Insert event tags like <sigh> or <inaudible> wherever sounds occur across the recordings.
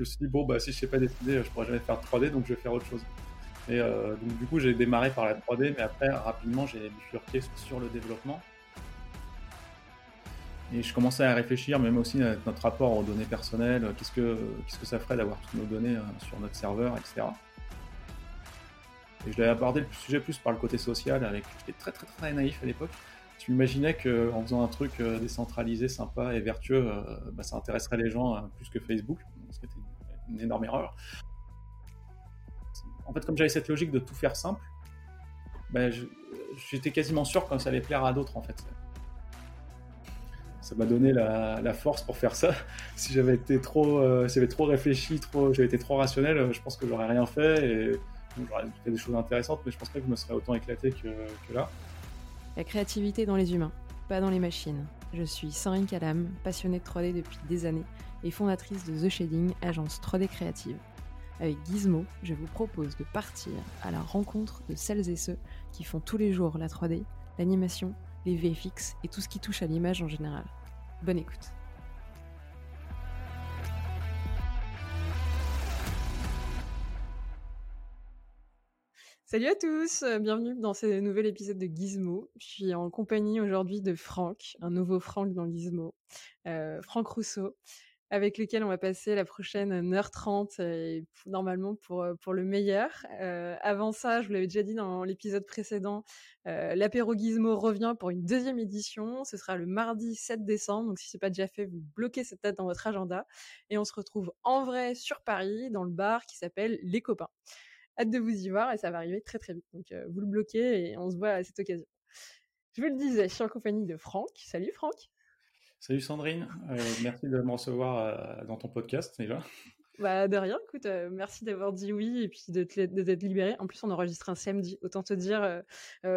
je me suis dit, bon, bah, si je sais pas dessiner, je pourrais jamais faire de 3D, donc je vais faire autre chose. Et euh, donc, du coup, j'ai démarré par la 3D, mais après, rapidement, j'ai bifurqué sur le développement. Et je commençais à réfléchir, même aussi à notre rapport aux données personnelles, qu'est-ce que, que ça ferait d'avoir toutes nos données euh, sur notre serveur, etc. Et je l'avais abordé le sujet plus par le côté social, avec j'étais très très très naïf à l'époque. Tu imaginais qu'en faisant un truc euh, décentralisé, sympa et vertueux, bah, ça intéresserait les gens plus que Facebook, une énorme erreur en fait, comme j'avais cette logique de tout faire simple, ben, j'étais quasiment sûr que ça allait plaire à d'autres, en fait. Ça m'a donné la, force pour faire ça. <laughs> Si j'avais été trop, euh, si j'avais trop réfléchi, trop, j'avais été trop rationnel, euh, je pense que j'aurais rien fait et j'aurais fait des choses intéressantes, mais je pense pas que je me serais autant éclaté que, là. La créativité dans les humains, pas dans les machines. Je suis Sandrine Calam, passionnée de 3D depuis des années et fondatrice de The Shading, agence 3D créative. Avec Gizmo, je vous propose de partir à la rencontre de celles et ceux qui font tous les jours la 3D, l'animation, les VFX et tout ce qui touche à l'image en général. Bonne écoute. Salut à tous, bienvenue dans ce nouvel épisode de Gizmo. Je suis en compagnie aujourd'hui de Franck, un nouveau Franck dans Gizmo, euh, Franck Rousseau avec lequel on va passer la prochaine heure 30 et normalement pour pour le meilleur. Euh, avant ça, je vous l'avais déjà dit dans l'épisode précédent, euh, l'apéro Gizmo revient pour une deuxième édition. Ce sera le mardi 7 décembre. Donc si c'est pas déjà fait, vous bloquez cette date dans votre agenda et on se retrouve en vrai sur Paris dans le bar qui s'appelle Les Copains. Hâte de vous y voir et ça va arriver très très vite. Donc euh, vous le bloquez et on se voit à cette occasion. Je vous le disais, je suis en compagnie de Franck. Salut Franck. Salut Sandrine, euh, merci de me recevoir euh, dans ton podcast déjà. Bah de rien, écoute, euh, merci d'avoir dit oui et puis de t'être libéré. En plus, on enregistre un samedi. Autant te dire,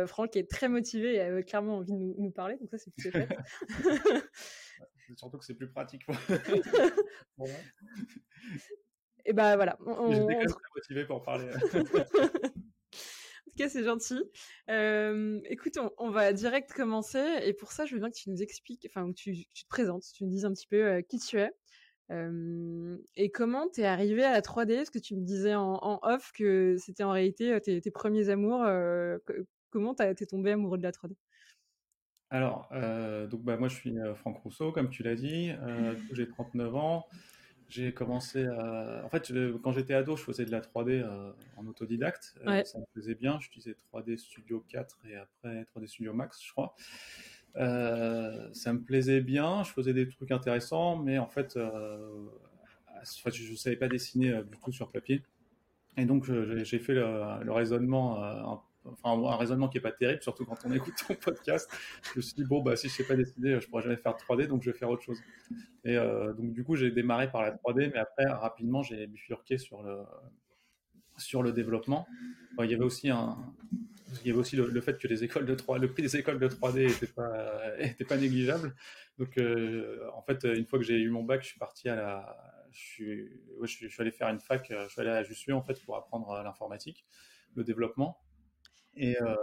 Franck est très motivé et a clairement envie de nous, parler, donc ça c'est plutôt. <laughs> Surtout que c'est plus pratique. <laughs> et bah voilà. On, J'étais très motivé pour parler <laughs> tout cas, c'est gentil. Euh, écoute, on, va direct commencer. Et pour ça, je veux bien que tu nous expliques, enfin, que tu, te présentes, tu nous dises un petit peu euh, qui tu es. Euh, et comment t'es arrivé à la 3D Est-ce que tu me disais en, off que c'était en réalité tes, premiers amours Comment t'es tombé amoureux de la 3D alors, donc bah, moi je suis Franck Rousseau, comme tu l'as dit, j'ai 39 ans, j'ai commencé à... En fait, quand j'étais ado, je faisais de la 3D euh, en autodidacte. Euh, ça me plaisait bien. J'utilisais 3D Studio 4 et après 3D Studio Max, je crois. Euh, ça me plaisait bien. Je faisais des trucs intéressants, mais en fait, je ne savais pas dessiner du tout sur papier. Et donc, j'ai fait le, le raisonnement un enfin un raisonnement qui est pas terrible, surtout quand on <laughs> écoute ton podcast. Je me suis dit bon bah si je sais pas dessiner, je pourrais jamais faire de 3D, donc je vais faire autre chose. Et euh, donc du coup j'ai démarré par la 3D, mais après rapidement j'ai bifurqué sur le sur le développement. il y avait aussi un il y avait aussi le, fait que les écoles de 3 le prix des écoles de 3D était pas <laughs> était pas négligeable. Donc euh, en fait une fois que j'ai eu mon bac, je suis parti à la je suis, je, suis, je suis allé faire une fac, je suis allé à Jussieu en fait pour apprendre l'informatique, le développement. Euh,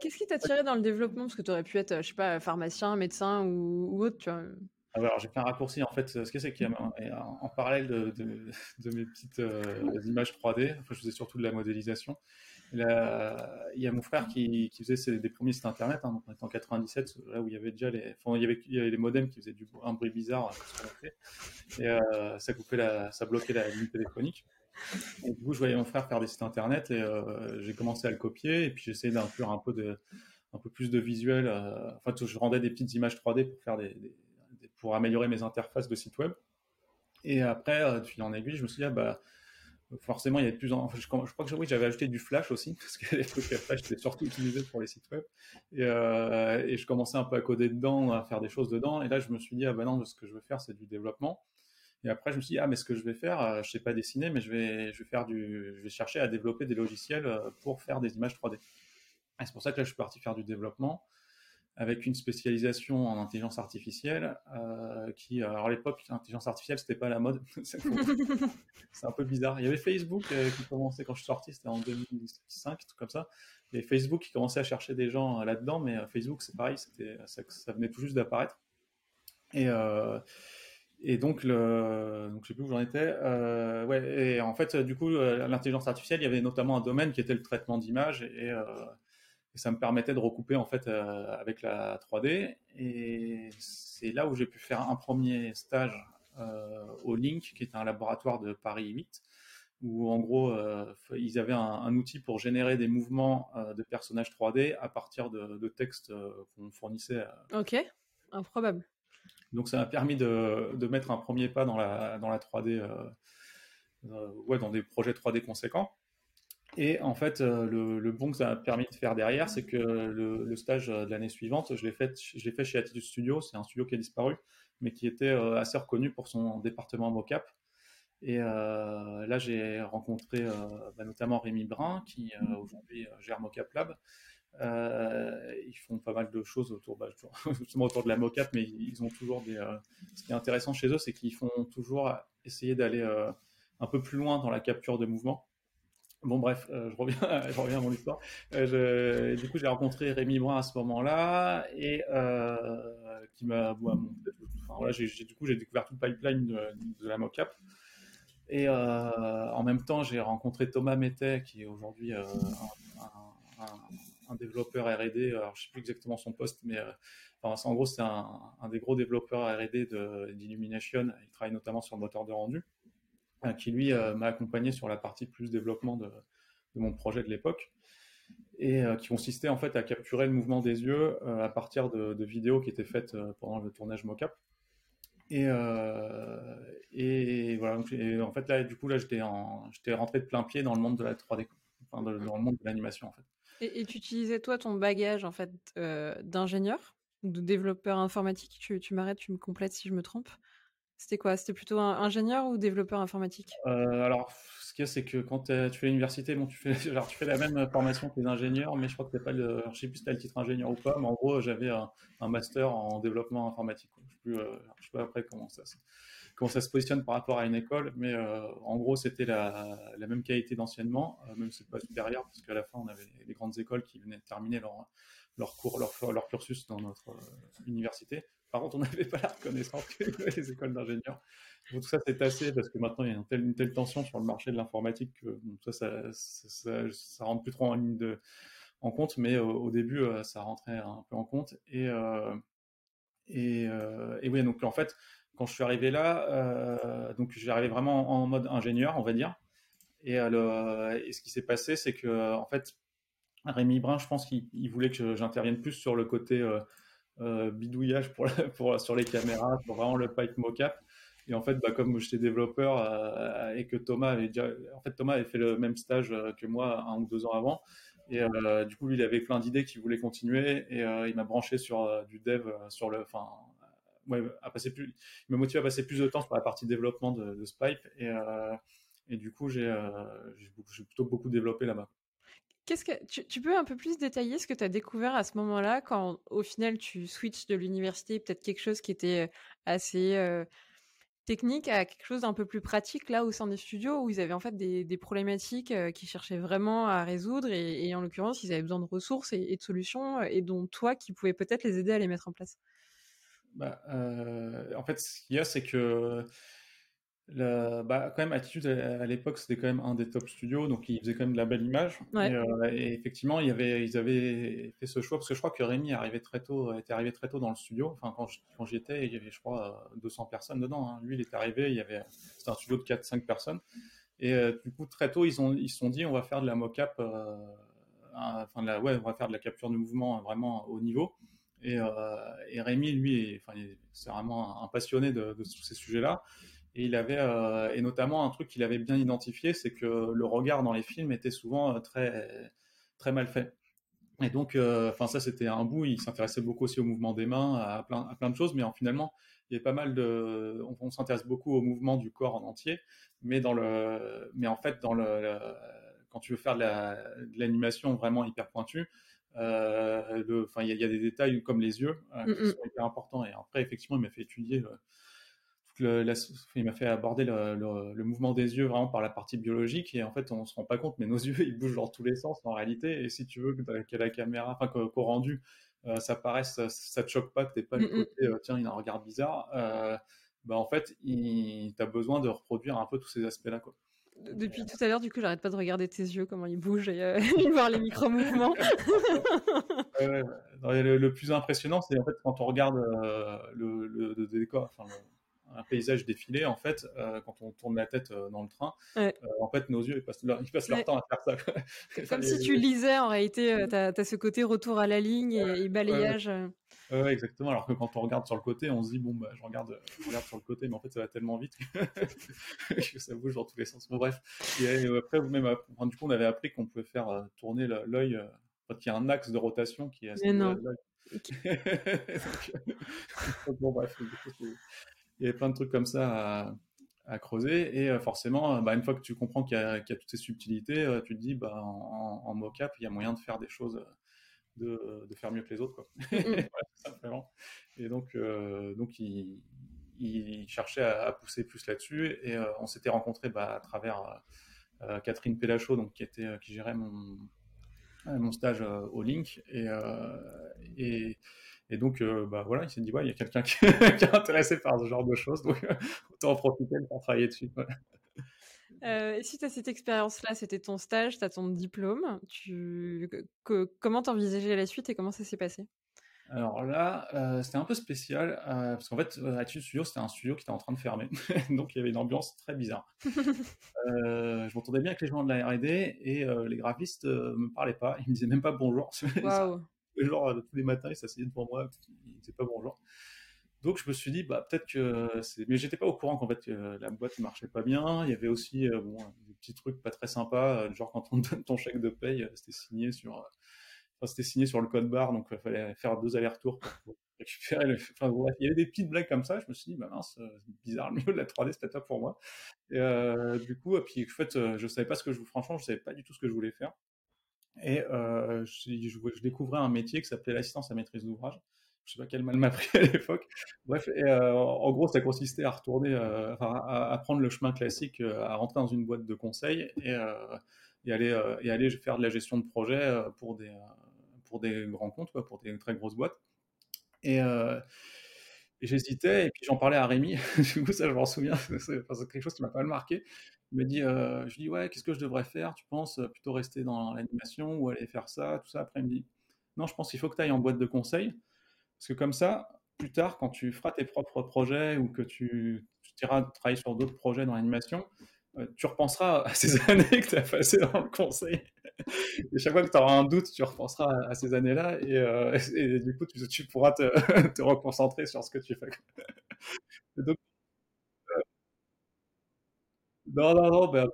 Qu'est-ce qui t'a tiré dans le développement? Parce que tu aurais pu être, je sais pas, pharmacien, médecin ou, autre, tu vois? Ah alors j'ai fait un raccourci en fait. Ce que c'est qu'il y a en, parallèle de, de, <laughs> mes petites euh, images 3D, enfin, je faisais surtout de la modélisation. il y a mon frère qui, qui faisait des premiers sites internet, hein, donc on était en 97, là où il y avait déjà les, enfin, il y avait, il y avait les modems qui faisaient du, un bruit bizarre, et euh, ça coupait la, ça bloquait la ligne téléphonique. Du coup, je voyais mon frère faire des sites internet et euh, j'ai commencé à le copier et puis j'essayais d'inclure un peu de, un peu plus de visuel. Euh, enfin, je rendais des petites images 3D pour faire des, pour améliorer mes interfaces de site web. Et après, euh, fil en aiguille, je me suis dit, ah, bah, forcément, il y avait plus en... je, crois que oui, j'avais ajouté du Flash aussi, <laughs> parce que les trucs Flash étaient surtout utilisés pour les sites web. Et, et, je commençais un peu à coder dedans, à faire des choses dedans. Et là, je me suis dit, ah bah non, ce que je veux faire, c'est du développement. Et après, je me suis dit, ah, mais ce que je vais faire, euh, je sais pas dessiner, mais je vais, je vais chercher à développer des logiciels euh, pour faire des images 3D. Et c'est pour ça que là, je suis parti faire du développement avec une spécialisation en intelligence artificielle euh, qui, alors à l'époque, l'intelligence artificielle, c'était pas la mode. <laughs> c'est un peu bizarre. Il y avait Facebook qui commençait quand je suis sorti, c'était en 2005, tout comme ça. Et Facebook qui commençait à chercher des gens là-dedans, mais Facebook, c'est pareil, ça, venait tout juste d'apparaître. Et, Et donc, le, donc je sais plus où j'en étais. Euh, ouais, et en fait, du coup, euh, l'intelligence artificielle, il y avait notamment un domaine qui était le traitement d'images et, euh, ça me permettait de recouper en fait euh, avec la 3D. Et c'est là où j'ai pu faire un premier stage euh, au Link, qui est un laboratoire de Paris 8, où en gros, euh, ils avaient un, outil pour générer des mouvements de personnages 3D à partir de textes qu'on fournissait. Ok, improbable. Donc ça m'a permis de, mettre un premier pas dans la, dans la 3D, euh, euh, ouais, dans des projets 3D conséquents. Et en fait, euh, le, bon que ça m'a permis de faire derrière, c'est que le, stage de l'année suivante, je l'ai fait, je l'ai fait chez Attitude Studio. C'est un studio qui a disparu, mais qui était assez reconnu pour son département mocap. Et là, j'ai rencontré bah, notamment Rémi Brun, qui aujourd'hui gère Mocap Lab, ils font pas mal de choses autour, bah, <laughs> justement autour de la mocap, mais ils ont toujours des. Euh, ce qui est intéressant chez eux, c'est qu'ils font toujours essayer d'aller euh, un peu plus loin dans la capture de mouvement. Bon, bref, euh, je, reviens, <laughs> je reviens à mon histoire. Euh, du coup, j'ai rencontré Rémi Brun à ce moment-là et qui m'a. Bon, enfin, voilà, du coup, j'ai découvert tout le pipeline de, de la mocap. Et en même temps, j'ai rencontré Thomas Mettet, qui est aujourd'hui un développeur R&D, alors je sais plus exactement son poste, mais euh, en gros c'est un, des gros développeurs R&D d'Illumination. Il travaille notamment sur le moteur de rendu, euh, qui lui euh, m'a accompagné sur la partie plus développement de, mon projet de l'époque et euh, qui consistait en fait à capturer le mouvement des yeux euh, à partir de, vidéos qui étaient faites pendant le tournage mocap. Et, et voilà, et en fait là, du coup là, j'étais rentré de plein pied dans le monde de la 3D, enfin, dans le monde de l'animation en fait. Et, tu utilisais toi ton bagage en fait euh, d'ingénieur ou de développeur informatique? Tu, tu m'arrêtes, tu me complètes si je me trompe. C'était quoi? C'était plutôt un ingénieur ou développeur informatique? Euh, Alors, ce qu'il y a, c'est que quand tu fais l'université, bon, tu fais, <laughs> genre, tu fais la même formation que les ingénieurs, mais je crois que t'as pas le, je sais plus si t'as le titre ingénieur ou pas, mais en gros, j'avais un, master en développement informatique. Je sais plus, euh, sais pas après comment ça. Comment ça se positionne par rapport à une école, mais euh, en gros c'était la, même qualité d'anciennement, euh, même si c'est pas supérieur, parce qu'à la fin on avait les grandes écoles qui venaient terminer leur, leur cours, leur, leur cursus dans notre euh, université. Par contre, on n'avait pas la reconnaissance que les écoles d'ingénieurs. Tout ça s'est tassé parce que maintenant il y a une telle, tension sur le marché de l'informatique que bon, ça, ça, ça, ça, rentre plus trop en ligne de, en compte, mais au, au début euh, ça rentrait un peu en compte. Et, euh, et, euh, et oui, donc en fait, quand je suis arrivé là, euh, donc arrivé vraiment en mode ingénieur, on va dire. Et, euh, le, et ce qui s'est passé, c'est que en fait, Rémi Brun, je pense qu'il voulait que j'intervienne plus sur le côté euh, bidouillage pour, pour, sur les caméras, pour vraiment le pipe mocap. Et en fait, bah, comme j'étais développeur et que Thomas avait déjà, en fait, Thomas avait fait le même stage que moi un ou deux ans avant. Et du coup, lui, il avait plein d'idées qu'il voulait continuer et il m'a branché sur du dev, sur le, enfin, ouais, à passer plus, il me motive à passer plus de temps sur la partie développement de, de Spipe et, euh, et du coup j'ai euh, plutôt beaucoup développé là-bas. Qu'est-ce que tu, peux un peu plus détailler ce que tu as découvert à ce moment-là quand au final tu switches de l'université peut-être quelque chose qui était assez euh, technique à quelque chose d'un peu plus pratique là au sein des studios où ils avaient en fait des, problématiques qu'ils cherchaient vraiment à résoudre et, en l'occurrence ils avaient besoin de ressources et de solutions et dont toi qui pouvais peut-être les aider à les mettre en place? Bah, euh, en fait, ce qu'il y a, c'est que le, bah, quand même, Attitude à, l'époque, c'était quand même un des top studios, donc ils faisaient quand même de la belle image. Ouais. Et, euh, et, effectivement, il y avait, ils avaient fait ce choix parce que je crois que Rémi arrivait très tôt, était arrivé très tôt dans le studio. Enfin, quand, quand j'y étais, il y avait, je crois, 200 personnes dedans. Hein. Lui, il est arrivé, il y avait, c'était un studio de 4-5 personnes. Et euh, du coup, très tôt, ils ont, ils se sont dit, on va faire de la mocap, euh, enfin, de la, ouais, on va faire de la capture de mouvement vraiment haut niveau. Et, euh, et Rémi, lui, c'est vraiment un passionné de, tous ces sujets-là. Et il avait, euh, et notamment un truc qu'il avait bien identifié, c'est que le regard dans les films était souvent euh, très, très mal fait. Et donc, enfin, ça, c'était un bout. Il s'intéressait beaucoup aussi au mouvement des mains, à plein, à plein de choses. Mais en, finalement, il y a pas mal de, on, s'intéresse beaucoup au mouvement du corps en entier. Mais dans le, mais en fait, dans le, quand tu veux faire de l'animation vraiment hyper pointue, le, enfin, il y, y, a des détails comme les yeux euh, qui mm -hmm. sont hyper importants. Et après, effectivement, il m'a fait étudier le, le, la, il m'a fait aborder le, le, le, mouvement des yeux vraiment par la partie biologique et en fait on se rend pas compte mais nos <laughs> yeux ils bougent dans tous les sens en réalité et si tu veux que, que la caméra enfin qu'au qu rendu euh, ça paraisse ça, ça, te choque pas que t'es pas le côté euh, tiens il a un regard bizarre euh, bah, en fait, tu as besoin de reproduire un peu tous ces aspects-là. Quoi. Depuis tout à l'heure, du coup, j'arrête pas de regarder tes yeux, comment ils bougent et euh, <laughs> voir les micro-mouvements. <laughs> le, plus impressionnant, c'est en fait quand on regarde euh, le, décor, enfin, un paysage défilé, en fait, euh, quand on tourne la tête dans le train, en fait, nos yeux, ils passent leur, ils passent leur temps à faire ça. Comme si tu lisais, en réalité, tu as, ce côté retour à la ligne et, balayage. Ouais, exactement. Alors que quand on regarde sur le côté, on se dit, bon, bah, je regarde, je regarde sur le côté, mais en fait, ça va tellement vite <laughs> que ça bouge dans tous les sens. Bon, bref. Et euh, après, même, du coup, on avait appris qu'on pouvait faire euh, tourner l'œil, euh, qu'il y a un axe de rotation qui est assez. Mais non. <laughs> bon, bref. il y avait plein de trucs comme ça à, creuser. Et forcément, bah, une fois que tu comprends qu'il y, a toutes ces subtilités, tu te dis, bah, en, en mocap, il y a moyen de faire des choses de, de, faire mieux que les autres. Quoi. <laughs> Et donc, euh, donc il, il, cherchait à, pousser plus là-dessus. Et euh, on s'était rencontrés bah, à travers euh, Catherine Pélachaud, donc, qui, était, qui gérait mon, mon stage au Link. Et, et, et donc, bah, voilà, il s'est dit, ouais, il y a quelqu'un qui, <laughs> qui, est intéressé par ce genre de choses, donc <laughs> autant en profiter pour travailler dessus. Euh, suite à cette expérience-là, c'était ton stage, tu as ton diplôme. Tu... Que, comment t'envisageais la suite et comment ça s'est passé? Alors là, euh, c'était un peu spécial, euh, parce qu'en fait, Attitude Studio, c'était un studio qui était en train de fermer, <laughs> donc il y avait une ambiance très bizarre. <laughs> je m'entendais bien avec les gens de la R&D, et les graphistes me parlaient pas, ils me disaient même pas bonjour. <laughs> Wow. Genre, tous les matins, ils s'asseyaient devant moi, ils disaient pas bonjour. Donc je me suis dit, bah, peut-être que. Mais j'étais pas au courant qu'en fait la boîte marchait pas bien. Il y avait aussi euh, bon, des petits trucs pas très sympas, euh, genre quand on donne ton chèque de paye, euh, c'était signé sur. Enfin, c'était signé sur le code barre, donc il fallait faire deux allers-retours pour <laughs> récupérer le. Enfin, il y avait des petites blagues comme ça. Je me suis dit, bah mince, c'est bizarre, le niveau de la 3D, c'était pas pour moi. Et du coup, puis en fait, je savais pas ce que je. Franchement, je savais pas du tout ce que je voulais faire. Et je, je, découvrais un métier qui s'appelait l'assistance à maîtrise d'ouvrage je sais pas quel mal m'a pris à l'époque. Bref, euh, en gros, ça consistait à retourner, euh, à, prendre le chemin classique, euh, à rentrer dans une boîte de conseil et, et aller et aller faire de la gestion de projet pour des pour des grands comptes, quoi, pour des très grosses boîtes. Et, j'hésitais, et puis j'en parlais à Rémi. <laughs> du coup, ça, je m'en souviens. C'est quelque chose qui m'a pas mal marqué. Il m'a dit, je dis ouais, qu'est-ce que je devrais faire Tu penses plutôt rester dans l'animation ou aller faire ça, tout ça? Après, il me dit, non, je pense qu'il faut que tu ailles en boîte de conseil. Parce que comme ça, plus tard, quand tu feras tes propres projets ou que tu, tu iras travailler sur d'autres projets dans l'animation, euh, tu repenseras à ces <laughs> années que tu as passées dans le conseil. Et chaque fois que tu auras un doute, tu repenseras à, ces années-là et, euh, <laughs> du coup, tu, pourras <laughs> te, reconcentrer sur ce que tu fais. Non, non, non, ben,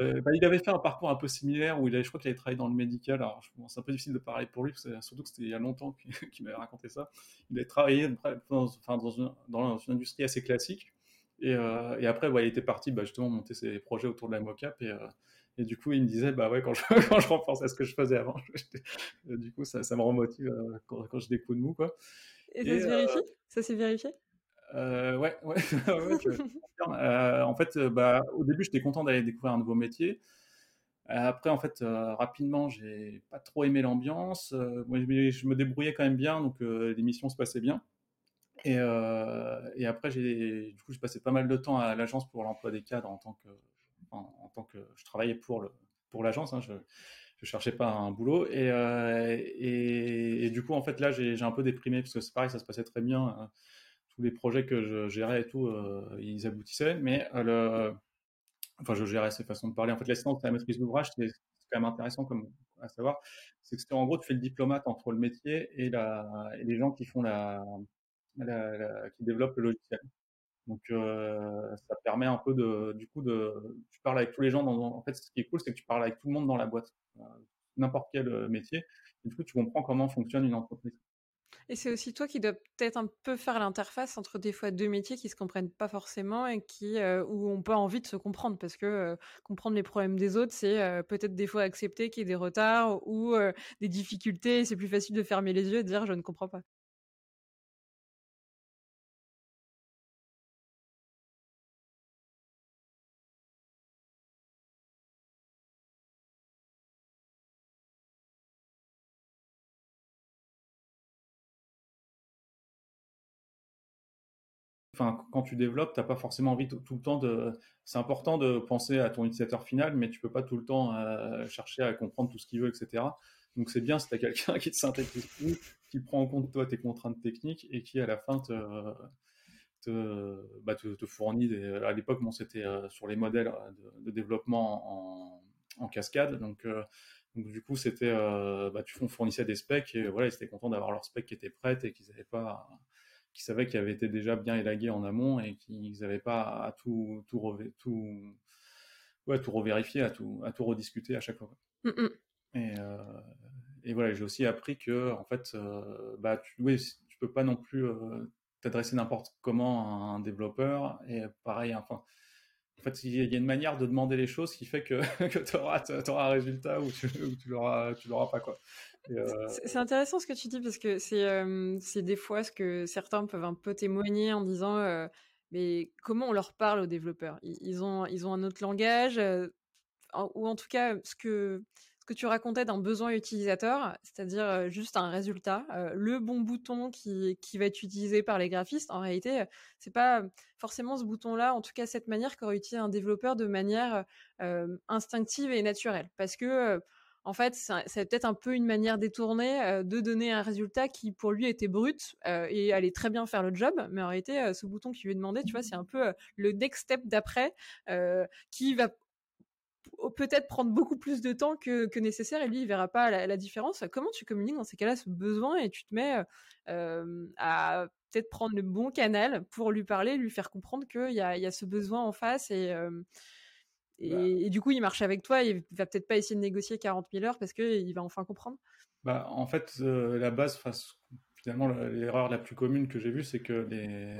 euh, bah, il avait fait un parcours un peu similaire où il avait, je crois qu'il avait travaillé dans le médical. Alors, c'est un peu difficile de parler pour lui, surtout que c'était il y a longtemps <laughs> qu'il m'avait raconté ça. Il avait travaillé dans, enfin, dans, une, dans une industrie assez classique. Et, euh, et après, il était parti bah, justement monter ses projets autour de la mocap. Et, euh, et du coup, il me disait, bah ouais, quand je, <laughs> quand je repense à ce que je faisais avant, <laughs> du coup, ça, ça me remotive quand, quand j'ai des coups de mou. Quoi. Et, ça se vérifie? Ça s'est vérifié? Euh, ouais, ouais, <laughs> euh, en fait, euh, bah, au début, j'étais content d'aller découvrir un nouveau métier. Après, en fait, rapidement, j'ai pas trop aimé l'ambiance. je me débrouillais quand même bien, donc l'émission se passait bien. Et, après, j'ai, du coup, j'ai passé pas mal de temps à l'agence pour l'emploi des cadres en tant que, en, tant que je travaillais pour le, pour l'agence. Hein, je, je cherchais pas un boulot et, et, du coup, en fait, là, j'ai, j'ai un peu déprimé parce que c'est pareil, ça se passait très bien tous les projets que je gérais et tout, euh, ils aboutissaient. Mais euh, enfin, je gérais ces façons de parler. En fait, l'assistance à la maîtrise d'ouvrage, c'est quand même intéressant comme à savoir. C'est que en gros, tu fais le diplomate entre le métier et, les gens qui font la, qui développent le logiciel. Donc, euh, ça permet un peu de, du coup, de, tu parles avec tous les gens. En fait, ce qui est cool, c'est que tu parles avec tout le monde dans la boîte, n'importe quel métier. Du coup, tu comprends comment fonctionne une entreprise. Et c'est aussi toi qui dois peut-être un peu faire l'interface entre des fois deux métiers qui se comprennent pas forcément et qui euh, où on pas envie de se comprendre parce que euh, comprendre les problèmes des autres, c'est euh, peut-être des fois accepter qu'il y ait des retards ou des difficultés. C'est plus facile de fermer les yeux et de dire je ne comprends pas. Enfin, quand tu développes, tu n'as pas forcément envie tout, le temps de. C'est important de penser à ton utilisateur final, mais tu peux pas tout le temps euh, chercher à comprendre tout ce qu'il veut, etc. Donc c'est bien si tu as quelqu'un <laughs> qui te synthétise tout, qui prend en compte toi tes contraintes techniques et qui à la fin te, bah, fournit. À l'époque, bon, c'était euh, sur les modèles de, développement en, cascade, donc. du coup, c'était, bah, tu fournissais des specs et voilà, ils étaient contents d'avoir leurs specs qui étaient prêtes et qu'ils n'avaient pas qui savaient qu'ils avaient été déjà bien élagués en amont et qu'ils n'avaient pas à tout, tout, tout, ouais, tout revérifier, à tout, à tout rediscuter à chaque fois. Mm, mm. Et, euh, et, voilà, j'ai aussi appris que, en fait, euh, bah, tu, oui, tu peux pas non plus euh, t'adresser n'importe comment à un développeur. Et pareil, enfin, en fait, il y a une manière de demander les choses qui fait que, <laughs> que tu auras, auras, un résultat ou tu, tu l'auras pas. Quoi. Euh, c'est intéressant ce que tu dis parce que c'est des fois ce que certains peuvent un peu témoigner en disant mais comment on leur parle aux développeurs? Ils, ont, ils ont un autre langage ou en tout cas ce que, ce que tu racontais d'un besoin utilisateur, c'est-à-dire juste un résultat, le bon bouton qui, qui, va être utilisé par les graphistes, en réalité, c'est pas forcément ce bouton-là, en tout cas cette manière qu'aurait utilisé un développeur de manière instinctive et naturelle. Parce que en fait, c'est peut-être un peu une manière détournée euh, de donner un résultat qui, pour lui, était brut euh, et allait très bien faire le job. Mais en réalité, euh, ce bouton qui lui est demandé, tu vois, c'est un peu le next step d'après qui va peut-être prendre beaucoup plus de temps que, nécessaire et lui, il verra pas la, différence. Comment tu communiques dans ces cas-là ce besoin et tu te mets à peut-être prendre le bon canal pour lui parler, lui faire comprendre qu'il y a, a ce besoin en face et bah. Et, du coup, il marche avec toi, il va peut-être pas essayer de négocier 40 000 heures parce qu'il va enfin comprendre. Bah, en fait, euh, la base, finalement, l'erreur la plus commune que j'ai vue, c'est que les...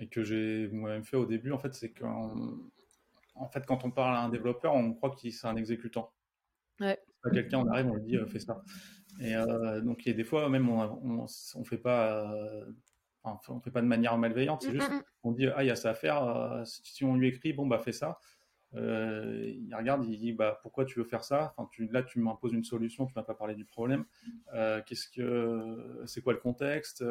et que j'ai moi-même fait au début, en fait, c'est qu'en en fait, quand on parle à un développeur, on croit qu'il c'est un exécutant. Ouais. quelqu'un, on arrive, on lui dit, euh, fais ça. Et euh, donc, il y a des fois, même, on, on, on fait pas. Enfin, on fait pas de manière malveillante, c'est mmh, juste, mmh, mmh. on dit, ah, il y a ça à faire, si on lui écrit, bon, bah, fais ça. Euh, il regarde, il dit bah pourquoi tu veux faire ça? Enfin, tu, là tu m'imposes une solution, tu m'as pas parlé du problème. Euh, qu'est-ce que c'est quoi le contexte?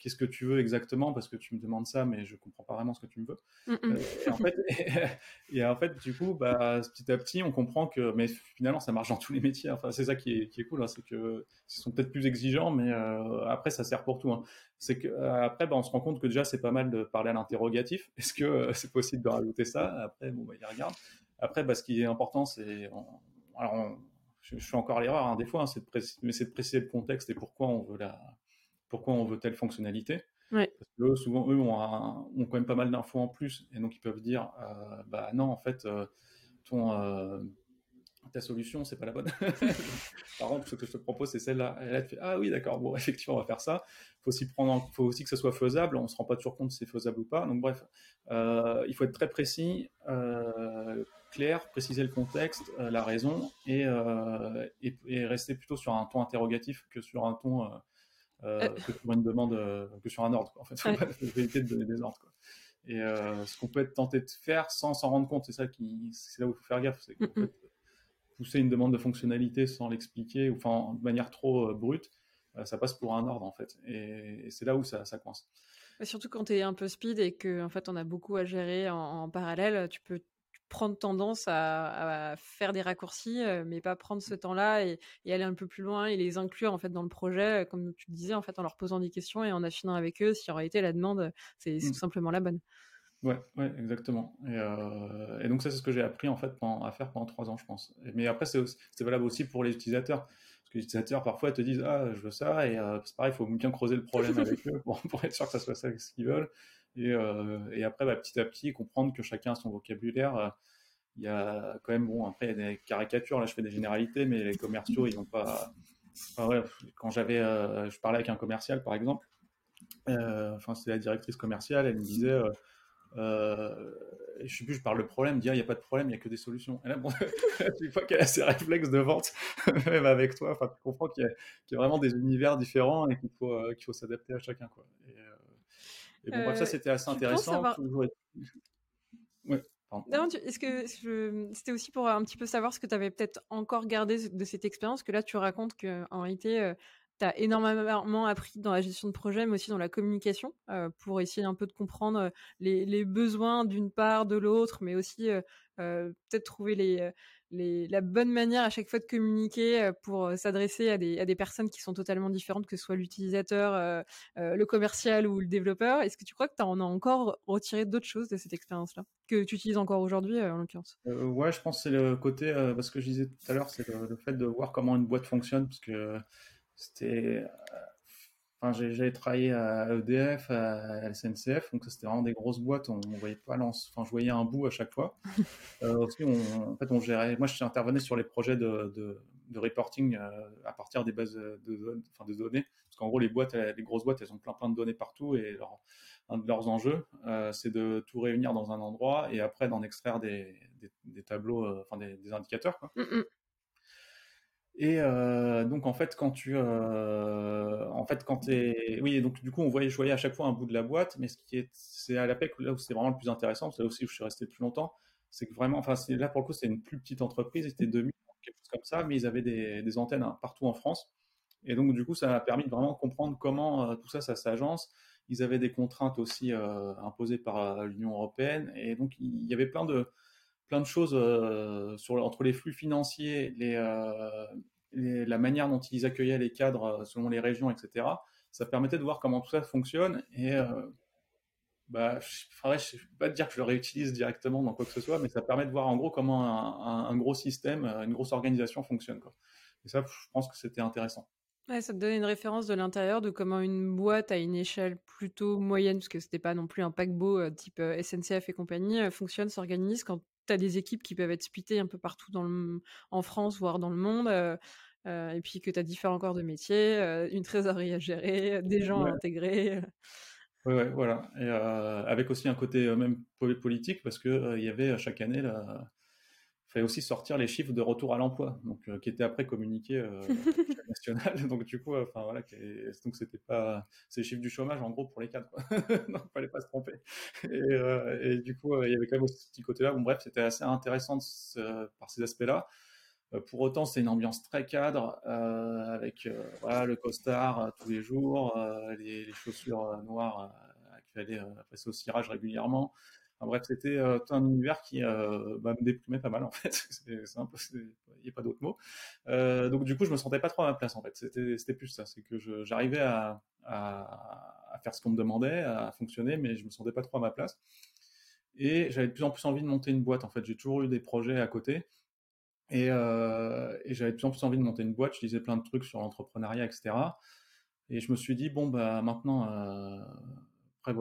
Qu'est-ce que tu veux exactement Parce que tu me demandes ça, mais je comprends pas vraiment ce que tu me veux. Mm, mm. Euh, et, en fait, <laughs> et, en fait, du coup, bah, petit à petit, on comprend que, mais finalement, ça marche dans tous les métiers. Enfin, c'est ça qui est, qui est cool, hein, c'est que ils sont peut-être plus exigeants, mais euh, après, ça sert pour tout. Hein. C'est que euh, après, bah, on se rend compte que déjà, c'est pas mal de parler à l'interrogatif. <laughs> Est-ce que c'est possible de rajouter ça? Après, bon, bah, il regarde. Après, bah, ce qui est important, c'est, alors, je, fais encore l'erreur hein, des fois, c'est de, mais c'est de préciser le contexte et pourquoi on veut la pourquoi on veut telle fonctionnalité. Parce que souvent, eux ont, ont, quand même pas mal d'infos en plus, et donc ils peuvent dire, euh, bah non, en fait, euh, ton, euh, ta solution, c'est pas la bonne. <laughs> Par contre, ce que je te propose, c'est celle-là. Et là, tu fais, ah oui, d'accord, bon, <laughs> effectivement, on va faire ça. Il faut aussi prendre, faut aussi que ce soit faisable. On se rend pas toujours compte si c'est faisable ou pas. Donc bref, il faut être très précis, clair, préciser le contexte, la raison, et, et, et, rester plutôt sur un ton interrogatif que sur un ton. Que sur une demande, euh, que sur un ordre. En fait, faut pas <laughs> éviter de donner des ordres. Quoi. Et ce qu'on peut être tenté de faire sans s'en rendre compte, c'est ça qui, c'est là où il faut faire gaffe, c'est qu'en fait, pousser une demande de fonctionnalité sans l'expliquer, ou enfin de manière trop brute, ça passe pour un ordre en fait. Et, c'est là où ça, ça coince. Surtout quand tu es un peu speed et qu'en en fait on a beaucoup à gérer en, en parallèle, tu peux prendre tendance à, faire des raccourcis, euh, mais pas prendre ce temps-là et, aller un peu plus loin et les inclure en fait dans le projet, euh, comme tu le disais, en fait, en leur posant des questions et en affinant avec eux si en réalité la demande, c'est mmh. tout simplement la bonne. Ouais, ouais, exactement. Euh, et, donc ça, c'est ce que j'ai appris en fait à faire pendant trois ans, je pense. Mais après, c'est valable aussi pour les utilisateurs. Parce que les utilisateurs, parfois, te disent Ah, je veux ça. Et c'est pareil, il faut bien creuser le problème avec eux pour, pour, être sûr que ça soit ça ce qu'ils veulent. Euh, et, après, bah, petit à petit, comprendre que chacun a son vocabulaire. Euh, il y a quand même, bon, après, il y a des caricatures, là, je fais des généralités, mais les commerciaux, ils n'ont pas. quand j'avais, euh, je parlais avec un commercial, par exemple, enfin, c'était la directrice commerciale, elle me disait. Euh, je sais plus, je parle le problème, dire il n'y a pas de problème, il n'y a que des solutions. Et là, bon, <laughs> une fois qu'elle a ses réflexes de vente, <laughs> même avec toi, enfin, tu comprends qu'il y, a vraiment des univers différents et qu'il faut, s'adapter à chacun. Quoi. Bon, ça, euh, c'était assez intéressant. est-ce que c'était aussi pour un petit peu savoir ce que tu avais peut-être encore gardé de cette expérience que là tu racontes qu'en réalité euh, tu as énormément appris dans la gestion de projet, mais aussi dans la communication, pour essayer un peu de comprendre les, les besoins d'une part, de l'autre, mais aussi peut-être trouver les, la bonne manière à chaque fois de communiquer euh, pour euh, s'adresser à des, à des, personnes qui sont totalement différentes, que ce soit l'utilisateur, euh, le commercial ou le développeur. Est-ce que tu crois que tu en as encore retiré d'autres choses de cette expérience-là, que tu utilises encore aujourd'hui en l'occurrence? Ouais, je pense que c'est le côté, parce que je disais tout à l'heure, c'est le, fait de voir comment une boîte fonctionne, parce que c'était Enfin, j'ai travaillé à EDF, à SNCF, donc c'était vraiment des grosses boîtes. On, on voyait pas Enfin, je voyais un bout à chaque fois. <laughs> Euh, aussi, on, en fait, on gérait. Moi, je intervenais sur les projets de, de, de reporting euh, à partir des bases de, enfin, de données, parce qu'en gros, les boîtes, les grosses boîtes, elles ont plein plein de données partout, et leur, un de leurs enjeux, euh, c'est de tout réunir dans un endroit et après d'en extraire des, des, des tableaux, euh, enfin des, des, indicateurs. Quoi. Mm -mm. Et euh, donc en fait quand tu euh, en fait quand es oui donc du coup on voyait je voyais à chaque fois un bout de la boîte mais ce qui est c'est à l'APEC là où c'est vraiment le plus intéressant c'est là aussi où je suis resté le plus longtemps c'est que vraiment enfin là pour le coup c'est une plus petite entreprise c'était 2000 quelque chose comme ça mais ils avaient des, des antennes hein, partout en France. Et donc du coup ça m'a permis de vraiment comprendre comment euh, tout ça ça s'agence. Ils avaient des contraintes aussi euh, imposées par l'Union européenne. Et donc il y avait plein de plein de choses sur, entre les flux financiers, les, la manière dont ils accueillaient les cadres euh, selon les régions, etc. Ça permettait de voir comment tout ça fonctionne et bah, je ne vais pas te dire que je le réutilise directement dans quoi que ce soit, mais ça permet de voir en gros comment un, gros système, une grosse organisation fonctionne. Quoi. Et ça, je pense que c'était intéressant. Ouais, ça te donne une référence de l'intérieur de comment une boîte à une échelle plutôt moyenne, parce que c'était pas non plus un paquebot type SNCF et compagnie, fonctionne, s'organise quand tu as des équipes qui peuvent être splittées un peu partout dans le, en France, voire dans le monde. Euh, euh, et puis que tu as différents corps de métier, euh, une trésorerie à gérer, des gens ouais. à intégrer. Oui, ouais, voilà. Et avec aussi un côté même politique, parce qu'il il y avait chaque année la, fallait aussi sortir les chiffres de retour à l'emploi, donc euh, qui étaient après communiqués euh, <laughs> national. <laughs> Donc du coup, enfin voilà, donc c'était pas ces chiffres du chômage en gros pour les cadres. donc <laughs> fallait pas se tromper. Et, euh, et du coup, il y avait quand même aussi ce petit côté-là. Bon bref, c'était assez intéressant de, par ces aspects-là. Pour autant, c'est une ambiance très cadre, euh, avec euh, voilà, le costard euh, tous les jours, les, les, chaussures noires qu'il fallait passer au cirage régulièrement. Bref, c'était euh, un univers qui euh, bah, me déprimait pas mal en fait. <laughs> il n'y a pas d'autre mot. Euh, donc du coup, je me sentais pas trop à ma place en fait. C'était plus ça, c'est que j'arrivais à, faire ce qu'on me demandait, à fonctionner, mais je me sentais pas trop à ma place. Et j'avais de plus en plus envie de monter une boîte. En fait, j'ai toujours eu des projets à côté. Et, et j'avais de plus en plus envie de monter une boîte. Je lisais plein de trucs sur l'entrepreneuriat, etc. Et je me suis dit, bon, bah maintenant, après,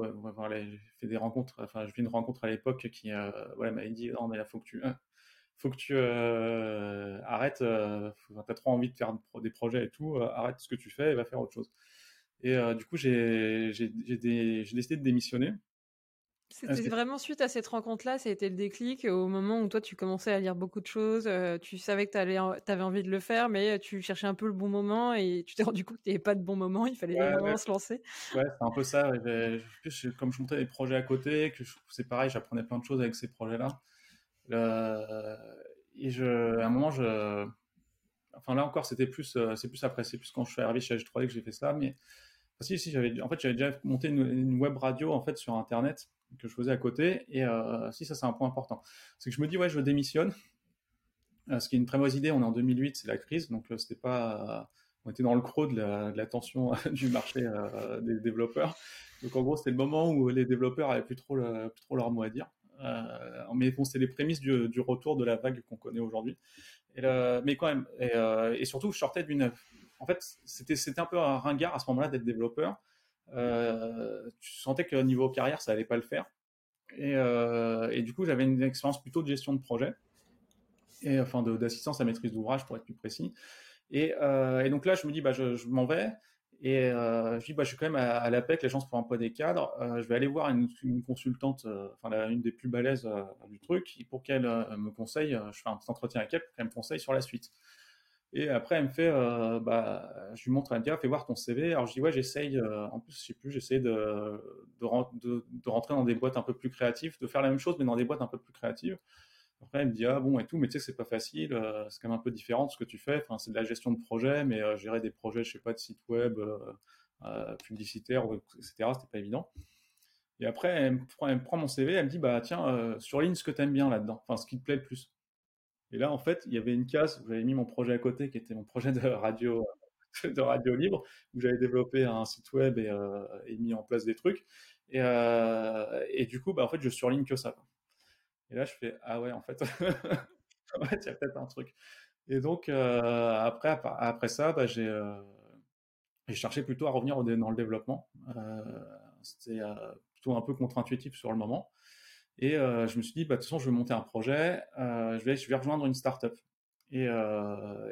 j'ai fait des rencontres, enfin, j'ai fait une rencontre à l'époque qui euh, voilà, m'avait dit Non, mais là, faut que tu, faut que tu euh, arrêtes, euh, t'as trop envie de faire des projets et tout, arrête ce que tu fais et va faire autre chose. Et du coup, j'ai décidé de démissionner. C'était vraiment suite à cette rencontre-là, ça a été le déclic au moment où toi tu commençais à lire beaucoup de choses, euh, tu savais que tu avais envie de le faire, mais tu cherchais un peu le bon moment et tu t'es rendu compte que tu n'avais pas de bon moment, il fallait ouais, vraiment ouais. se lancer. Ouais, c'est un peu ça. Comme je montais des projets à côté, que c'est pareil, j'apprenais plein de choses avec ces projets-là. Euh, et je, à un moment, je, enfin là encore, c'était plus, euh, c'est plus après, c'est plus quand je suis arrivé chez H3D que j'ai fait ça, mais enfin, si, si, j'avais, en fait, j'avais déjà monté une, une web radio en fait sur Internet que je faisais à côté. Et euh, si, ça, c'est un point important. C'est que je me dis, ouais, je démissionne. Euh, ce qui est une très mauvaise idée. On est en 2008, c'est la crise. Donc, euh, c'était pas. on était dans le creux de la, tension du marché des développeurs. Donc, en gros, c'était le moment où les développeurs avaient plus trop, leur mot à dire. mais bon, c'est les prémices du, retour de la vague qu'on connaît aujourd'hui. mais quand même, et, surtout, je sortais d'une. En fait, c'était un peu un ringard à ce moment-là d'être développeur tu sentais que niveau carrière, ça allait pas le faire. Et, euh, et du coup, j'avais une expérience plutôt de gestion de projet, et enfin d'assistance à maîtrise d'ouvrage pour être plus précis. Et, euh, donc là, je me dis, bah, je, m'en vais. Et euh, je dis, bah, je suis quand même à, l'APEC, l'agence pour l'emploi des cadres. Euh, je vais aller voir une, consultante, euh, enfin une des plus balèzes euh, du truc, pour qu'elle euh, me conseille. je fais un petit entretien avec elle pour qu'elle me conseille sur la suite. Et après, elle me fait, euh, bah, je lui montre, elle me dit, fais voir ton CV. Alors je dis, ouais, j'essaye, euh, en plus, je sais plus, j'essaye de, de, de, rentrer dans des boîtes un peu plus créatives, de faire la même chose, mais dans des boîtes un peu plus créatives. Après, elle me dit ah bon et tout, mais tu sais c'est pas facile, c'est quand même un peu différent de ce que tu fais. Enfin, c'est de la gestion de projet, mais gérer des projets, je sais pas, de site web, publicitaire, etc. C'était pas évident. Et après, elle me, prend, mon CV, elle me dit bah tiens, surligne ce que tu aimes bien là-dedans, enfin ce qui te plaît le plus. Et là, en fait, il y avait une case où j'avais mis mon projet à côté, qui était mon projet de radio, de radio libre, où j'avais développé un site web et, euh, mis en place des trucs. Et, euh, et, du coup, bah, en fait, je surligne que ça. Et là, je fais ah ouais, <laughs> en fait, il y a peut-être un truc. Et donc euh, après, après ça, bah, j'ai cherché plutôt à revenir dans le développement. C'était plutôt un peu contre-intuitif sur le moment. Et euh, je me suis dit, bah, de toute façon, je vais monter un projet, euh, je, vais, rejoindre une startup. Et, euh,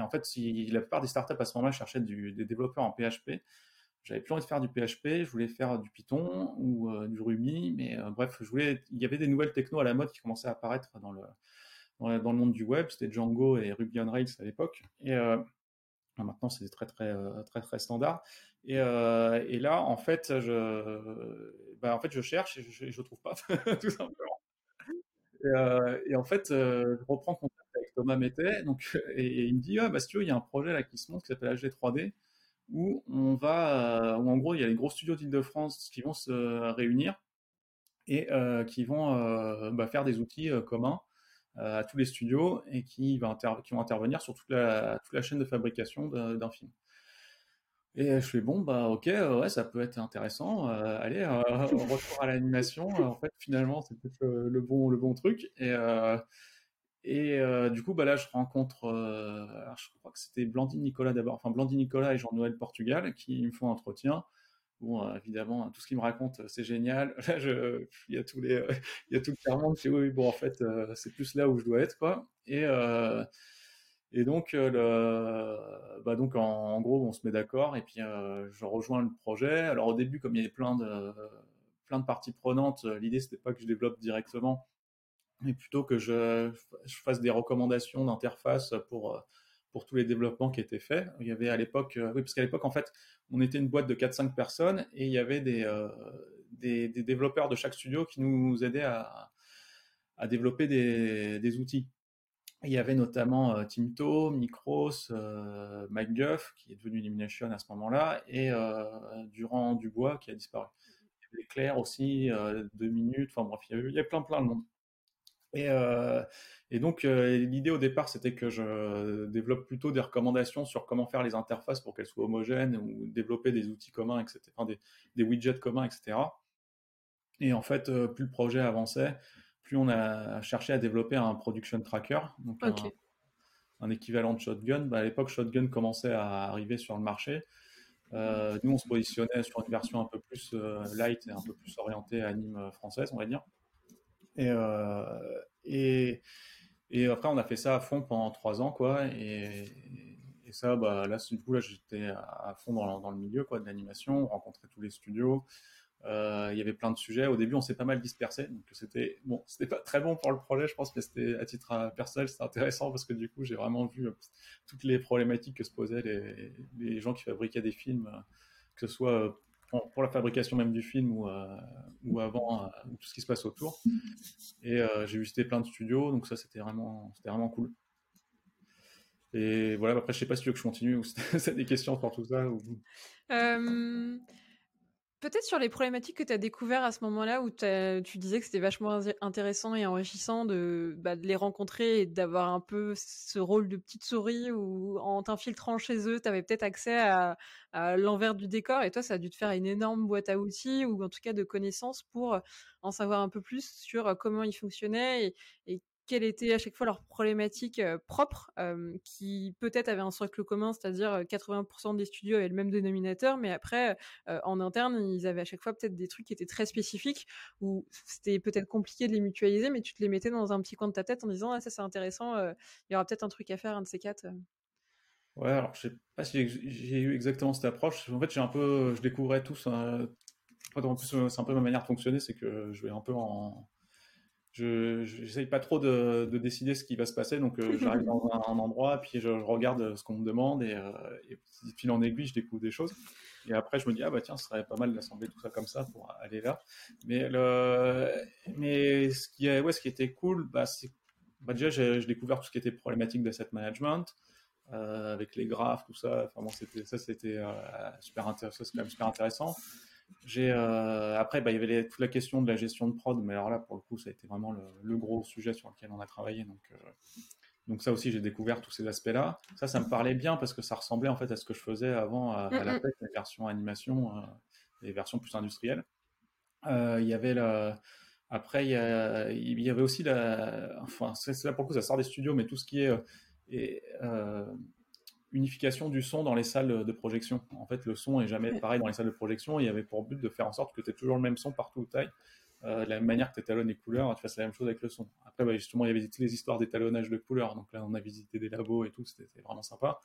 en fait, la plupart des startups à ce moment-là cherchaient des développeurs en PHP, j'avais plus envie de faire du PHP, je voulais faire du Python ou du Ruby, mais bref, je voulais, il y avait des nouvelles technos à la mode qui commençaient à apparaître dans le, dans, le, monde du web, c'était Django et Ruby on Rails à l'époque. Et maintenant, c'est très, très, très, très standard. Et, et, là, en fait, je, bah, en fait, je cherche et je ne trouve pas, <laughs> tout simplement. Et, et en fait, je reprends contact avec Thomas Mettet, donc, et, il me dit, ah, bah, tu veux, il y a un projet là qui se monte qui s'appelle HG3D, où on va, où en gros, il y a les gros studios d'Île-de-France qui vont se réunir et qui vont bah, faire des outils communs à tous les studios et qui, va qui vont intervenir sur toute la, toute la chaîne de fabrication d'un film. Et je fais bon bah ok ouais ça peut être intéressant euh, allez euh, <laughs> retour à l'animation. En fait finalement c'est peut-être le, bon le bon truc. Et et du coup bah là je rencontre je crois que c'était Blandine Nicolas d'abord. Enfin Blandine Nicolas et Jean-Noël Portugal qui me font un entretien. Bon évidemment tout ce qu'ils me racontent c'est génial. <laughs> Là je il y a tous les <laughs> il y a tout le monde je oui bon en fait c'est plus là où je dois être quoi. Et et donc, euh, bah donc en, gros, on se met d'accord et puis euh, je rejoins le projet. Alors au début, comme il y avait plein de, plein de parties prenantes, euh, l'idée c'était pas que je développe directement, mais plutôt que je, je fasse des recommandations d'interface pour pour tous les développements qui étaient faits. Il y avait à l'époque, oui, parce qu'à l'époque, en fait, on était une boîte de 4-5 personnes et il y avait des, des, des, développeurs de chaque studio qui nous aidaient à, à développer des, des outils. Il y avait notamment euh, Timto, Micros, euh, MacGuff, qui est devenu Illumination à ce moment-là, et euh, Durand Dubois, qui a disparu. Il y avait Claire aussi, deux minutes, enfin bref, il y, avait, il plein plein de monde. Et, et donc l'idée au départ, c'était que je développe plutôt des recommandations sur comment faire les interfaces pour qu'elles soient homogènes, ou développer des outils communs, etc., enfin, des, des widgets communs, etc. Et en fait, plus le projet avançait, plus on a cherché à développer un production tracker, donc un, équivalent de Shotgun. Bah, à l'époque, Shotgun commençait à arriver sur le marché. Euh, nous, on se positionnait sur une version un peu plus euh, light et un peu plus orientée à anime française, on va dire. Et, euh, et, et, après, on a fait ça à fond pendant trois ans, quoi. Et, et ça, bah, là, du coup, là, j'étais à fond dans, dans, le milieu, quoi, de l'animation, on rencontrait tous les studios. Euh, il y avait plein de sujets. Au début, on s'est pas mal dispersé, donc c'était bon, c'était pas très bon pour le projet, je pense, mais c'était à titre personnel, c'était intéressant parce que du coup, j'ai vraiment vu euh, toutes les problématiques que se posaient les, gens qui fabriquaient des films, euh, que ce soit pour la fabrication même du film ou, ou avant tout ce qui se passe autour. Et j'ai visité plein de studios, donc ça, c'était vraiment, c'était vraiment cool. Et voilà, après, je sais pas si tu veux que je continue ou <laughs> c'est des questions pour tout ça. Peut-être sur les problématiques que tu as découvert à ce moment-là où tu disais que c'était vachement intéressant et enrichissant de, bah, de les rencontrer et d'avoir un peu ce rôle de petite souris où en t'infiltrant chez eux, tu avais peut-être accès à, l'envers du décor. Et toi, ça a dû te faire une énorme boîte à outils ou en tout cas de connaissances pour en savoir un peu plus sur comment ils fonctionnaient et quelles étaient à chaque fois leurs problématiques propres, qui peut-être avaient un socle commun, c'est-à-dire 80% des studios avaient le même dénominateur, mais après, en interne, ils avaient à chaque fois peut-être des trucs qui étaient très spécifiques, où c'était peut-être compliqué de les mutualiser, mais tu te les mettais dans un petit coin de ta tête en disant, ah, ça c'est intéressant, il y aura peut-être un truc à faire, un de ces quatre. Ouais, alors je sais pas si j'ai eu exactement cette approche. En fait, j'ai un peu, je découvrais tout. En plus, c'est un peu ma manière de fonctionner, c'est que je vais un peu en je j'essaye pas trop de, de, décider ce qui va se passer. Donc, <laughs> j'arrive dans un, endroit, puis je, regarde ce qu'on me demande et, et de fil en aiguille, je découvre des choses. Et après, je me dis, ah bah tiens, ce serait pas mal d'assembler tout ça comme ça pour aller là. Mais, le... Mais ce, qui ouais, ce qui était cool, bah, c'est bah, déjà, j'ai découvert tout ce qui était problématique d'asset management. Euh, avec les graphes, tout ça. Enfin bon, c'était ça, c'était euh, super intéressant. C'est quand même super intéressant. J'ai euh, après, bah, il y avait toute la question de la gestion de prod, mais alors là, pour le coup, ça a été vraiment le, gros sujet sur lequel on a travaillé. Donc, donc ça aussi, j'ai découvert tous ces aspects-là. Ça, ça me parlait bien parce que ça ressemblait en fait à ce que je faisais avant à, la tête, les versions animation, les versions plus industrielles. il y avait la... Après, il y, y, avait aussi la... Enfin, c'est là pour le coup, ça sort des studios, mais tout ce qui est et euh, unification du son dans les salles de projection. En fait, le son est jamais pareil dans les salles de projection. Il y avait pour but de faire en sorte que tu aies toujours le même son partout où tu euh, de la même manière que tu étalonnes les couleurs, tu fasses la même chose avec le son. Après, bah, justement, il y avait toutes les histoires d'étalonnage de couleurs. Donc là, on a visité des labos et tout, c'était vraiment sympa.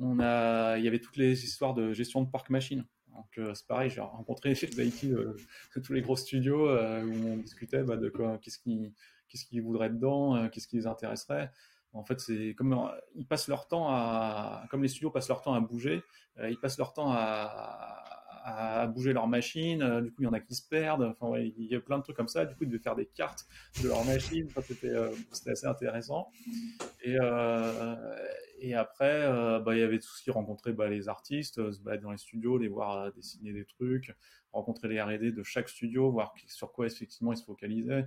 On a, il y avait toutes les histoires de gestion de parc machine. Donc euh, c'est pareil, j'ai rencontré chez <laughs> IT euh, tous les gros studios où on discutait bah, de quoi, qu'est-ce qu'ils qu'est-ce qu'ils voudraient dedans, qu'est-ce qui les intéresserait. En fait, c'est comme euh, ils passent leur temps à, comme les studios passent leur temps à bouger, euh, ils passent leur temps à, bouger leur machine. Euh, du coup, il y en a qui se perdent. Enfin, il y a plein de trucs comme ça. Du coup, ils devaient faire des cartes de leur machine. c'était assez intéressant. Et, et après, bah, il y avait tout ce qui rencontrait bah, les artistes, se balader dans les studios, les voir dessiner des trucs, rencontrer les R&D de chaque studio, voir sur quoi effectivement ils se focalisaient.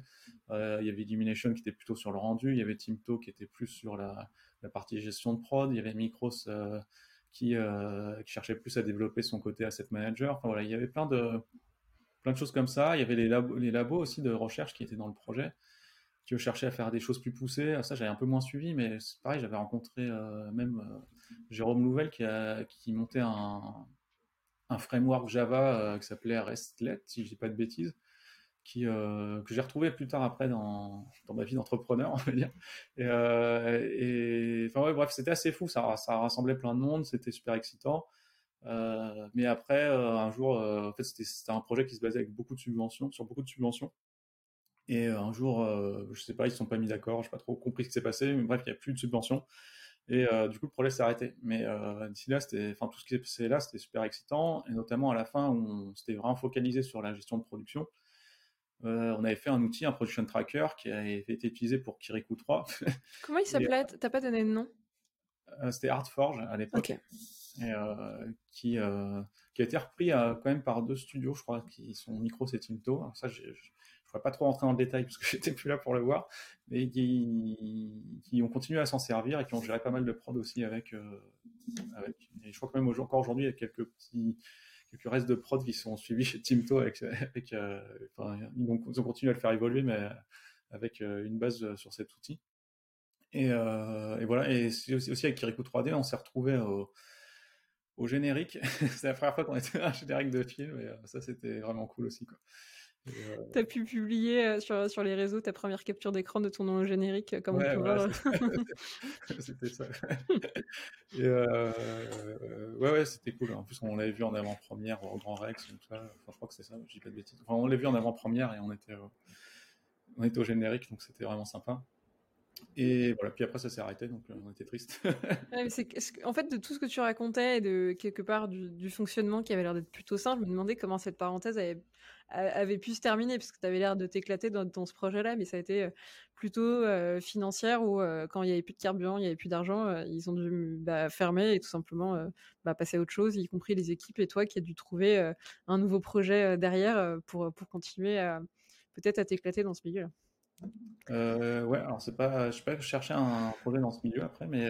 Euh, il y avait Illumination qui était plutôt sur le rendu, il y avait Timto qui était plus sur la, partie gestion de prod, il y avait Micros euh, qui, euh, cherchait plus à développer son côté asset manager. Enfin voilà, il y avait plein de, plein de choses comme ça. Il y avait les labos aussi de recherche qui étaient dans le projet qui cherchaient à faire des choses plus poussées. Ça, j'avais un peu moins suivi, mais c'est pareil, j'avais rencontré même Jérôme Louvel qui, a, montait un, un framework Java euh, qui s'appelait RESTlet, si je dis pas de bêtises, qui, euh, que j'ai retrouvé plus tard après dans, dans ma vie d'entrepreneur, on va dire. Et, euh, bref, c'était assez fou, ça, ça rassemblait plein de monde, c'était super excitant. mais après, un jour, en fait, c'était un projet qui se basait avec beaucoup de subventions, sur beaucoup de subventions. Et un jour, je sais pas, ils se sont pas mis d'accord, je n'ai pas trop compris ce qui s'est passé, mais bref, il n'y a plus de subventions. Et euh, du coup, le projet s'est arrêté. Mais euh, d'ici là, c'était, enfin, tout ce qui s'est passé là, c'était super excitant. Et notamment à la fin, on s'était vraiment focalisé sur la gestion de production. Euh, on avait fait un outil, un production tracker, qui a été utilisé pour Kirikou 3. <laughs> Comment il s'appelait? T'as pas donné de nom? C'était Artforge à l'époque. Et, qui, qui a été repris quand même par deux studios, je crois, qui sont Micros et Tinto. Alors ça, j'ai, ne pas trop rentrer dans le détail parce que <laughs> j'étais plus là pour le voir, mais qui, ont continué à s'en servir et qui ont géré pas mal de prod aussi avec. Euh, avec et je crois que même encore aujourd'hui, il y a quelques petits restes de prod qui sont suivis chez Timto avec, <laughs> avec euh, ils, ont, continué à le faire évoluer, mais avec euh, une base sur cet outil. Et, voilà, et aussi, avec Kirikou 3D, on s'est retrouvé au, au générique. <laughs> c'est la première fois qu'on était à un générique de film, et ça c'était vraiment cool aussi. Quoi. Euh, tu as pu publier euh, sur, sur les réseaux ta première capture d'écran de ton nom générique, euh, comme ouais, <laughs> <laughs> c'était ça. ouais, ouais, c'était cool. En plus, on l'avait vu en avant-première au Grand Rex. Enfin, je crois que c'est ça, je dis pas de bêtises. Enfin, on l'a vu en avant-première et on était, on était au générique, donc c'était vraiment sympa. Et voilà, puis après ça s'est arrêté, donc on était triste. <laughs> en fait, de tout ce que tu racontais et de quelque part du, fonctionnement qui avait l'air d'être plutôt simple, je me demandais comment cette parenthèse avait pu se terminer parce que tu avais l'air de t'éclater dans, ce projet-là, mais ça a été plutôt financière où quand il n'y avait plus de carburant, il n'y avait plus d'argent, ils ont dû bah, fermer et tout simplement bah, passer à autre chose, y compris les équipes et toi qui as dû trouver un nouveau projet derrière pour, pour continuer peut-être à t'éclater dans ce milieu-là. Euh, ouais, alors c'est pas, je sais pas chercher un projet dans ce milieu après, mais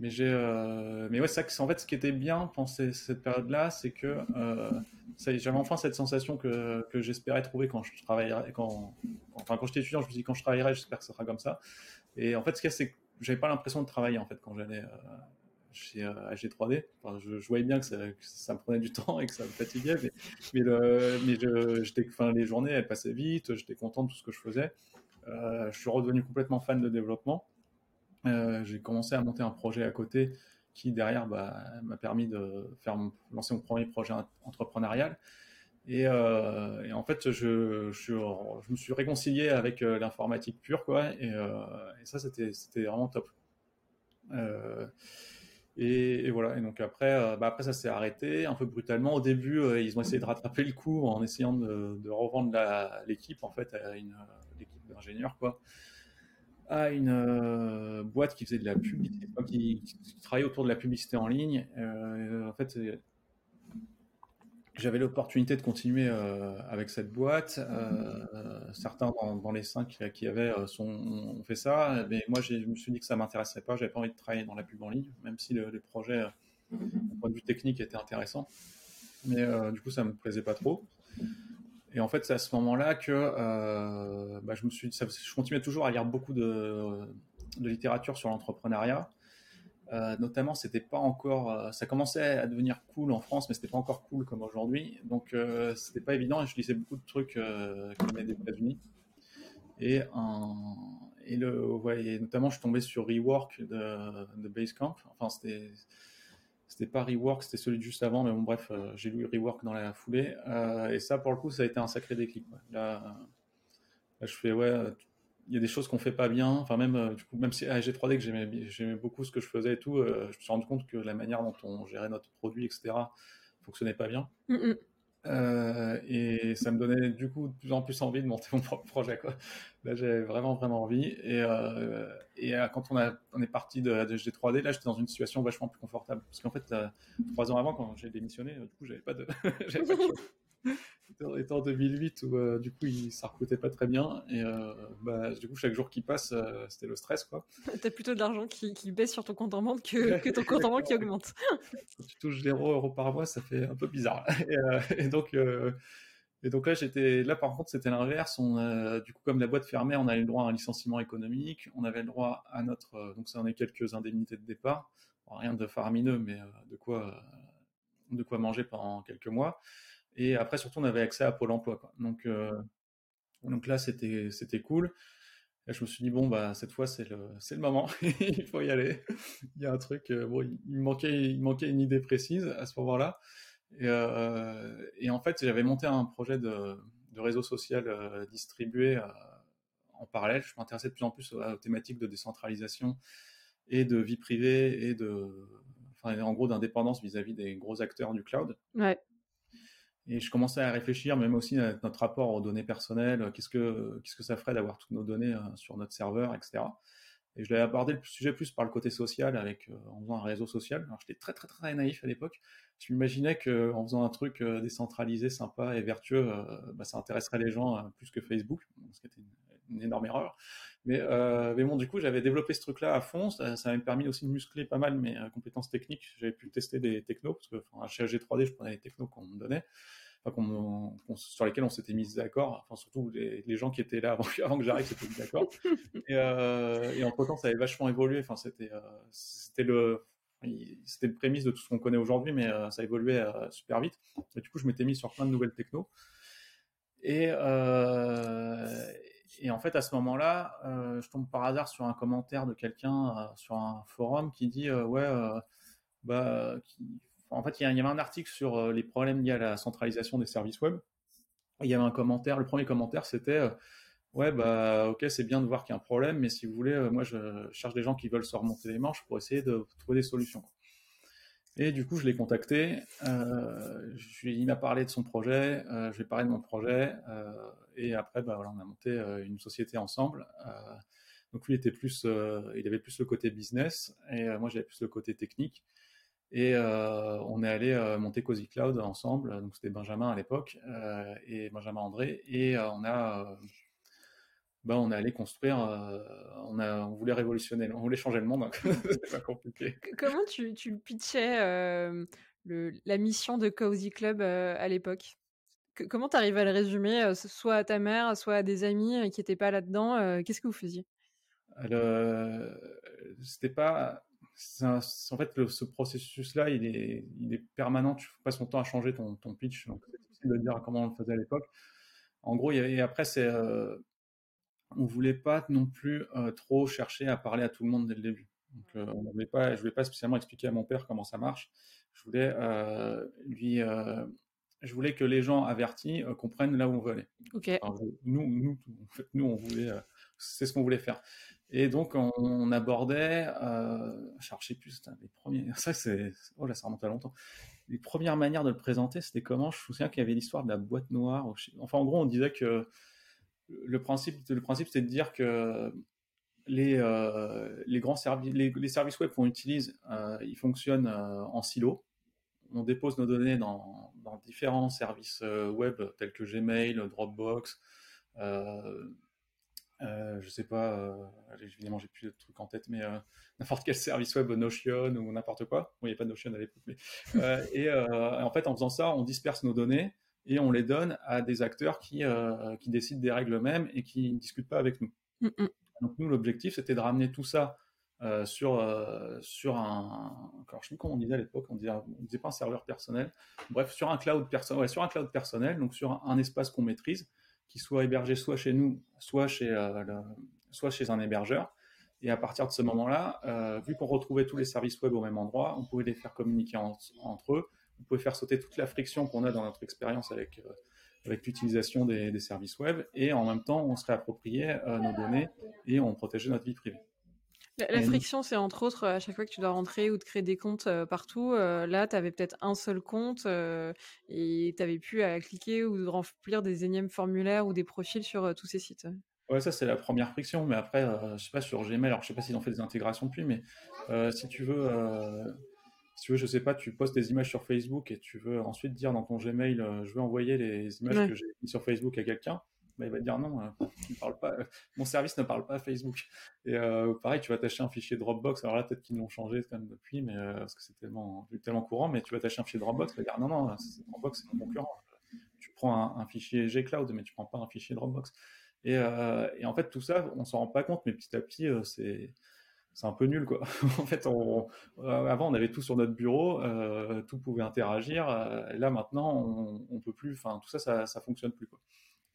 mais j'ai, euh, mais ouais, ça, en fait, ce qui était bien pendant cette période-là, c'est que euh, j'avais enfin cette sensation que, que j'espérais trouver quand je travaillerais, quand, enfin, quand j'étais étudiant, je me dis quand je travaillerai, j'espère que ça sera comme ça. Et en fait, ce qu'il y a, c'est que j'avais pas l'impression de travailler en fait quand j'allais euh, chez AG3D. Enfin, je, voyais bien que ça, me prenait du <laughs> temps et que ça me fatiguait, mais, mais j'étais, les journées, elles passaient vite, j'étais content de tout ce que je faisais. je suis redevenu complètement fan de développement. Euh, j'ai commencé à monter un projet à côté qui derrière bah, m'a permis de faire lancer mon premier projet entrepreneurial. Et, en fait, je, je, je, me suis réconcilié avec l'informatique pure, quoi. Et ça, c'était vraiment top. Et, voilà. Et donc après, bah après ça s'est arrêté un peu brutalement. Au début, ils ont essayé de rattraper le coup en essayant de, de revendre l'équipe en fait à une équipe d'ingénieurs, quoi à une euh, boîte qui faisait de la publicité, qui, travaillait autour de la publicité en ligne. Euh, en fait, j'avais l'opportunité de continuer euh, avec cette boîte. certains dans, les cinq qui avaient sont, ont fait ça, mais moi je me suis dit que ça m'intéressait pas. J'avais pas envie de travailler dans la pub en ligne, même si le, les projets, d'un point de vue technique, étaient intéressants. Mais du coup, ça me plaisait pas trop. Et en fait, c'est à ce moment-là que euh, bah, je continuais toujours à lire beaucoup de littérature sur l'entrepreneuriat. Euh, notamment, c'était pas encore, euh, ça commençait à devenir cool en France, mais c'était pas encore cool comme aujourd'hui. Donc, euh, c'était pas évident. Et je lisais beaucoup de trucs qui venaient des États-Unis. Et, et le, ouais, et notamment, je suis tombé sur Rework de, de Basecamp. Enfin, c'était c'était pas Rework, c'était celui de juste avant, mais bon, bref, euh, j'ai lu Rework dans la foulée. Et ça, pour le coup, ça a été un sacré déclic. Là, je fais, ouais, il y a des choses qu'on fait pas bien. Enfin, même, euh, du coup, même si à G3D, que j'aimais beaucoup ce que je faisais et tout, je me suis rendu compte que la manière dont on gérait notre produit, etc., fonctionnait pas bien. Mm, mm. Euh, et ça me donnait du coup de plus en plus envie de monter mon propre projet. Quoi. Là, j'avais vraiment, vraiment envie. Et, euh, et euh, quand on, a, on est parti de, de G3D, là, j'étais dans une situation vachement plus confortable. Parce qu'en fait, trois ans avant, quand j'ai démissionné, du coup, j'avais pas de, <laughs> j'avais pas de C'était en 2008 où euh, du coup il, ça recrutait pas très bien et euh, bah, du coup chaque jour qui passe euh, c'était le stress quoi. <laughs> T'as plutôt de l'argent qui, qui, baisse sur ton compte en banque que, que ton compte en banque qui augmente. <laughs> Quand tu touches 0 euros par mois ça fait un peu bizarre. <laughs> Et, et donc et donc là j'étais là par contre c'était l'inverse. On du coup comme la boîte fermait on avait le droit à un licenciement économique, on avait le droit à notre donc ça en est quelques indemnités de départ, rien de faramineux mais de quoi de quoi manger pendant quelques mois. Et après, surtout, on avait accès à Pôle emploi. Donc, euh, donc là, c'était, cool. Je me suis dit, bon, bah, cette fois, c'est le, le moment. <laughs> il faut y aller. il y a un truc. Euh, bon, il, manquait, il manquait une idée précise à ce moment-là. Et, euh, en fait, j'avais monté un projet de, de réseau social distribué en parallèle. Je m'intéressais de plus en plus aux, thématiques de décentralisation et de vie privée et de, enfin, en gros, d'indépendance vis-à-vis des gros acteurs du cloud. Ouais. Et je commençais à réfléchir, même aussi à notre rapport aux données personnelles, qu'est-ce que, qu'est-ce que ça ferait d'avoir toutes nos données euh, sur notre serveur, etc. Et je l'ai abordé le sujet plus par le côté social, avec, euh, en faisant un réseau social. Alors j'étais très, très, très naïf à l'époque. Je m'imaginais qu'en faisant un truc euh, décentralisé, sympa et vertueux, bah, ça intéresserait les gens plus que Facebook, ce qui était une, énorme erreur. Mais, bon, du coup, j'avais développé ce truc-là à fond. Ça, m'a permis aussi de muscler pas mal mes compétences techniques. J'avais pu tester des technos, parce que enfin, chez AG3D, je prenais les technos qu'on me donnait sur lesquels on s'était mis d'accord. Enfin, surtout les, gens qui étaient là avant, que j'arrive s'étaient mis d'accord. <laughs> Et, euh, et entre temps, ça avait vachement évolué. Enfin, c'était, euh, c'était le, c'était le prémisse de tout ce qu'on connaît aujourd'hui, mais euh, ça évoluait super vite. Et du coup, je m'étais mis sur plein de nouvelles techno. Et, et en fait, à ce moment-là, je tombe par hasard sur un commentaire de quelqu'un sur un forum qui dit ouais, bah, qui, en fait, il y, avait un article sur euh, les problèmes liés à la centralisation des services web. il y avait un commentaire. Le premier commentaire, c'était euh, Ouais, bah, ok, c'est bien de voir qu'il y a un problème, mais si vous voulez, euh, moi, je cherche des gens qui veulent se remonter les manches pour essayer de trouver des solutions. Et du coup, je l'ai contacté. il m'a parlé de son projet. je lui ai parlé de mon projet. et après, bah, voilà, on a monté une société ensemble. donc, lui était plus, il avait plus le côté business et moi, j'avais plus le côté technique. Et euh, on est allé euh, monter Cozy Cloud ensemble. Donc c'était Benjamin à l'époque euh, et Benjamin André. Et on a, ben, on est allé construire. on a, on voulait révolutionner, on voulait changer le monde. <laughs> Donc c'est pas compliqué. Comment tu, tu pitchais le, la mission de Cozy Club à l'époque? Comment tu arrives à le résumer, soit à ta mère, soit à des amis qui n'étaient pas là-dedans Qu'est-ce que vous faisiez? C'était pas en fait, ce processus-là, il est, il est permanent. Tu passes ton temps à changer ton, ton pitch. Donc, c'est difficile de dire comment on le faisait à l'époque. En gros, et après, c'est, euh, on voulait pas non plus euh, trop chercher à parler à tout le monde dès le début. Donc, euh, on voulait pas, je voulais pas spécialement expliquer à mon père comment ça marche. Je voulais euh, lui je voulais que les gens avertis comprennent là où on veut aller. Ok. nous, nous, en fait, nous, on voulait, c'est ce qu'on voulait faire. Et donc, on, abordait, euh, je sais plus, les premiers, <laughs> ça c'est, oh là, ça remonte à longtemps. Les premières manières de le présenter, c'était comment? Je me souviens qu'il y avait l'histoire de la boîte noire. Enfin, en gros, on disait que le principe, le principe, c'était de dire que les, euh, les grands services, les, services web qu'on utilise, euh, ils fonctionnent euh, en silo. On dépose nos données dans, différents services web tels que Gmail, Dropbox, je sais pas, euh, évidemment j'ai plus de trucs en tête, mais euh, <laughs> n'importe quel service web, Notion ou n'importe quoi. Bon, il n'y a pas de Notion à l'époque, mais <laughs> et en fait en faisant ça, on disperse nos données et on les donne à des acteurs qui qui décident des règles eux-mêmes et qui ne discutent pas avec nous. Mm, mm. Donc nous l'objectif c'était de ramener tout ça sur sur un alors je sais plus comment on disait à l'époque on disait on disait pas un serveur personnel bref sur un cloud personnel ouais, sur un cloud personnel donc sur un espace qu'on maîtrise qui soit hébergé soit chez nous, soit chez, euh, soit chez un hébergeur. Et à partir de ce moment-là, euh, vu qu'on retrouvait tous les services web au même endroit, on pouvait les faire communiquer entre eux. On pouvait faire sauter toute la friction qu'on a dans notre expérience avec, euh, avec l'utilisation des, services web. Et en même temps, on se réappropriait nos données et on protégeait notre vie privée. La, friction, c'est entre autres à chaque fois que tu dois rentrer ou te créer des comptes partout. là, tu avais peut-être un seul compte et tu avais pu à cliquer ou remplir des énièmes formulaires ou des profils sur tous ces sites. Ouais, ça c'est la première friction, mais après, je sais pas sur Gmail, alors je sais pas s'ils ont fait des intégrations depuis, mais si tu veux, si tu veux, je sais pas, tu postes des images sur Facebook et tu veux ensuite dire dans ton Gmail, je veux envoyer les images que j'ai mises sur Facebook à quelqu'un il va dire non, euh, <laughs> pas, euh, mon service ne parle pas à Facebook. Et euh, pareil, tu vas t'acheter un fichier Dropbox. Alors là, peut-être qu'ils l'ont changé depuis, mais parce que c'est tellement, tellement courant. Mais tu vas t'acheter un fichier Dropbox, tu vas dire non, non, Dropbox c'est un concurrent. Tu prends un, fichier Gcloud, mais tu prends pas un fichier Dropbox. Et, en fait, tout ça, on s'en rend pas compte, mais petit à petit, c'est c'est un peu nul quoi. <laughs> en fait, avant on avait tout sur notre bureau, tout pouvait interagir. et là maintenant, on, on peut plus. Enfin, tout ça, ça, ça fonctionne plus.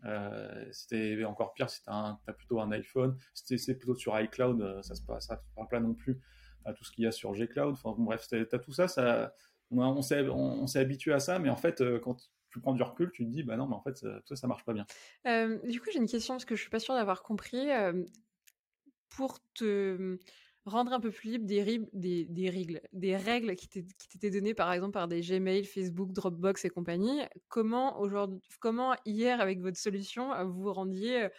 Euh, c'était encore pire si tu as, plutôt un iPhone. Si c'est plutôt sur iCloud, euh, ça se passe, parle pas non plus à tout ce qu'il y a sur Gcloud. Enfin, bref, tu as tout ça, ça on, on s'est habitué à ça, mais en fait, euh, quand tu prends du recul, tu te dis, bah non, mais en fait, ça, ça, marche pas bien. du coup, j'ai une question parce que je suis pas sûre d'avoir compris. pour te rendre un peu plus libre des, règles, des règles qui t'étaient données par exemple par des Gmail, Facebook, Dropbox et compagnie. Comment aujourd'hui, comment hier avec votre solution vous rendiez,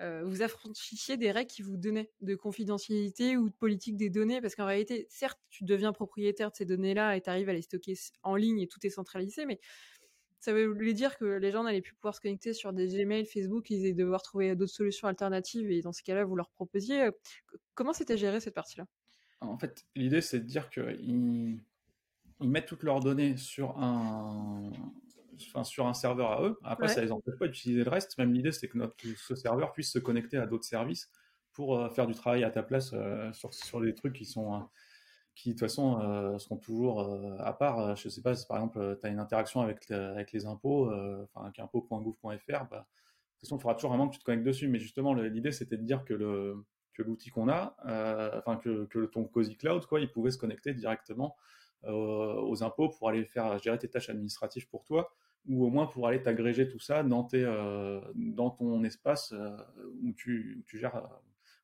euh, vous affranchissiez des règles qui vous donnaient de confidentialité ou de politique des données? Parce qu'en réalité, certes, tu deviens propriétaire de ces données-là et tu arrives à les stocker en ligne et tout est centralisé, mais ça voulait dire que les gens n'allaient plus pouvoir se connecter sur des Gmail, Facebook, ils allaient devoir trouver d'autres solutions alternatives et dans ce cas-là, vous leur proposiez. Comment c'était géré cette partie-là? En fait, l'idée, c'est de dire qu'ils ils mettent toutes leurs données sur un, enfin, sur un serveur à eux. Après, ça les empêche pas d'utiliser le reste. Même l'idée, c'est que notre, ce serveur puisse se connecter à d'autres services pour euh, faire du travail à ta place euh, sur, sur des trucs qui sont. Euh, qui de toute façon euh, seront toujours euh, à part. Euh, je sais pas, si par exemple tu as une interaction avec, avec les impôts, enfin avec impôts.gouv.fr, bah, de toute façon, il faudra toujours vraiment que tu te connectes dessus. Mais justement, l'idée c'était de dire que le que l'outil qu'on a, enfin que, que ton Cozy Cloud, quoi, il pouvait se connecter directement aux impôts pour aller faire gérer tes tâches administratives pour toi, ou au moins pour aller t'agréger tout ça dans tes dans ton espace où tu, où tu gères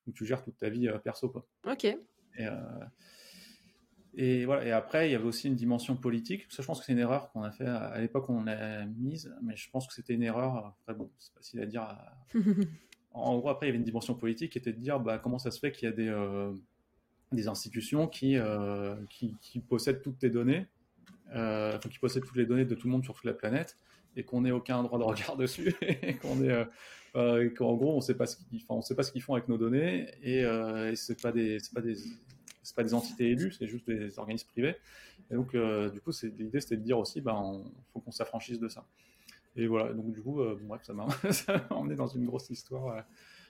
où tu gères toute ta vie perso, quoi. Ok. Et, et voilà. Et après, il y avait aussi une dimension politique. Ça, je pense que c'est une erreur qu'on a fait à, l'époque on l'a mise, mais je pense que c'était une erreur. Après, bon, c'est facile à dire. <laughs> en gros, après, il y avait une dimension politique qui était de dire, bah, comment ça se fait qu'il y a des, euh, des institutions qui, euh, qui, qui, possèdent toutes tes données, euh, enfin, qui possèdent toutes les données de tout le monde sur toute la planète, et qu'on n'ait aucun droit de regard <laughs> dessus, et qu'on est, euh, qu'en gros, on sait pas ce qu'ils, on sait pas ce qu'ils font avec nos données, et, et c'est pas des, c'est pas des c'est pas des entités élues, c'est juste des organismes privés. Et donc, euh, du coup, l'idée, c'était de dire aussi, ben, faut qu'on s'affranchisse de ça. Et voilà, donc du coup, euh, <laughs> ça m'a emmené dans une grosse histoire euh,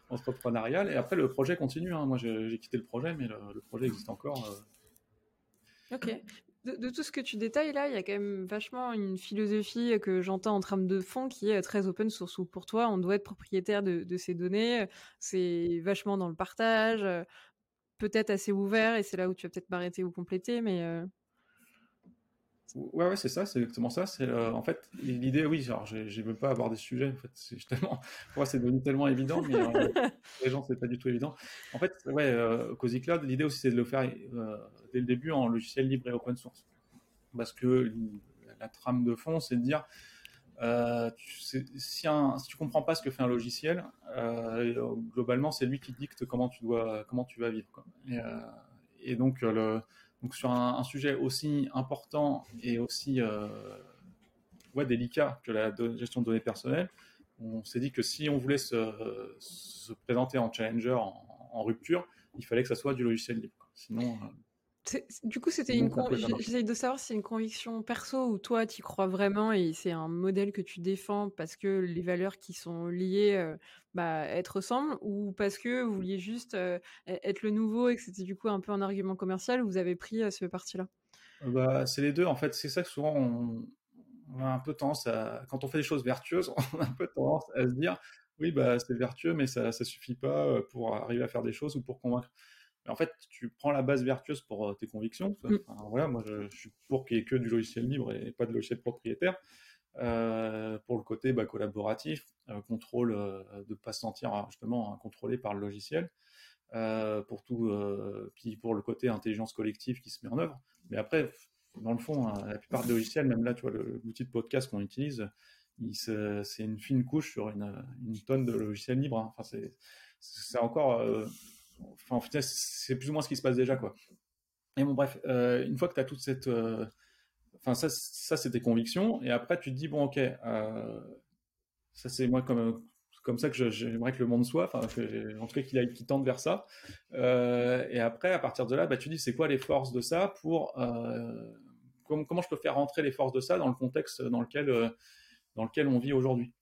entrepreneuriale. Et après, le projet continue. Hein. Moi, j'ai quitté le projet, mais le, projet existe encore. Ok. De, tout ce que tu détailles là, il y a quand même vachement une philosophie que j'entends en trame de fond qui est très open source. Où pour toi, on doit être propriétaire de ces données. C'est vachement dans le partage peut-être assez ouvert et c'est là où tu vas peut-être m'arrêter ou compléter, mais euh, Ouais, ouais, c'est ça, c'est exactement ça. C'est en fait l'idée, oui. Alors, je veux pas avoir des sujets. En fait, c'est tellement, <laughs> pour moi, c'est devenu tellement évident, mais euh, <laughs> les gens, c'est pas du tout évident. En fait, ouais, euh, Cozy Cloud, l'idée aussi, c'est de le faire euh, dès le début en logiciel libre et open source, parce que la trame de fond, c'est de dire, si tu comprends pas ce que fait un logiciel, globalement, c'est lui qui dicte comment tu dois, comment tu vas vivre. Quoi. Et, donc donc sur un, sujet aussi important et aussi euh, délicat que la gestion de données personnelles, on s'est dit que si on voulait se, se présenter en challenger, en, rupture, il fallait que ça soit du logiciel libre. Sinon, euh, du coup, c'était une. J'essaie de savoir si c'est une conviction perso ou toi, tu crois vraiment et c'est un modèle que tu défends parce que les valeurs qui sont liées, euh, bah, elles te ressemblent ou parce que vous vouliez juste euh, e-, être le nouveau et que c'était du coup un peu un argument commercial ou vous avez pris euh, ce parti-là? Bah, C'est les deux. En fait, c'est ça que souvent on, a un peu tendance à. Quand on fait des choses vertueuses, <laughs> on a un peu tendance à se dire oui, bah, c'est vertueux, mais ça ne suffit pas pour arriver à faire des choses ou pour convaincre en fait, tu prends la base vertueuse pour euh, tes convictions. Mm. voilà, moi, je, suis pour qu'il n'y ait que du logiciel libre et pas de logiciel propriétaire. Euh, pour le côté bah, collaboratif, euh, contrôle, de ne pas se sentir justement contrôlé par le logiciel. pour tout, puis pour le côté intelligence collective qui se met en œuvre. Mais après, dans le fond, hein, la plupart des logiciels, même là, tu vois, l'outil de podcast qu'on utilise, c'est une fine couche sur une, tonne de logiciels libres. Hein. Enfin, c'est encore enfin, en c'est plus ou moins ce qui se passe déjà, quoi. Et bon, bref, euh, une fois que tu as toute cette. Euh, enfin, ça, ça c'est tes convictions. Et après, tu te dis, bon, ok, euh, ça, c'est moi comme, comme ça que j'aimerais que le monde soit, enfin, en tout cas qu'il qu tente vers ça. et après, à partir de là, bah, tu dis, c'est quoi les forces de ça pour. comment je peux faire rentrer les forces de ça dans le contexte dans lequel, dans lequel on vit aujourd'hui?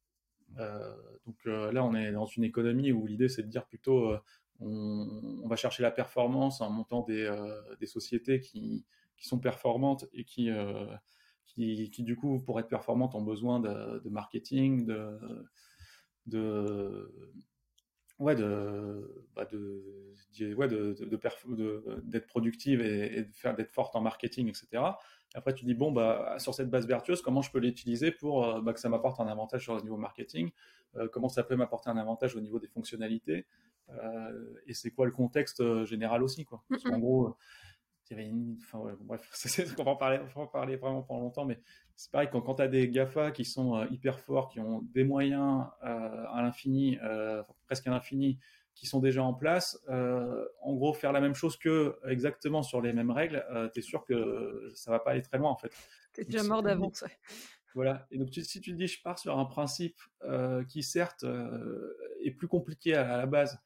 Donc là, on est dans une économie où l'idée c'est de dire plutôt on, va chercher la performance en montant des, euh, sociétés qui, sont performantes et euh, qui, qui, du coup, pour être performantes, ont besoin de, marketing, de, ouais de bah de d'être productive et, faire d'être forte en marketing etc après tu dis bon bah sur cette base vertueuse comment je peux l'utiliser pour euh, bah, que ça m'apporte un avantage sur le niveau marketing? Comment ça peut m'apporter un avantage au niveau des fonctionnalités? Et c'est quoi le contexte euh, général aussi, quoi. Parce qu'en gros, il y avait une... enfin, ouais, bref, <laughs> on va en parler, on va en parler vraiment pendant longtemps, mais c'est pareil quand, quand tu as des GAFA qui sont euh, hyper forts, qui ont des moyens à l'infini, presque à l'infini, qui sont déjà en place, en gros, faire la même chose que exactement sur les mêmes règles, tu es sûr que ça va pas aller très loin en fait. Tu es déjà mort d'avance. Voilà. Et donc, si tu te dis, je pars sur un principe qui, certes, est plus compliqué à la base,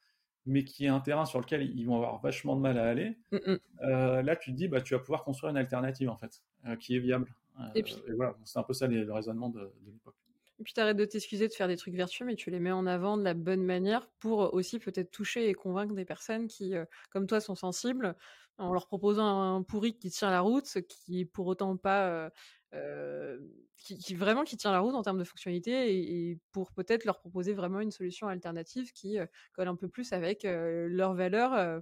mais qui est un terrain sur lequel ils vont avoir vachement de mal à aller, mm, mm. Euh, là tu te dis bah tu vas pouvoir construire une alternative en fait euh, qui est viable. Euh, et puis voilà, c'est un peu ça le raisonnement de, de l'époque. Et puis tu arrêtes de t'excuser de faire des trucs vertueux, mais tu les mets en avant de la bonne manière pour aussi peut-être toucher et convaincre des personnes qui, comme toi, sont sensibles, en leur proposant un pourri qui tient la route, qui est pour autant pas euh, qui, vraiment qui tient la route en termes de fonctionnalité et, pour peut-être leur proposer vraiment une solution alternative qui euh, colle un peu plus avec euh, leurs valeurs.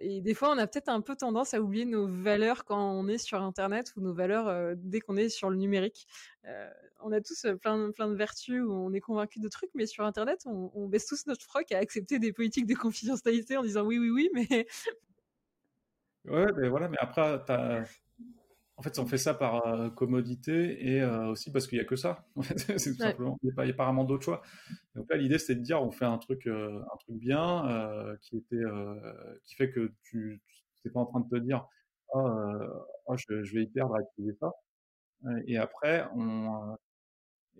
et des fois, on a peut-être un peu tendance à oublier nos valeurs quand on est sur Internet ou nos valeurs dès qu'on est sur le numérique. on a tous plein, plein de vertus où on est convaincu de trucs, mais sur Internet, on, baisse tous notre froc à accepter des politiques de confidentialité en disant oui, oui, oui, mais... Ouais, mais voilà, mais après, as en fait, on fait ça par euh, commodité et euh, aussi parce qu'il n'y a que ça. <laughs> c'est tout simplement. Il n'y a, pas vraiment d'autre choix. Donc là, l'idée, c'était de dire, on fait un truc, euh, un truc bien qui était, qui fait que tu n'es pas en train de te dire, oh, oh je, vais y perdre à utiliser ça. Et après, on,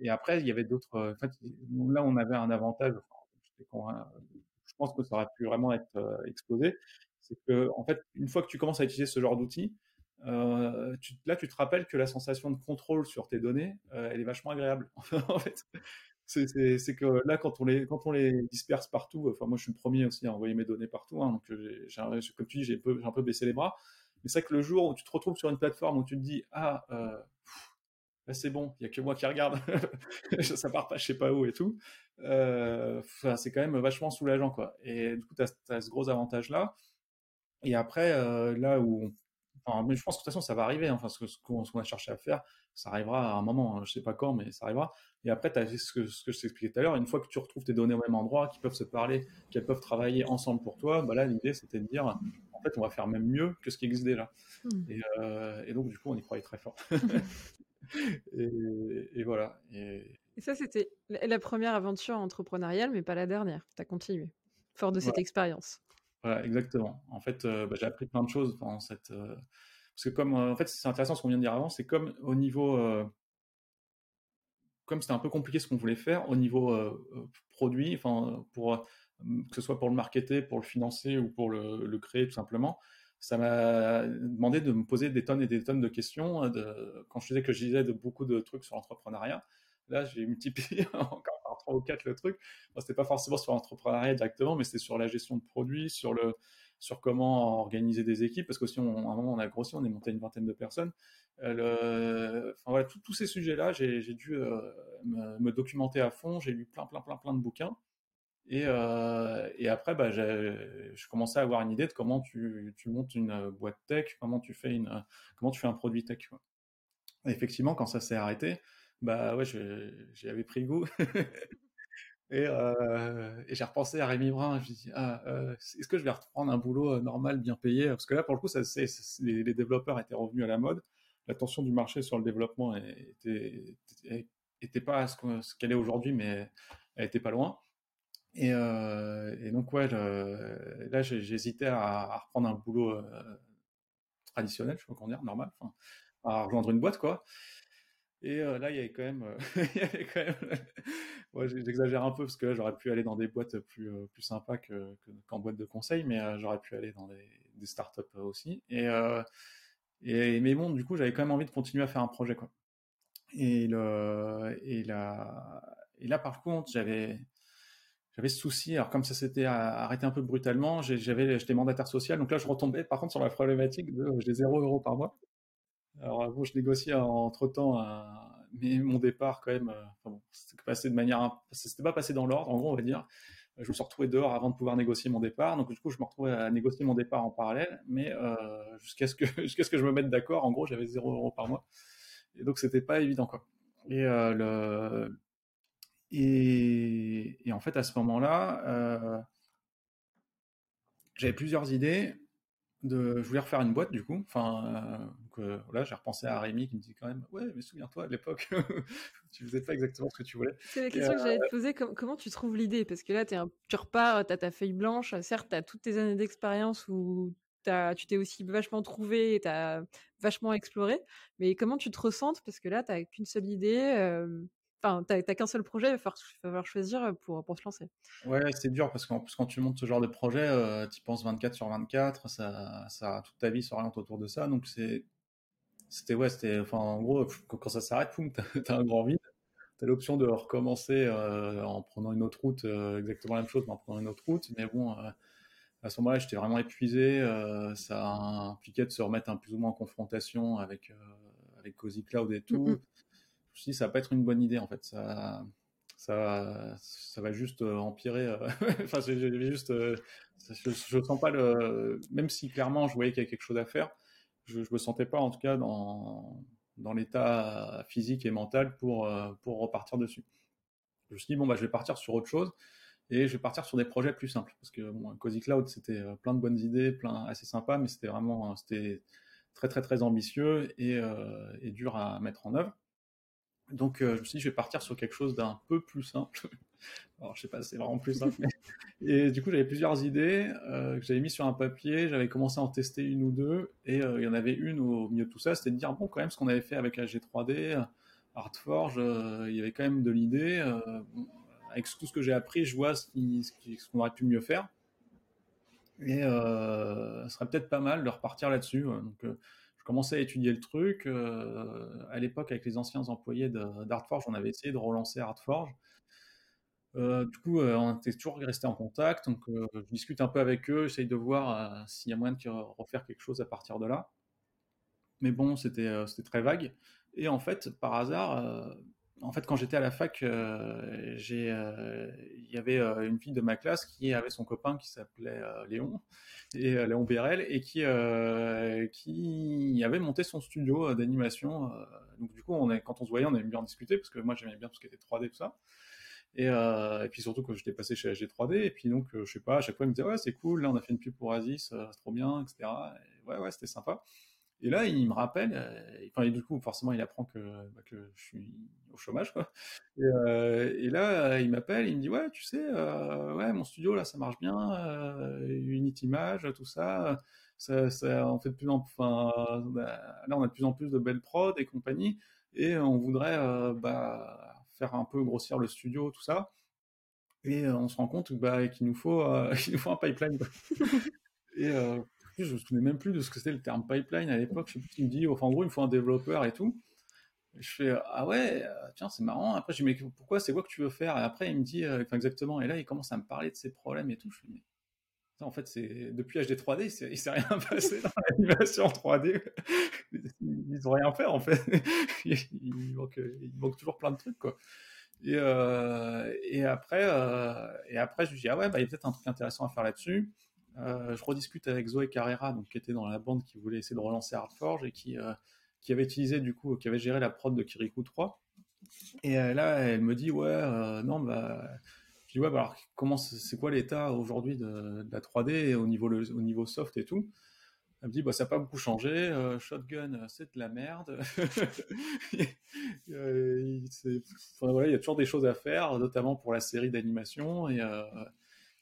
et après, il y avait d'autres. En fait, là, on avait un avantage. je pense que ça aurait pu vraiment être exposé. C'est que, en fait, une fois que tu commences à utiliser ce genre d'outils, euh, là, tu te rappelles que la sensation de contrôle sur tes données, euh, elle est vachement agréable. <laughs> en fait, c'est que là, quand on les quand on les disperse partout, enfin moi, je suis le premier aussi à envoyer mes données partout, hein, donc euh, comme tu dis, j'ai un peu baissé les bras. Mais c'est vrai que le jour où tu te retrouves sur une plateforme où tu te dis ah c'est bon, il y a que moi qui regarde, <laughs> ça part pas je sais pas où et tout. c'est quand même vachement soulageant quoi. Et du coup, tu as, ce gros avantage là. Et après, là où enfin, mais je pense que de toute façon, ça va arriver. Hein. Enfin, ce, qu'on a cherché à faire, ça arrivera à un moment. Hein. Je sais pas quand, mais ça arrivera. Et après, tu as ce que, ce que je t'expliquais tout à l'heure. Une fois que tu retrouves tes données au même endroit, qui peuvent se parler, qu'elles peuvent travailler ensemble pour toi, bah là, l'idée, c'était de dire, en fait, on va faire même mieux que ce qui existe déjà. Hmm. Et, donc, du coup, on y croyait très fort. <laughs> et, voilà. Et, ça, c'était la première aventure entrepreneuriale, mais pas la dernière. Tu as continué, fort de cette expérience. Voilà, exactement. En fait, euh, bah, j'ai appris plein de choses pendant cette. Euh, parce que comme, euh, en fait, c'est intéressant ce qu'on vient de dire avant, c'est comme au niveau, comme c'était un peu compliqué ce qu'on voulait faire au niveau produit, enfin pour que ce soit pour le marketer, pour le financer ou pour le, créer tout simplement, ça m'a demandé de me poser des tonnes et des tonnes de questions. De, quand je disais que je disais beaucoup de trucs sur l'entrepreneuriat, là j'ai multiplié <laughs> encore trois ou quatre le truc. Bon, c'était pas forcément sur l'entrepreneuriat directement, mais c'était sur la gestion de produits, sur le sur comment organiser des équipes, parce qu'aussi, on, un moment, on a grossi, on est monté une vingtaine de personnes. Euh, enfin, voilà, tous ces sujets-là, j'ai dû euh, me, documenter à fond. J'ai lu plein, plein, plein, plein de bouquins. Et, euh, après, bah, je commençais à avoir une idée de comment tu, tu, montes une boîte tech, comment tu fais, une, comment tu fais un produit tech. effectivement, quand ça s'est arrêté, bah ouais, j'y avais pris goût. <laughs> et, euh, et j'ai repensé à Rémi Brun. Je me dit, ah, euh, est-ce que je vais reprendre un boulot euh, normal, bien payé? Parce que là, pour le coup, les, développeurs étaient revenus à la mode. La tension du marché sur le développement était, était, pas ce qu'elle est aujourd'hui, mais elle était pas loin. Et, donc, ouais, là, j'hésitais à, reprendre un boulot traditionnel, je sais pas comment dire, normal, à rejoindre une boîte, quoi. Et là, il y avait quand même, <laughs> même... <laughs> j'exagère un peu parce que là, j'aurais pu aller dans des boîtes plus, plus sympas que, qu'en boîte de conseil, mais j'aurais pu aller dans des, startups aussi. Et, mais bon, du coup, j'avais quand même envie de continuer à faire un projet. Et, là, par contre, j'avais, ce souci. Alors, comme ça s'était arrêté un peu brutalement, j'avais, j'étais mandataire social. Donc là, je retombais, par contre, sur la problématique de j'ai 0 euros par mois. Alors, bon, je négociais entre temps, mais mon départ, quand même, euh, enfin c'était passé de manière, c'était pas passé dans l'ordre, en gros, on va dire. Je me suis retrouvé dehors avant de pouvoir négocier mon départ. Donc, du coup, je me retrouvais à négocier mon départ en parallèle, mais euh, jusqu'à ce que, <laughs> ce que je me mette d'accord, en gros, j'avais 0 euros par mois. Et donc, c'était pas évident, quoi. Et, euh, en fait, à ce moment-là, euh, j'avais plusieurs idées je voulais refaire une boîte du coup. Enfin, euh, voilà, j'ai repensé à Rémi qui me dit quand même, ouais, mais souviens-toi à l'époque, <laughs> tu faisais pas exactement ce que tu voulais. C'est la question que j'allais te euh, poser. comment tu trouves l'idée? Parce que là, es un, tu repars, t'as ta feuille blanche. Certes, t'as toutes tes années d'expérience où as, tu t'es aussi vachement trouvé, et as vachement exploré. Mais comment tu te ressentes? Parce que là, t'as qu'une seule idée. Euh, Enfin, t'as qu'un seul projet, il va falloir, choisir euh, pour, pour se lancer. Ouais, c'est dur parce plus, quand tu montes ce genre de projet, euh, tu penses 24 sur 24, ça, ça, toute ta vie s'oriente autour de ça. Donc, c'était, ouais, c'était, enfin, en gros, quand ça s'arrête, <laughs> t'as un grand vide. T'as l'option de recommencer euh, en prenant une autre route, exactement la même chose, mais en prenant une autre route. Mais bon, à ce moment-là, j'étais vraiment épuisé. ça impliquait de se remettre un plus ou moins en confrontation avec, avec Cozy Cloud et tout. Mm-hmm me suis dit, ça va pas être une bonne idée en fait. Ça, ça, ça va juste euh, empirer. Euh, <laughs> enfin, j'ai juste, euh, je, je sens pas le, même si clairement je voyais qu'il y avait quelque chose à faire, je, je me sentais pas en tout cas dans l'état physique et mental pour pour repartir dessus. Je me suis dit bon bah je vais partir sur autre chose et je vais partir sur des projets plus simples parce que bon, Cozy Cloud c'était plein de bonnes idées, plein assez sympa, mais c'était vraiment c'était très très très ambitieux et, dur à mettre en œuvre. Donc, euh, je me suis dit, je vais partir sur quelque chose d'un peu plus simple. <laughs> Alors, je sais pas, c'est vraiment plus simple. <laughs> Et du coup, j'avais plusieurs idées euh, que j'avais mis sur un papier. J'avais commencé à en tester une ou deux. Et euh, il y en avait une au milieu de tout ça, c'était de dire, bon, quand même, ce qu'on avait fait avec la G3D, Artforge, il y avait quand même de l'idée. avec tout ce que j'ai appris, je vois ce qu'on aurait pu mieux faire. Et ce serait peut-être pas mal de repartir là-dessus. Donc, je commençais à étudier le truc. Euh, à l'époque, avec les anciens employés d'Artforge, on avait essayé de relancer Artforge. Euh, du coup, euh, on était toujours resté en contact. Donc, je discute un peu avec eux, j'essaye de voir s'il y a moyen de refaire quelque chose à partir de là. Mais bon, c'était très vague. Et en fait, par hasard, en fait, quand j'étais à la fac, euh, euh, il y avait euh, une fille de ma classe qui avait son copain qui s'appelait Léon, et Léon Bérel, et qui, avait monté son studio d'animation. donc du coup, quand on se voyait, on aimait bien en discuter parce que moi j'aimais bien tout ce qui était 3D tout ça. Et, et, puis surtout quand j'étais passé chez AG3D, et puis donc je sais pas, à chaque fois il me disait ouais c'est cool, là on a fait une pub pour Asis, c'est trop bien, etc. ouais ouais c'était sympa. Et là, il me rappelle, euh, enfin, et du coup, forcément, il apprend que, bah, que je suis au chômage, quoi. Et, euh, et là, il m'appelle, il me dit, ouais, tu sais, euh, ouais, mon studio, là, ça marche bien, Unity Image, tout ça, ça, on fait de plus en enfin, bah, là, on a de plus en plus de belles prods et compagnie, et on voudrait, bah, faire un peu grossir le studio, tout ça. Et on se rend compte bah, qu'il nous faut, <laughs> il nous faut un pipeline. <laughs> et je me souvenais même plus de ce que c'était le terme pipeline à l'époque. Je sais plus me dit. Enfin, en gros, il me faut un développeur et tout. je fais ah ouais, euh, tiens, c'est marrant. Après, je dis mais pourquoi c'est quoi que tu veux faire? Et après, il me dit euh, enfin, exactement. Et là, il commence à me parler de ses problèmes et tout. Je fais mais en fait, c'est depuis HD 3D, il ne s'est rien <laughs> passé dans l'animation 3D. Ils n'ont rien fait en fait. <laughs> il, manque, toujours plein de trucs euh, et après, et après, je lui dis ah ouais, bah, il y a peut-être un truc intéressant à faire là-dessus. Euh, je rediscute avec Zoé Carrera, donc, qui était dans la bande qui voulait essayer de relancer Hardforge et qui, euh, qui avait utilisé du coup, qui avait géré la prod de Kirikou 3. Et euh, là, elle me dit ouais, non, bah, je dis ouais, bah, alors comment c'est quoi l'état aujourd'hui de, la 3D au niveau au niveau soft et tout? Elle me dit bah ça n'a pas beaucoup changé. Shotgun, c'est de la merde. <laughs> il, voilà, il y a toujours des choses à faire, notamment pour la série d'animation et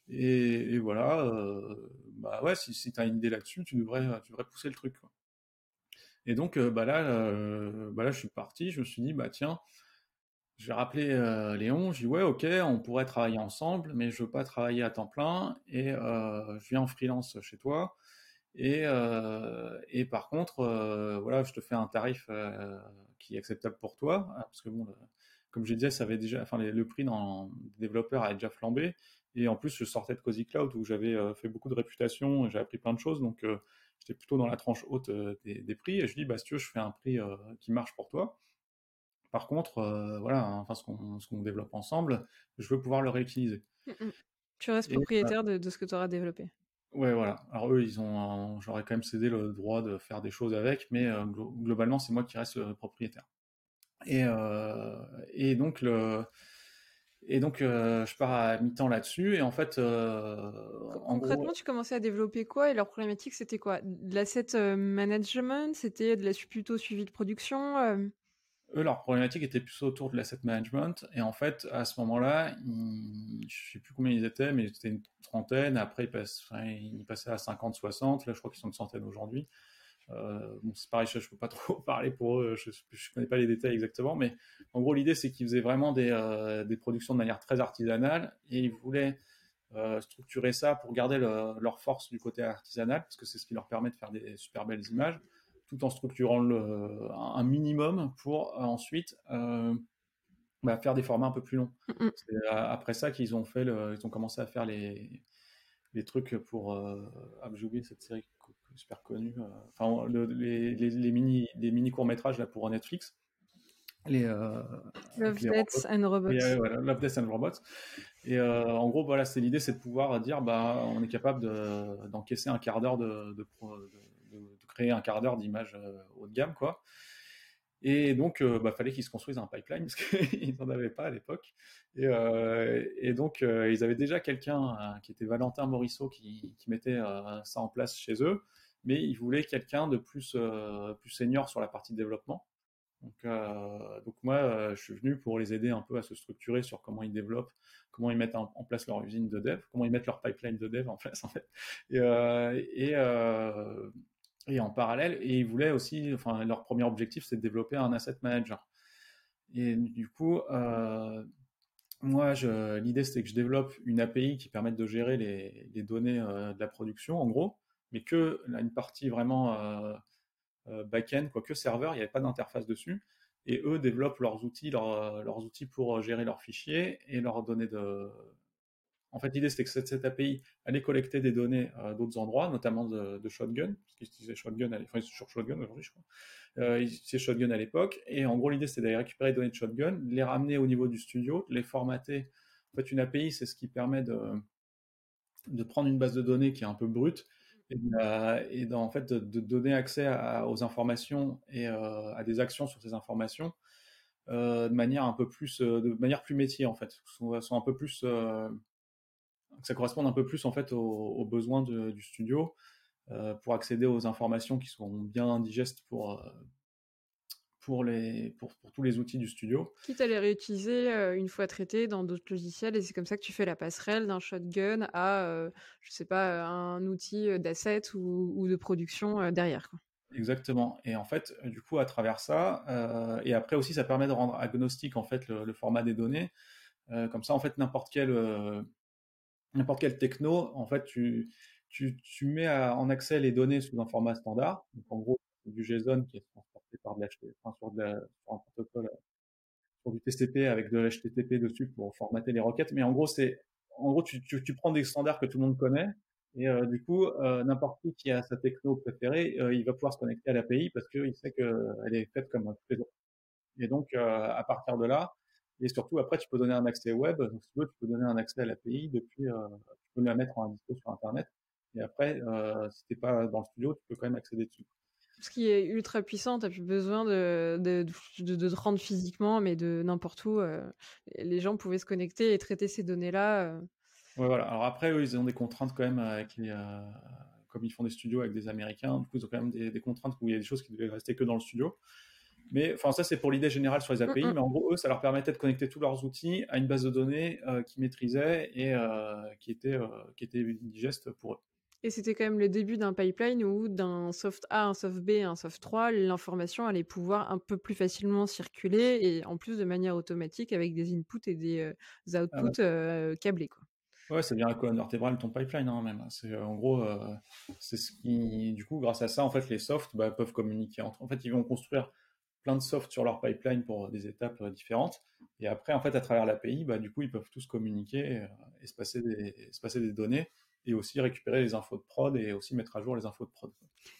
et, voilà, euh, bah ouais, si, si tu as une idée là-dessus, tu devrais, tu devrais pousser le truc. Et donc, euh, bah là, euh, bah là, je suis parti, je me suis dit, bah tiens, je vais rappeler Léon, je dis, ouais, ok, on pourrait travailler ensemble, mais je veux pas travailler à temps plein, et je viens en freelance chez toi. Et, et par contre, voilà, je te fais un tarif qui est acceptable pour toi, parce que bon, comme je disais, ça avait déjà, enfin, le prix dans développeur a déjà flambé, et en plus, je sortais de Cozy Cloud où j'avais euh, fait beaucoup de réputation, j'ai appris plein de choses, donc euh, j'étais plutôt dans la tranche haute euh, des, prix. Et je dis, bah, si tu veux, je fais un prix qui marche pour toi. Par contre, voilà, hein, enfin, ce qu'on développe ensemble, je veux pouvoir le réutiliser. Mmh tu restes propriétaire de, ce que tu auras développé. Ouais, voilà. Alors eux, ils ont, j'aurais quand même cédé le droit de faire des choses avec, mais globalement, c'est moi qui reste propriétaire. Et, et donc le et donc, euh, je pars à mi-temps là-dessus. Et en fait, euh, concrètement, tu commençais à développer quoi Et leur problématique, c'était quoi? De l'asset euh, management C'était de la plutôt suivi de production Eux, leur problématique était plus autour de l'asset management. Et en fait, à ce moment-là, je ne sais plus combien ils étaient, mais c'était une trentaine. Après, ils, ils passaient à 50, 60. Là, je crois qu'ils sont une centaine aujourd'hui. Euh, c'est pareil, je ne peux pas <laughs> trop parler pour eux, je ne connais pas les détails exactement, mais en gros, l'idée, c'est qu'ils faisaient vraiment des, euh, des, productions de manière très artisanale et ils voulaient euh, structurer ça pour garder leur force du côté artisanal, parce que c'est ce qui leur permet de faire des super belles images, tout en structurant le, un minimum pour ensuite bah, faire des formats un peu plus longs. Mm, mm. C'est après ça qu'ils ont, fait le, ils ont commencé à faire les, les trucs pour. ah, j'ai oublié cette série super connu. Euh, enfin, les, les, mini, les mini courts métrages là pour Netflix. Les, euh, Love, Death and Robots. Et, voilà, Love, Death and Robots. Et euh, en gros, voilà, c'est l'idée, c'est de pouvoir dire, bah, on est capable d'encaisser un quart d'heure de, de, de, créer un quart d'heure d'images haut de gamme, quoi. Et donc, il bah, fallait qu'ils se construisent un pipeline <laughs> parce qu'ils n'en avaient pas à l'époque. Et, et, donc, ils avaient déjà quelqu'un qui était Valentin Morisseau qui, mettait ça en place chez eux mais ils voulaient quelqu'un de plus, euh, plus senior sur la partie développement. Donc, euh, donc moi, euh, je suis venu pour les aider un peu à se structurer sur comment ils développent, comment ils mettent en, place leur usine de dev, comment ils mettent leur pipeline de dev en place en fait. Et, et en parallèle, et ils voulaient aussi, enfin leur premier objectif, c'est de développer un asset manager. Et du coup, moi, l'idée c'était que je développe une API qui permette de gérer les, données de la production, en gros, mais que une partie vraiment euh, euh, back-end, quoique serveur, il n'y avait pas d'interface dessus. Et eux développent leurs outils, leurs outils pour gérer leurs fichiers et leurs données de, En fait, l'idée, c'était que cette, API allait collecter des données d'autres endroits, notamment de, Shotgun, parce qu'ils utilisaient Shotgun, enfin, ils sont sur Shotgun aujourd'hui, je crois. Euh, ils utilisaient Shotgun à l'époque. Et en gros, l'idée, c'était d'aller récupérer les données de Shotgun, les ramener au niveau du studio, les formater. En fait, une API, c'est ce qui permet de, prendre une base de données qui est un peu brute et, en fait, de, donner accès aux informations et à des actions sur ces informations euh, de manière un peu plus, euh, de manière plus métier en fait, sont, un peu plus, euh, que ça corresponde un peu plus en fait aux, besoins du studio pour accéder aux informations qui sont bien digestes pour pour, les, pour, pour, tous les outils du studio. Quitte à les réutiliser une fois traités dans d'autres logiciels, et c'est comme ça que tu fais la passerelle d'un shotgun à, je sais pas, un outil d'asset ou, ou, de production derrière. Quoi. Exactement. Et en fait, du coup, à travers ça, euh, et après aussi, ça permet de rendre agnostique en fait le, format des données. Euh, comme ça, en fait, n'importe quel euh, n'importe quel techno, en fait, tu, tu, tu mets en accès les données sous un format standard. Donc, en gros, du JSON qui est transporté par de l'HTTP, enfin, sur, sur un protocole, sur du TCP avec de l'HTTP dessus pour formater les requêtes. Mais en gros, c'est en gros, tu, tu, tu prends des standards que tout le monde connaît et euh, du coup, euh, n'importe qui qui a sa techno préférée, euh, il va pouvoir se connecter à l'API parce qu'il sait qu'elle est faite comme toutes les autres. Et donc, à partir de là, et surtout après, tu peux donner un accès web. Donc, si tu veux, tu peux donner un accès à l'API depuis, tu peux la mettre en dispo sur Internet. Et après, si t'es pas dans le studio, tu peux quand même accéder dessus. Ce qui est ultra puissant, tu n'as plus besoin de, de, de, de, te rendre physiquement, mais de n'importe où. les gens pouvaient se connecter et traiter ces données-là voilà. Alors après, eux, ils ont des contraintes quand même avec les, euh, comme ils font des studios avec des Américains, du coup, ils ont quand même des, contraintes où il y a des choses qui devaient rester que dans le studio. Mais enfin, ça, c'est pour l'idée générale sur les API. Mais en gros, eux, ça leur permettait de connecter tous leurs outils à une base de données euh, qu'ils maîtrisaient et euh, qui, était, qui était digeste pour eux. Et c'était quand même le début d'un pipeline où d'un soft A, un soft B, un soft 3, l'information allait pouvoir un peu plus facilement circuler et en plus de manière automatique avec des inputs et des ah outputs câblés. Quoi. Ouais, ça devient la colonne vertébrale de ton pipeline, hein, même. C'est euh, en gros, euh, c'est ce qui, du coup, grâce à ça, en fait, les softs bah, peuvent communiquer entre. En fait, ils vont construire plein de softs sur leur pipeline pour des étapes euh, différentes. Et après, en fait, à travers l'API, bah, du coup, ils peuvent tous communiquer et, se, passer des, se passer des données et aussi récupérer les infos de prod et aussi mettre à jour les infos de prod.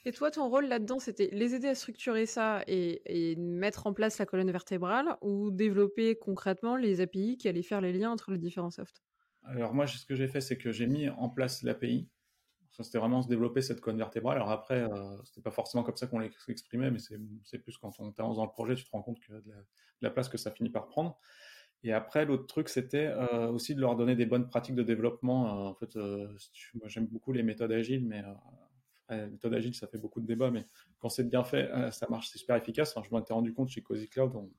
Et toi, ton rôle là-dedans, c'était les aider à structurer ça et, et, mettre en place la colonne vertébrale ou développer concrètement les API qui allaient faire les liens entre les différents softs? Alors moi, ce que j'ai fait, c'est que j'ai mis en place l'API. C'était vraiment se développer cette colonne vertébrale. Alors après, euh, c'était pas forcément comme ça qu'on l'exprimait, mais c'est plus quand on t'avance dans le projet, tu te rends compte que de la, place que ça finit par prendre. Et après, l'autre truc, c'était euh, aussi de leur donner des bonnes pratiques de développement. Euh, en fait, moi, j'aime beaucoup les méthodes agiles, mais les méthodes agiles, ça fait beaucoup de débats, mais quand c'est bien fait, ça marche, c'est super efficace. je m'en étais rendu compte chez Cozy Cloud, on,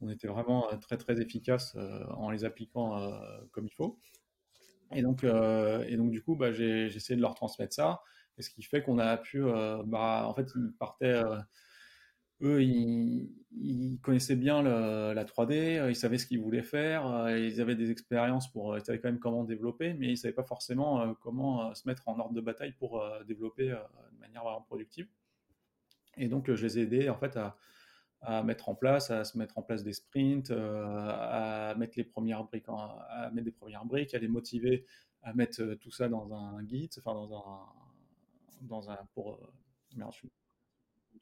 on était vraiment euh, très très efficace euh, en les appliquant euh, comme il faut. Et donc, et donc du coup, bah, j'ai essayé de leur transmettre ça. Et ce qui fait qu'on a pu, bah, en fait, ils partaient eux, ils, connaissaient bien la 3D, ils savaient ce qu'ils voulaient faire, ils avaient des expériences pour, ils savaient quand même comment développer, mais ils savaient pas forcément comment se mettre en ordre de bataille pour développer de manière vraiment productive. Et donc, je les ai aidés en fait à, à mettre en place, à se mettre en place des sprints, euh, à mettre les premières briques, à mettre des premières briques, à les motiver à mettre euh, tout ça dans un Git, enfin dans un, dans un pour, euh,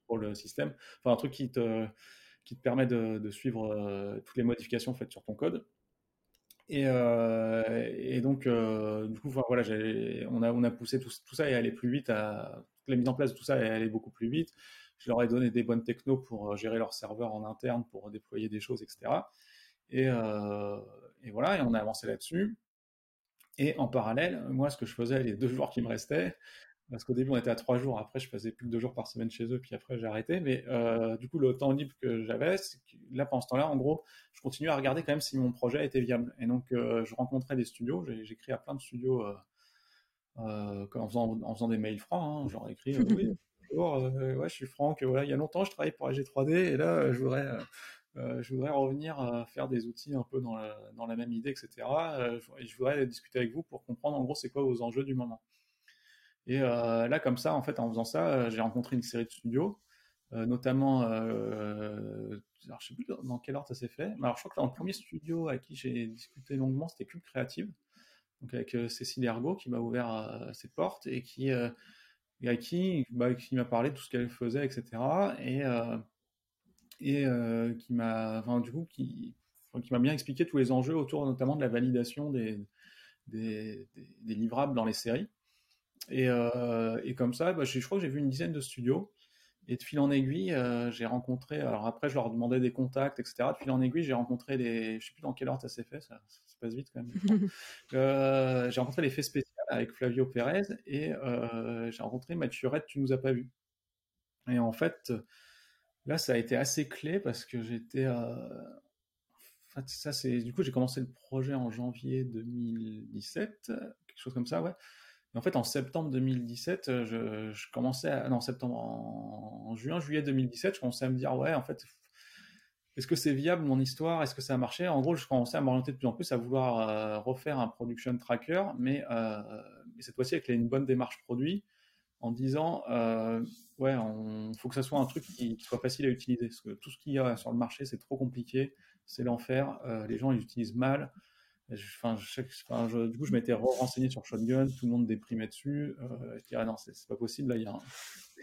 pour le système, enfin un truc qui te, qui te permet de, suivre toutes les modifications faites sur ton code. Et, donc, du coup, voilà, on a, on a poussé tout, ça et aller plus vite, la mise en place de tout ça et aller beaucoup plus vite je leur ai donné des bonnes technos pour euh, gérer leur serveur en interne, pour déployer des choses, etc. Euh, et, voilà, et on a avancé là-dessus. Et en parallèle, moi, ce que je faisais les deux <laughs> jours qui me restaient, parce qu'au début on était à trois jours, après je faisais plus que deux jours par semaine chez eux, puis après j'ai arrêté. Mais euh, du coup, le temps libre que j'avais, là pendant ce temps-là, en gros, je continuais à regarder quand même si mon projet était viable. Et donc je rencontrais des studios, j'ai écrit à plein de studios en, faisant, des mails francs, hein, genre écrit oui, euh, ouais, je suis Franck. Voilà, il y a longtemps, je travaillais pour AG3D et là, euh, je voudrais, euh, je voudrais revenir à faire des outils un peu dans la, dans la même idée, etc. et je voudrais discuter avec vous pour comprendre en gros c'est quoi vos enjeux du moment. Et là, comme ça, en fait, en faisant ça, j'ai rencontré une série de studios, notamment, alors je sais plus dans quel ordre ça s'est fait. Mais alors, je crois que dans le premier studio à qui j'ai discuté longuement, c'était Cube Creative. donc avec Cécile Ergo, qui m'a ouvert ses portes et qui, et qui, bah, qui m'a parlé de tout ce qu'elle faisait, etc. Et, et qui m'a, enfin, du coup, qui, qui m'a bien expliqué tous les enjeux autour notamment de la validation des, des, des, livrables dans les séries. Et, et comme ça, bah, je, je crois que j'ai vu une dizaine de studios. Et de fil en aiguille, euh, j'ai rencontré. Alors après, je leur demandais des contacts, etc. De fil en aiguille, j'ai rencontré les. Je sais plus dans quelle ordre ça s'est fait, ça, ça, passe vite quand même. <laughs> euh, j'ai rencontré les faits spéciaux avec Flavio Pérez et euh, j'ai rencontré Mathieu Red, tu nous as pas vu. Et en fait, là, ça a été assez clé parce que j'étais. Euh... Enfin, ça, c'est. Du coup, j'ai commencé le projet en janvier 2017, quelque chose comme ça, ouais en fait, en septembre 2017, euh, je, commençais à, non, septembre, en, juin, juillet 2017, je commençais à me dire, ouais, en fait, est-ce que c'est viable mon histoire? Est-ce que ça a marché? En gros, je commençais à m'orienter de plus en plus à vouloir euh, refaire un production tracker, mais, euh, cette fois-ci avec une bonne démarche produit, en disant, ouais, il faut que ça soit un truc qui, soit facile à utiliser, parce que tout ce qu'il y a sur le marché, c'est trop compliqué, c'est l'enfer, les gens ils utilisent mal. Du coup, je m'étais renseigné sur Shotgun, tout le monde déprimait dessus. Euh, je dirais non, c'est pas possible. Là, il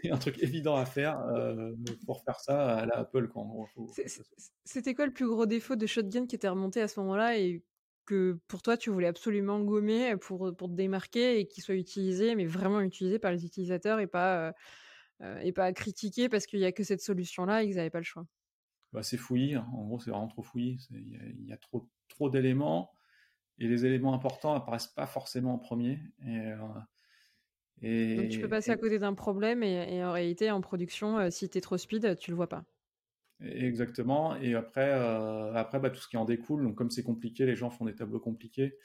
<laughs> truc évident à faire euh, pour faire ça à la Apple. C'était quoi le plus gros défaut de Shotgun qui était remonté à ce moment-là et que pour toi, tu voulais absolument gommer pour, pour te démarquer et qu'il soit utilisé, mais vraiment utilisé par les utilisateurs et pas, euh, et pas critiqué parce qu'il n'y a que cette solution-là et qu'ils n'avaient pas le choix? Bah, C'est fouillis. Hein. En gros, c'est vraiment trop fouillis. Il y, a trop, trop d'éléments et les éléments importants apparaissent pas forcément en premier. Et, euh, et Donc tu peux passer à côté d'un problème et, en réalité en production, euh, si tu es trop speed, tu le vois pas. Exactement. Et après, euh, après bah, tout ce qui en découle. Donc comme c'est compliqué, les gens font des tableaux compliqués.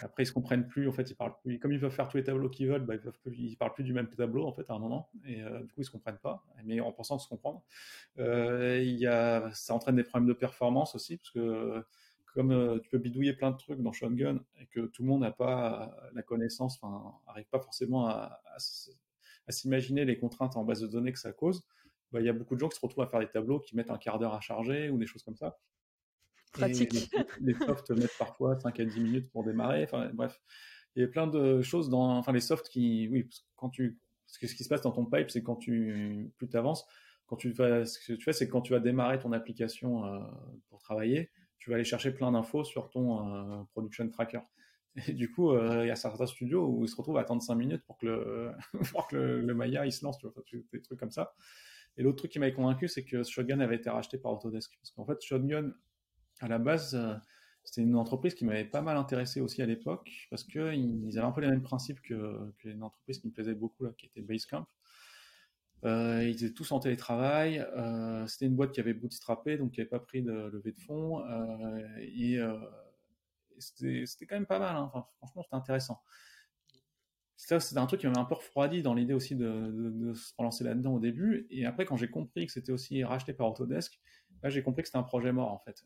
Après, ils se comprennent plus. En fait, ils parlent plus. Comme ils peuvent faire tous les tableaux qu'ils veulent, bah, ils, peuvent ils parlent plus du même tableau en fait à un moment. Et du coup, ils se comprennent pas. Mais en pensant se comprendre, il y a, ça entraîne des problèmes de performance aussi parce que comme euh, tu peux bidouiller plein de trucs dans Shotgun et que tout le monde n'a pas la connaissance, enfin, n'arrive pas forcément à, s'imaginer les contraintes en base de données que ça cause, bah, il y a beaucoup de gens qui se retrouvent à faire des tableaux qui mettent un quart d'heure à charger ou des choses comme ça. Pratique. les, softs mettent parfois 5 à 10 minutes pour démarrer. Enfin, bref, il y a plein de choses dans, enfin, les softs qui, oui, quand tu, ce qui se passe dans ton pipe, c'est quand tu, plus tu avances, quand tu fais, ce que tu fais, c'est quand tu vas démarrer ton application euh, pour travailler, tu vas aller chercher plein d'infos sur ton euh, production tracker. Et du coup, euh, il y a certains studios où ils se retrouvent à attendre 5 minutes pour que <laughs> le, Maya il se lance, tu vois, des trucs comme ça. Et l'autre truc qui m'avait convaincu, c'est que Shotgun avait été racheté par Autodesk. Parce qu'en fait, Shotgun, à la base, euh, c'était une entreprise qui m'avait pas mal intéressé aussi à l'époque, parce qu'ils avaient un peu les mêmes principes que, que une entreprise qui me plaisait beaucoup, là, qui était Basecamp. Euh, ils étaient tous en télétravail. Euh, c'était une boîte qui avait bootstrappé, donc qui n'avait pas pris de levée de fonds. Euh, et, c'était quand même pas mal. Hein. Franchement, c'était intéressant. C'était un truc qui m'avait un peu refroidi dans l'idée aussi de, se relancer là-dedans au début. Et après, quand j'ai compris que c'était aussi racheté par Autodesk, là, j'ai compris que c'était un projet mort, en fait.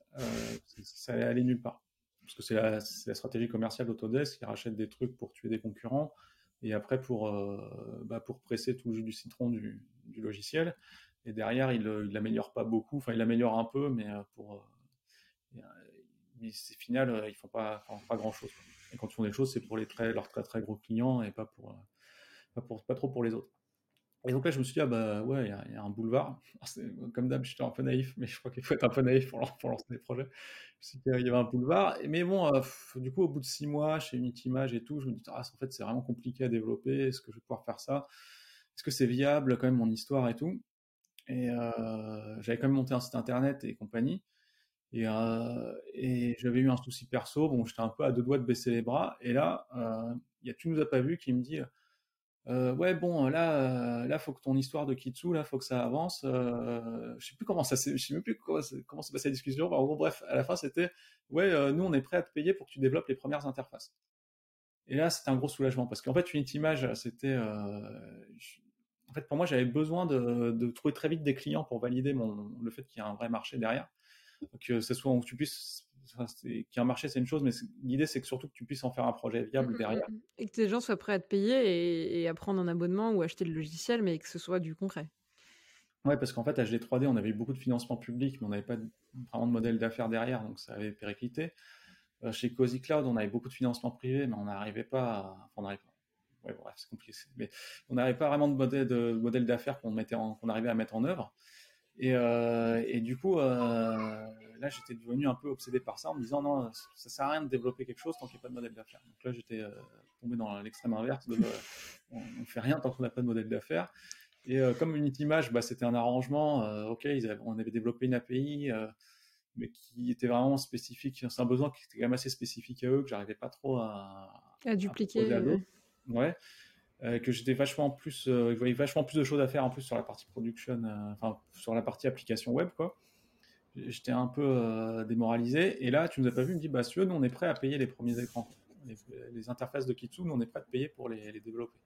ça allait aller nulle part. Parce que c'est la, la, stratégie commerciale d'Autodesk qui rachète des trucs pour tuer des concurrents et après pour, euh, bah pour presser tout le jus du citron du, du logiciel. Et derrière, il ne l'améliore pas beaucoup, enfin il l'améliore un peu, mais euh, pour euh, mais c'est final, ils font pas, pas grand chose. Et quand ils font des choses, c'est pour les très, leurs très très gros clients et pas pour, pas pour, pas trop pour les autres. Et donc là, je me suis dit, ah bah ouais, il y, a un boulevard. comme d'hab, j'étais un peu naïf, mais je crois qu'il faut être un peu naïf pour, lancer des projets. Je me qu'il y avait un boulevard. Mais bon, euh, du coup, au bout de six mois, chez Unitimage et tout, je me dis, ah, en fait, c'est vraiment compliqué à développer. Est-ce que je vais pouvoir faire ça? Est-ce que c'est viable, quand même, mon histoire et tout? Et euh, j'avais quand même monté un site internet et compagnie. Et, euh, et j'avais eu un souci perso. Bon, j'étais un peu à deux doigts de baisser les bras. Et là, il y a Tu nous as pas vu qui me dit euh, ouais bon là euh, là faut que ton histoire de Kitsu là faut que ça avance. Euh, je sais plus comment ça je sais même plus comment, comment s'est passé la discussion en gros bref à la fin c'était ouais euh, nous on est prêt à te payer pour que tu développes les premières interfaces. Et là c'était un gros soulagement parce qu'en fait Unity Image c'était en fait pour moi j'avais besoin de, trouver très vite des clients pour valider le fait qu'il y a un vrai marché derrière. Que ce soit où tu puisses qu'il y ait un marché, c'est une chose, mais l'idée, c'est que surtout que tu puisses en faire un projet viable mmh, mmh, derrière. Mmh, et que les gens soient prêts à te payer et, à prendre un abonnement ou acheter le logiciel, mais que ce soit du concret. Ouais, parce qu'en fait, HD3D, on avait eu beaucoup de financement public, mais on n'avait pas vraiment de modèle d'affaires derrière, donc ça avait périclité. chez Cozy Cloud, on avait beaucoup de financement privé, mais on n'arrivait pas à... on n'arrivait Ouais, bref, c'est compliqué. Mais on n'avait pas vraiment de modèle de modèle d'affaires qu'on mettait qu'on arrivait à mettre en œuvre. Et, et du coup, là, j'étais devenu un peu obsédé par ça en me disant non, ça sert à rien de développer quelque chose tant qu'il n'y a pas de modèle d'affaires. Donc là, j'étais tombé dans l'extrême inverse de on ne fait rien tant qu'on n'a pas de modèle d'affaires. Et euh, comme Unity Image, bah, c'était un arrangement. Euh, ok, on avait développé une API, euh, mais qui était vraiment spécifique. C'est un besoin qui était quand même assez spécifique à eux, que j'arrivais pas trop à, à dupliquer. ouais. Que j'étais vachement plus, je voyais vachement plus de choses à faire en plus sur la partie production, enfin sur la partie application web, quoi. J'étais un peu démoralisé. Et là, tu nous as pas vu, me dit, bah, si nous, on est prêt à payer les premiers écrans. Les, interfaces de Kitsu, nous, on est prêt à payer pour les, les développer.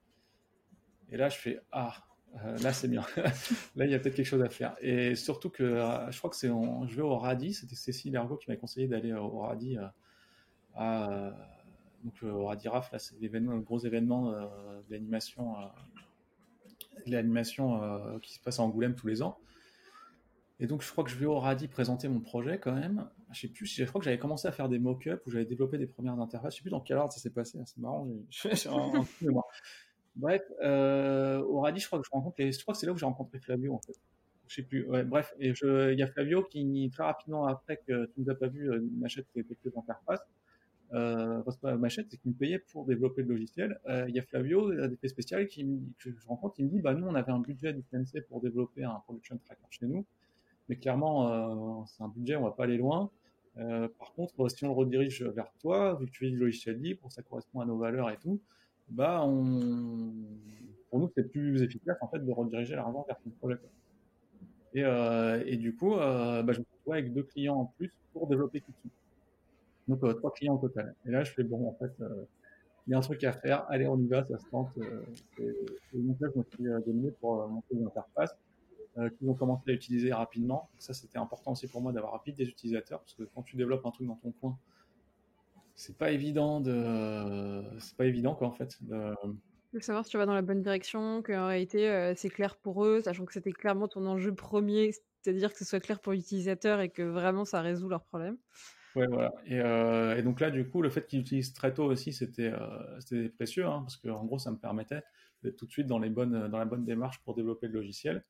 Et là, je fais, ah, euh, là, c'est bien. <laughs> là, il y a peut-être quelque chose à faire. Et surtout que euh, je crois que c'est, je vais au Radi. C'était Cécile Ergo qui m'a conseillé d'aller au Radi. Euh, à, donc au Radi RAF, là, c'est le gros événement de l'animation, l'animation qui se passe à Angoulême tous les ans. Et donc, je crois que je vais au Radi présenter mon projet quand même. Je sais plus, je crois que j'avais commencé à faire des mock-ups où j'avais développé des premières interfaces. Je sais plus dans quel ordre ça s'est passé. Hein, c'est marrant. <laughs> Bref, euh, au Radis, je crois que je rencontre je crois que c'est là où j'ai rencontré Flavio en fait. Je sais plus. Bref, il y a Flavio qui très rapidement après que tu nous as pas vu euh, m'achète quelques interfaces. Euh, m'achète, c'est qu'il me payait pour développer le logiciel. Euh, il y a Flavio, des faits spécial, qui que je rencontre, il me dit, bah nous on avait un budget du pour développer un production tracker chez nous, mais clairement euh, c'est un budget, on va pas aller loin. Euh, par contre, si on le redirige vers toi, vu que tu es du logiciel libre, ça correspond à nos valeurs et tout, bah on... pour nous c'est plus efficace en fait de rediriger l'argent vers ton projet. Et, et, du coup, bah, je me retrouve avec deux clients en plus pour développer Kitsu. Donc euh, trois clients au total. Et là, je fais bon, en fait, euh, il y a un truc à faire. Allez, on y va, ça se tente. Euh, et, donc là, je suis donné pour monter une interface qu'ils ont commencé à utiliser rapidement. Ça, c'était important aussi pour moi d'avoir rapide des utilisateurs parce que quand tu développes un truc dans ton coin, c'est pas évident de c'est pas évident quoi en fait de... savoir si tu vas dans la bonne direction qu'en réalité c'est clair pour eux sachant que c'était clairement ton enjeu premier c'est-à-dire que ce soit clair pour l'utilisateur et que vraiment ça résout leurs problèmes ouais voilà et, euh, et, donc là du coup le fait qu'ils utilisent très tôt aussi c'était euh, c'était précieux hein, parce que en gros ça me permettait d'être tout de suite dans les bonnes dans la bonne démarche pour développer le logiciel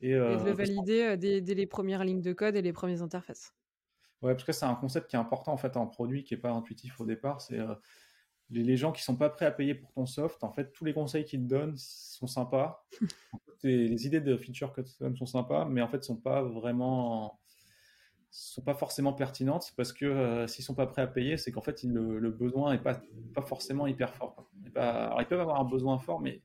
et, et de le valider dès, dès les premières lignes de code et les premières interfaces Ouais, parce que c'est un concept qui est important en fait en produit qui est pas intuitif au départ. C'est euh, les, gens qui sont pas prêts à payer pour ton soft. En fait, tous les conseils qu'ils te donnent sont sympas. <laughs> les, idées de feature custom sont sympas, mais en fait, sont pas vraiment, sont pas forcément pertinentes parce que euh, s'ils sont pas prêts à payer, c'est qu'en fait, le, besoin est pas pas forcément hyper fort. Alors, ils peuvent avoir un besoin fort, mais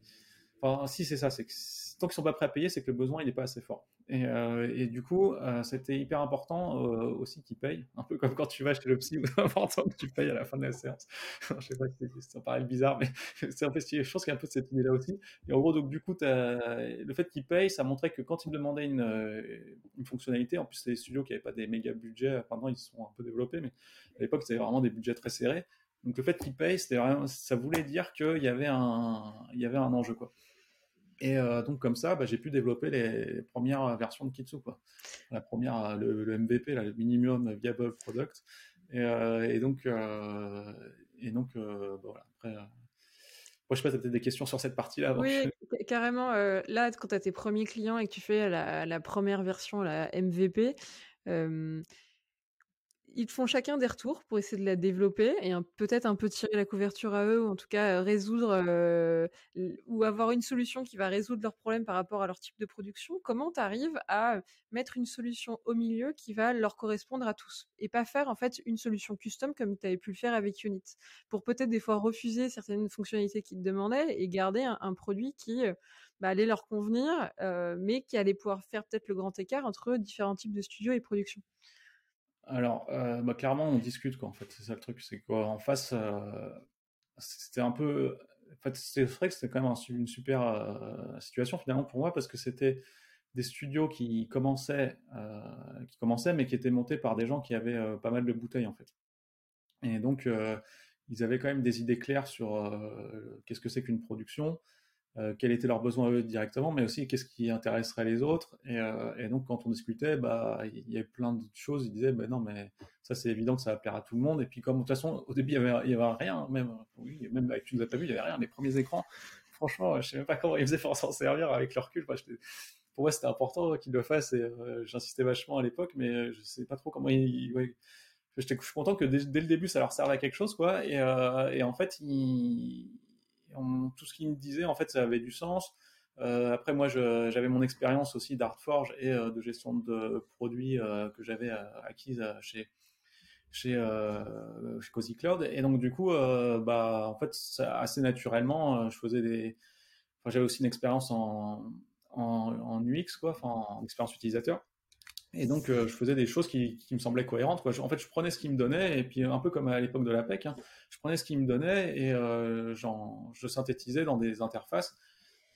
si c'est ça, c'est que tant qu'ils sont pas prêts à payer, c'est que le besoin n'est pas assez fort. Et, euh, du coup, euh, c'était hyper important euh, aussi qu'ils payent, un peu comme quand tu vas chez le psy, <laughs> c'est important que tu payes à la fin de la séance. <laughs> je sais pas si ça paraît bizarre, mais <laughs> c'est un peu, je pense qu'il y a un peu cette idée-là aussi. Et en gros, donc du coup, le fait qu'ils payent, ça montrait que quand ils me demandaient une, fonctionnalité, en plus c'est des studios qui n'avaient pas des méga budgets, maintenant ils sont un peu développés, mais à l'époque c'était vraiment des budgets très serrés. Donc le fait qu'ils payent, ça voulait dire qu'il y avait un, y avait un enjeu quoi. Et euh, donc comme ça, bah, j'ai pu développer les, premières versions de Kitsu, quoi. La première, euh, le, MVP, le minimum viable product. Et, euh, et donc, et donc, bah, voilà. Après, moi, je sais pas, tu as peut-être des questions sur cette partie-là. Oui, carrément. là, quand tu as tes premiers clients et que tu fais la, la première version, la MVP, ils font chacun des retours pour essayer de la développer et peut-être un peu tirer la couverture à eux ou en tout cas résoudre ou avoir une solution qui va résoudre leurs problèmes par rapport à leur type de production. Comment tu arrives à mettre une solution au milieu qui va leur correspondre à tous et pas faire en fait une solution custom comme tu avais pu le faire avec Unit? Pour peut-être des fois refuser certaines fonctionnalités qu'ils te demandaient et garder un, produit qui bah, allait leur convenir mais qui allait pouvoir faire peut-être le grand écart entre différents types de studios et productions. Alors, euh, bah, clairement, on discute, quoi, en fait. C'est ça le truc. C'est qu'en face, euh, c'était un peu. En fait, c'est vrai que c'était quand même une super euh, situation, finalement, pour moi, parce que c'était des studios qui commençaient, qui commençaient, mais qui étaient montés par des gens qui avaient pas mal de bouteilles, en fait. Et donc, ils avaient quand même des idées claires sur qu'est-ce que c'est qu'une production. Euh, quels étaient leurs besoins eux directement, mais aussi qu'est-ce qui intéresserait les autres. Et, euh, et, donc, quand on discutait, bah, il y avait plein de choses. Ils disaient, bah, non, mais ça, c'est évident que ça va plaire à tout le monde. Et puis, comme de toute façon, au début, il n'y avait, y avait rien, même, oui, même avec Tu nous as pas vu, il n'y avait rien. Les premiers écrans, franchement, je sais même pas comment ils faisaient pour s'en servir avec leur recul. pour moi, c'était important qu'ils le fassent et euh, j'insistais vachement à l'époque, mais je sais pas trop comment ils. Ouais, je suis content que dès, le début, ça leur serve à quelque chose, quoi. Et, et en fait, ils tout ce qu'il me disait, en fait, ça avait du sens. Euh, après, moi, j'avais mon expérience aussi d'Artforge et euh, de gestion de produits euh, que j'avais acquise chez chez, Cozy Cloud. Et donc, du coup, bah, en fait, assez naturellement, je faisais des. Enfin, j'avais aussi une expérience en, en, en, UX, quoi, en expérience utilisateur. Et donc, euh, je faisais des choses qui, me semblaient cohérentes. En fait, je prenais ce qui me donnait, et puis un peu comme à l'époque de l'APEC, hein, je prenais ce qui me donnait et euh, je synthétisais dans des interfaces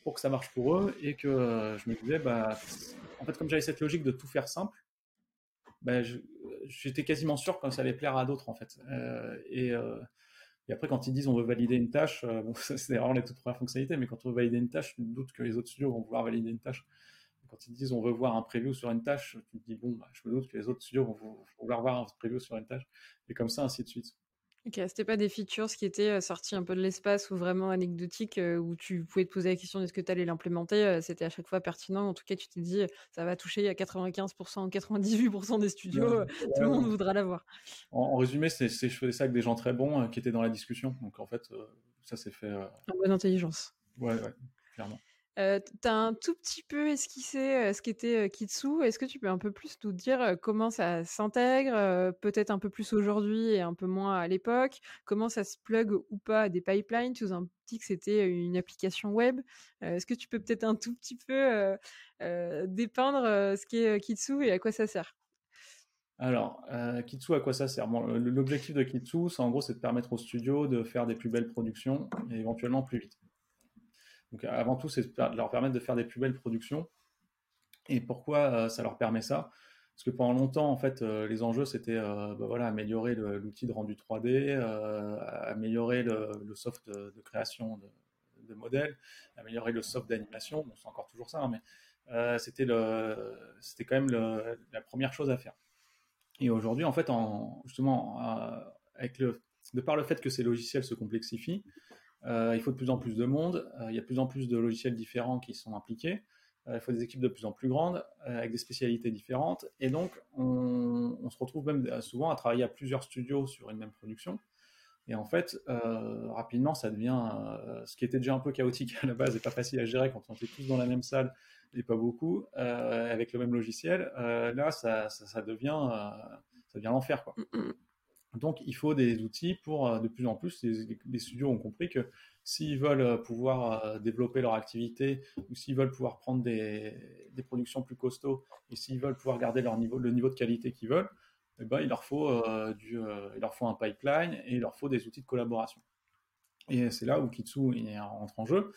pour que ça marche pour eux, et que euh, je me disais, bah, en fait, comme j'avais cette logique de tout faire simple, bah, j'étais quasiment sûr que ça allait plaire à d'autres, en fait. Euh, et, après, quand ils disent on veut valider une tâche, bon, <laughs> c'est vraiment les toutes premières fonctionnalités, mais quand on veut valider une tâche, je doute que les autres studios vont vouloir valider une tâche quand ils disent on veut voir un preview sur une tâche, tu te dis bon, bah, je me doute que les autres studios vont vouloir voir un preview sur une tâche, et comme ça, ainsi de suite. Ok, c'était pas des features qui étaient euh, sortis un peu de l'espace ou vraiment anecdotiques euh, où tu pouvais te poser la question est-ce que tu allais l'implémenter euh, C'était à chaque fois pertinent. En tout cas, tu t'es dit ça va toucher à 95%, 98% des studios, tout le monde voudra l'avoir. En, en, résumé, c'est, je faisais ça avec des gens très bons qui étaient dans la discussion. Donc en fait, ça s'est fait. En bonne intelligence. Ouais, ouais, clairement. Euh, tu as un tout petit peu esquissé ce qu'était Kitsu. Est-ce que tu peux un peu plus nous dire comment ça s'intègre, peut-être un peu plus aujourd'hui et un peu moins à l'époque? Comment ça se plug ou pas à des pipelines? Tu nous as dit que c'était une application web. Est-ce que tu peux peut-être un tout petit peu dépeindre ce qu'est Kitsu et à quoi ça sert? Alors, Kitsu, à quoi ça sert? L'objectif de Kitsu, c'est en gros, c'est de permettre aux studios de faire des plus belles productions et éventuellement plus vite. Donc avant tout, c'est de leur permettre de faire des plus belles productions. Et pourquoi euh, ça leur permet ça? Parce que pendant longtemps, en fait, euh, les enjeux, c'était euh, bah voilà, améliorer l'outil de rendu 3D, améliorer le, soft de, création de, modèles, améliorer le soft d'animation. Bon, c'est encore toujours ça, hein, mais c'était quand même la première chose à faire. Et aujourd'hui, en fait, en, justement, de par le fait que ces logiciels se complexifient, il faut de plus en plus de monde, euh, il y a de plus en plus de logiciels différents qui sont impliqués, euh, il faut des équipes de plus en plus grandes, avec des spécialités différentes, et donc on, se retrouve même souvent à travailler à plusieurs studios sur une même production. Et en fait, rapidement, ça devient ce qui était déjà un peu chaotique <laughs> à la base et pas facile à gérer quand on était tous dans la même salle et pas beaucoup avec le même logiciel. là, ça, ça, devient, ça devient l'enfer, quoi. Donc, il faut des outils pour, euh, de plus en plus, les, studios ont compris que s'ils veulent euh, pouvoir euh, développer leur activité ou s'ils veulent pouvoir prendre des, productions plus costauds et s'ils veulent pouvoir garder leur niveau, le niveau de qualité qu'ils veulent, eh ben, il, leur faut, il leur faut un pipeline et il leur faut des outils de collaboration. Et c'est là où Kitsu entre en jeu.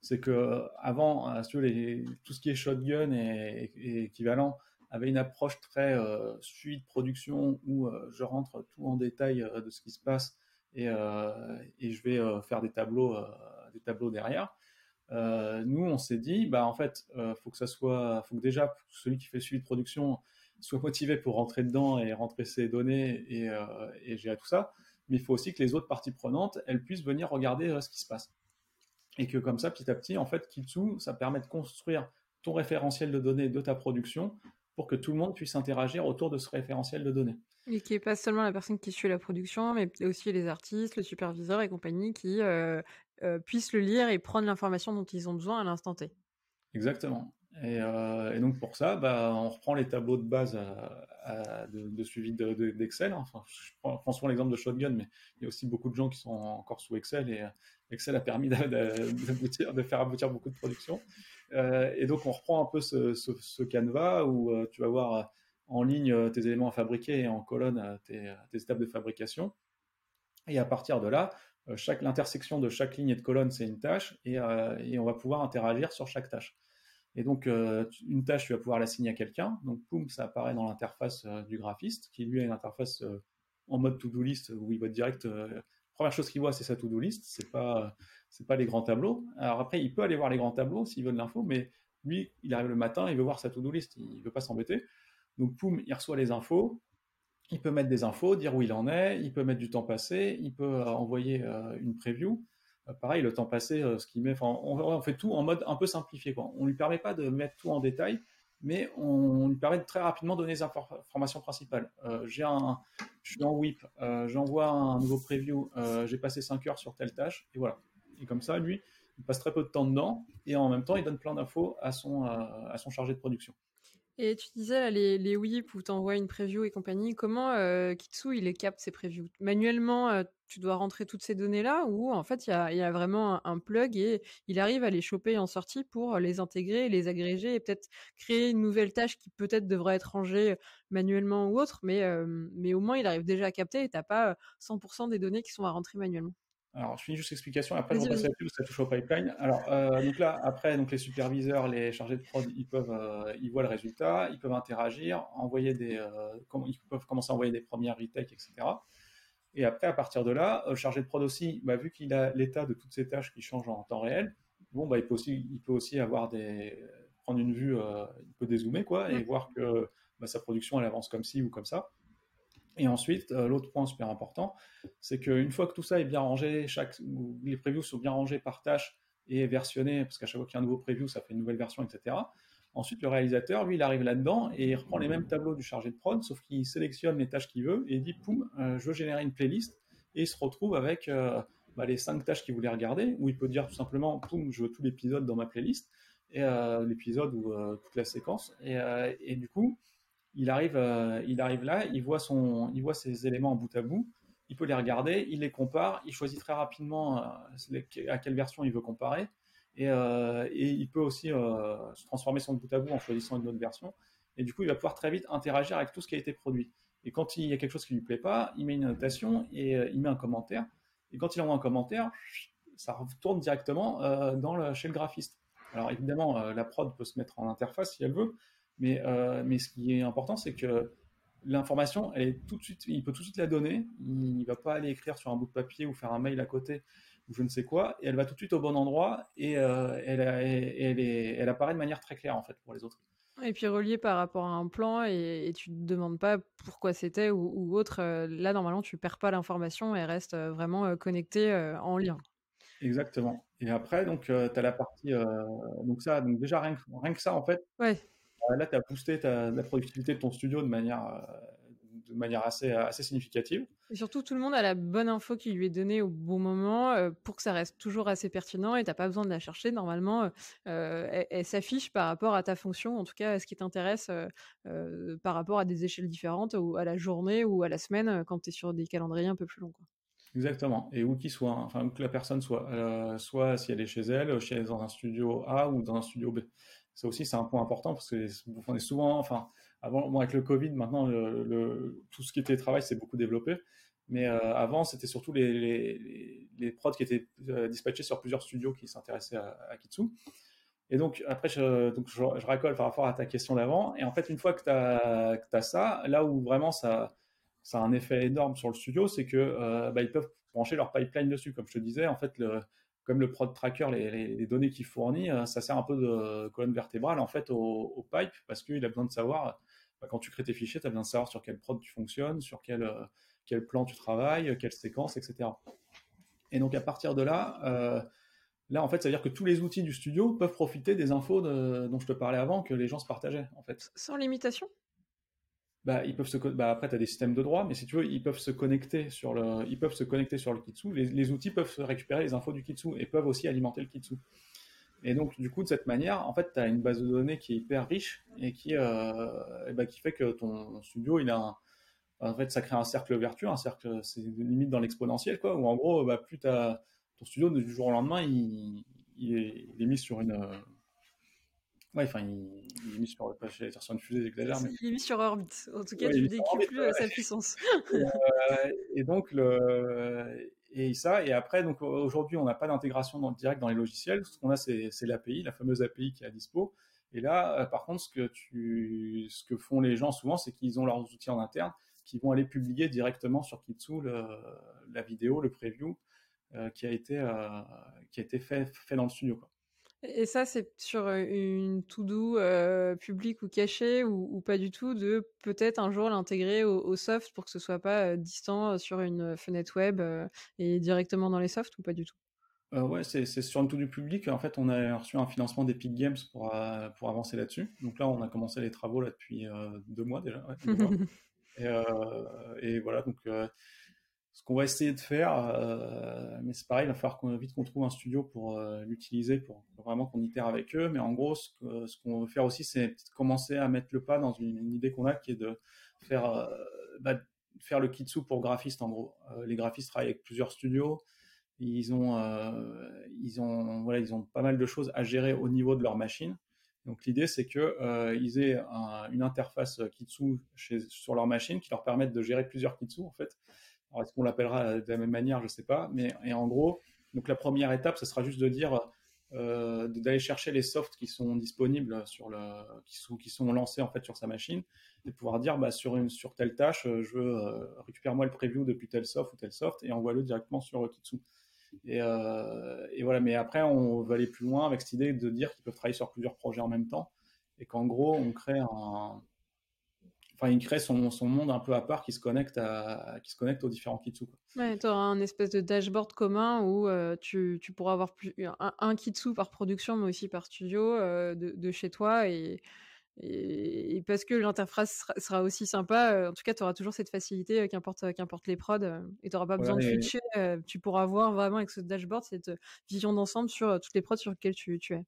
C'est que avant, tout ce qui est shotgun et équivalent, avait une approche très euh, suite production où euh, je rentre tout en détail euh, de ce qui se passe et, je vais faire des tableaux, des tableaux derrière. nous, on s'est dit, bah en fait, faut que ça soit, faut que déjà celui qui fait suivi de production soit motivé pour rentrer dedans et rentrer ses données et, et gérer tout ça. Mais il faut aussi que les autres parties prenantes, elles puissent venir regarder ce qui se passe. Et que comme ça, petit à petit, en fait, Kitsu, ça permet de construire ton référentiel de données de ta production pour que tout le monde puisse interagir autour de ce référentiel de données. Et qui n'est pas seulement la personne qui suit la production, mais aussi les artistes, le superviseur et compagnie qui euh, euh, puissent le lire et prendre l'information dont ils ont besoin à l'instant T. Exactement. Et, euh, donc pour ça, bah, on reprend les tableaux de base de, suivi d'Excel. enfin, je prends, souvent l'exemple de Shotgun, mais il y a aussi beaucoup de gens qui sont encore sous Excel et Excel a permis <laughs> de faire aboutir beaucoup de production. Euh, et donc on reprend un peu ce, ce, canevas où euh, tu vas voir euh, en ligne tes éléments à fabriquer et en colonne tes, étapes de fabrication. Et à partir de là, chaque l'intersection de chaque ligne et de colonne, c'est une tâche, et, et, on va pouvoir interagir sur chaque tâche. Et donc, une tâche, tu vas pouvoir l'assigner à quelqu'un. Donc, poum, ça apparaît dans l'interface du graphiste, qui lui a une interface en mode to-do list où il va direct première chose qu'il voit, c'est sa to-do list, c'est pas, c'est pas les grands tableaux. Alors après, il peut aller voir les grands tableaux s'il veut de l'info, mais lui, il arrive le matin, il veut voir sa to-do list, il veut pas s'embêter. Donc, poum, il reçoit les infos, il peut mettre des infos, dire où il en est, il peut mettre du temps passé, il peut euh, envoyer euh, une preview. Euh, pareil, le temps passé, ce qu'il met, on, fait tout en mode un peu simplifié. Quoi. On lui permet pas de mettre tout en détail, mais on, lui permet de très rapidement donner les informations principales. j'ai un, je suis en WIP, j'envoie un nouveau preview, j'ai passé 5 heures sur telle tâche, et voilà. Et comme ça, lui, il passe très peu de temps dedans, et en même temps, il donne plein d'infos à son, à son chargé de production. Et tu disais les, les whips où tu envoies une preview et compagnie, comment euh, Kitsu il les capte ces previews? Manuellement, euh, tu dois rentrer toutes ces données-là ou en fait il y a, vraiment un, plug et il arrive à les choper en sortie pour les intégrer, les agréger et peut-être créer une nouvelle tâche qui peut-être devrait être rangée manuellement ou autre, mais, euh, mais au moins il arrive déjà à capter et tu n'as pas 100% des données qui sont à rentrer manuellement. Alors, je finis juste l'explication, après je passe là-dessus ça touche au pipeline. Alors, euh, donc là, après, donc les superviseurs, les chargés de prod, ils peuvent, euh, ils voient le résultat, ils peuvent interagir, envoyer des, euh, ils peuvent commencer à envoyer des premières retakes, etc. Et après, à partir de là, le chargé de prod aussi, bah, vu qu'il a l'état de toutes ces tâches qui changent en temps réel, bon, bah, il peut aussi, il peut aussi avoir des, prendre une vue, il peut dézoomer quoi, et voir que bah, sa production elle avance comme ci ou comme ça. Et ensuite, euh, l'autre point super important, c'est qu'une fois que tout ça est bien rangé, chaque, les previews sont bien rangés par tâche et versionnés, parce qu'à chaque fois qu'il y a un nouveau preview, ça fait une nouvelle version, etc. Ensuite, le réalisateur, lui, il arrive là-dedans et il reprend les mêmes tableaux du chargé de prod, sauf qu'il sélectionne les tâches qu'il veut et il dit, poum, euh, je veux générer une playlist. Et il se retrouve avec euh, bah, les cinq tâches qu'il voulait regarder, où il peut dire tout simplement, poum, je veux tout l'épisode dans ma playlist, et l'épisode ou toute la séquence. Et, du coup, il arrive, euh, il arrive là, il voit, son, il voit ses éléments en bout à bout, il peut les regarder, il les compare, il choisit très rapidement euh, à quelle version il veut comparer, et, euh, il peut aussi se transformer son bout à bout en choisissant une autre version, et du coup il va pouvoir très vite interagir avec tout ce qui a été produit. Et quand il y a quelque chose qui lui plaît pas, il met une notation et il met un commentaire, et quand il envoie un commentaire, ça retourne directement dans le, chez le graphiste. Alors évidemment, la prod peut se mettre en interface si elle veut, mais, euh, mais ce qui est important, c'est que l'information, elle est tout de suite, il peut tout de suite la donner. Il ne va pas aller écrire sur un bout de papier ou faire un mail à côté ou je ne sais quoi. Et elle va tout de suite au bon endroit et, euh, elle, elle, elle, apparaît de manière très claire en fait pour les autres. Et puis relié par rapport à un plan et, tu ne te demandes pas pourquoi c'était ou, autre. Euh, là, normalement, tu perds pas l'information et reste vraiment connecté en lien. Exactement. Et après, donc, tu as la partie. donc, ça, donc déjà, rien que, rien que ça, en fait, ouais. Euh, là, tu as boosté la productivité de ton studio de manière, euh, de manière assez, assez significative. Et surtout, tout le monde a la bonne info qui lui est donnée au bon moment euh, pour que ça reste toujours assez pertinent et tu n'as pas besoin de la chercher. Normalement, elle, s'affiche par rapport à ta fonction, en tout cas à ce qui t'intéresse par rapport à des échelles différentes ou à la journée ou à la semaine quand tu es sur des calendriers un peu plus longs. Quoi. Exactement. Et où qu'il soit, hein. enfin où que la personne soit, soit si elle est chez elle, est dans un studio A ou dans un studio B. Ça aussi, c'est un point important parce que on est souvent, enfin, avant, avec le Covid, maintenant, tout ce qui était travail s'est beaucoup développé. Mais euh, avant, c'était surtout les, les, les, prods qui étaient euh, dispatchés sur plusieurs studios qui s'intéressaient à, à, Kitsu. Et donc, après, je, donc je, je, racole par rapport à ta question d'avant. Et en fait, une fois que tu as, as, ça, là où vraiment ça, ça a un effet énorme sur le studio, c'est que euh, bah, ils peuvent brancher leur pipeline dessus. Comme je te disais, en fait, le, comme le prod tracker, les, données qu'il fournit, euh, ça sert un peu de colonne vertébrale en fait au, pipe parce qu'il a besoin de savoir, bah, quand tu crées tes fichiers, tu as besoin de savoir sur quel prod tu fonctionnes, sur quel, euh, quel plan tu travailles, quelle séquence, etc. Et donc à partir de là, euh, là en fait, ça veut dire que tous les outils du studio peuvent profiter des infos dont je te parlais avant que les gens se partageaient en fait. Sans limitation? Bah, ils peuvent se, bah, après, tu as des systèmes de droit, mais si tu veux, ils peuvent se connecter sur le, ils peuvent se connecter sur le Kitsu. Les, outils peuvent récupérer les infos du Kitsu et peuvent aussi alimenter le Kitsu. Et donc, du coup, de cette manière, en fait, tu as une base de données qui est hyper riche et qui, euh, bah, qui fait que ton studio, il a en fait, ça crée un cercle vertueux, un cercle, c'est limite dans l'exponentiel, quoi, où en gros, bah, plus as, ton studio, du jour au lendemain, il, il est mis sur une, Ouais, enfin, il, est mis sur, pas sur une fusée, j'exagère. Mais... Il est mis sur orbite. En tout cas, tu décuples sa puissance. <laughs> et, euh, et, donc, le, et ça, et après, donc aujourd'hui, on n'a pas d'intégration dans, direct dans les logiciels. Ce qu'on a, c'est l'API, la fameuse API qui est à dispo. Et là, euh, par contre, ce que, tu, ce que font les gens souvent, c'est qu'ils ont leurs outils en interne qui vont aller publier directement sur Kitsu la vidéo, le preview qui a été qui a été fait fait dans le studio. Quoi. Et ça, c'est sur une to-do publique ou cachée ou, pas du tout, de peut-être un jour l'intégrer au, soft pour que ce soit pas distant sur une fenêtre web et directement dans les softs ou pas du tout? Euh, Ouais, c'est sur une to-do public. En fait, on a reçu un financement d'Epic Games pour, pour avancer là-dessus. Donc là, on a commencé les travaux là, depuis deux mois déjà. <laughs> Et, et, voilà, donc ce qu'on va essayer de faire, euh, mais c'est pareil, il va falloir qu'on, vite qu'on trouve un studio pour euh, l'utiliser, pour, vraiment qu'on itère avec eux. Mais en gros, ce, qu'on veut faire aussi, c'est commencer à mettre le pas dans une, idée qu'on a, qui est de faire, euh, bah, le kitsu pour graphistes. En gros, les graphistes travaillent avec plusieurs studios. Ils ont, ils ont, voilà, ils ont pas mal de choses à gérer au niveau de leur machine. Donc l'idée, c'est que ils aient une interface Kitsu sur leur machine qui leur permette de gérer plusieurs Kitsu en fait alors, est-ce qu'on l'appellera de la même manière Je ne sais pas. Mais et en gros, donc la première étape, ce sera juste de dire euh, d'aller chercher les softs qui sont disponibles sur le, qui sont, qui sont lancés en fait sur sa machine, et pouvoir dire bah, sur une sur telle tâche, euh, je veux euh, récupère moi le preview depuis tel soft ou tel soft et envoie-le directement sur Kitsu. Et, et, voilà. Mais après, on va aller plus loin avec cette idée de dire qu'ils peuvent travailler sur plusieurs projets en même temps, et qu'en gros, on crée un enfin, il crée son, son, monde un peu à part qui se connecte, à, qui se connecte aux différents kitsu. Ouais, tu auras un espèce de dashboard commun où euh, tu, tu, pourras avoir plus, un, un, kitsu par production, mais aussi par studio euh, de, de, chez toi. Et, et, parce que l'interface sera, aussi sympa, euh, en tout cas, tu auras toujours cette facilité, qu'importe, qu'importe les prods, et tu n'auras pas besoin de switcher. tu pourras avoir vraiment avec ce dashboard cette vision d'ensemble sur toutes les prods sur lesquelles tu, tu es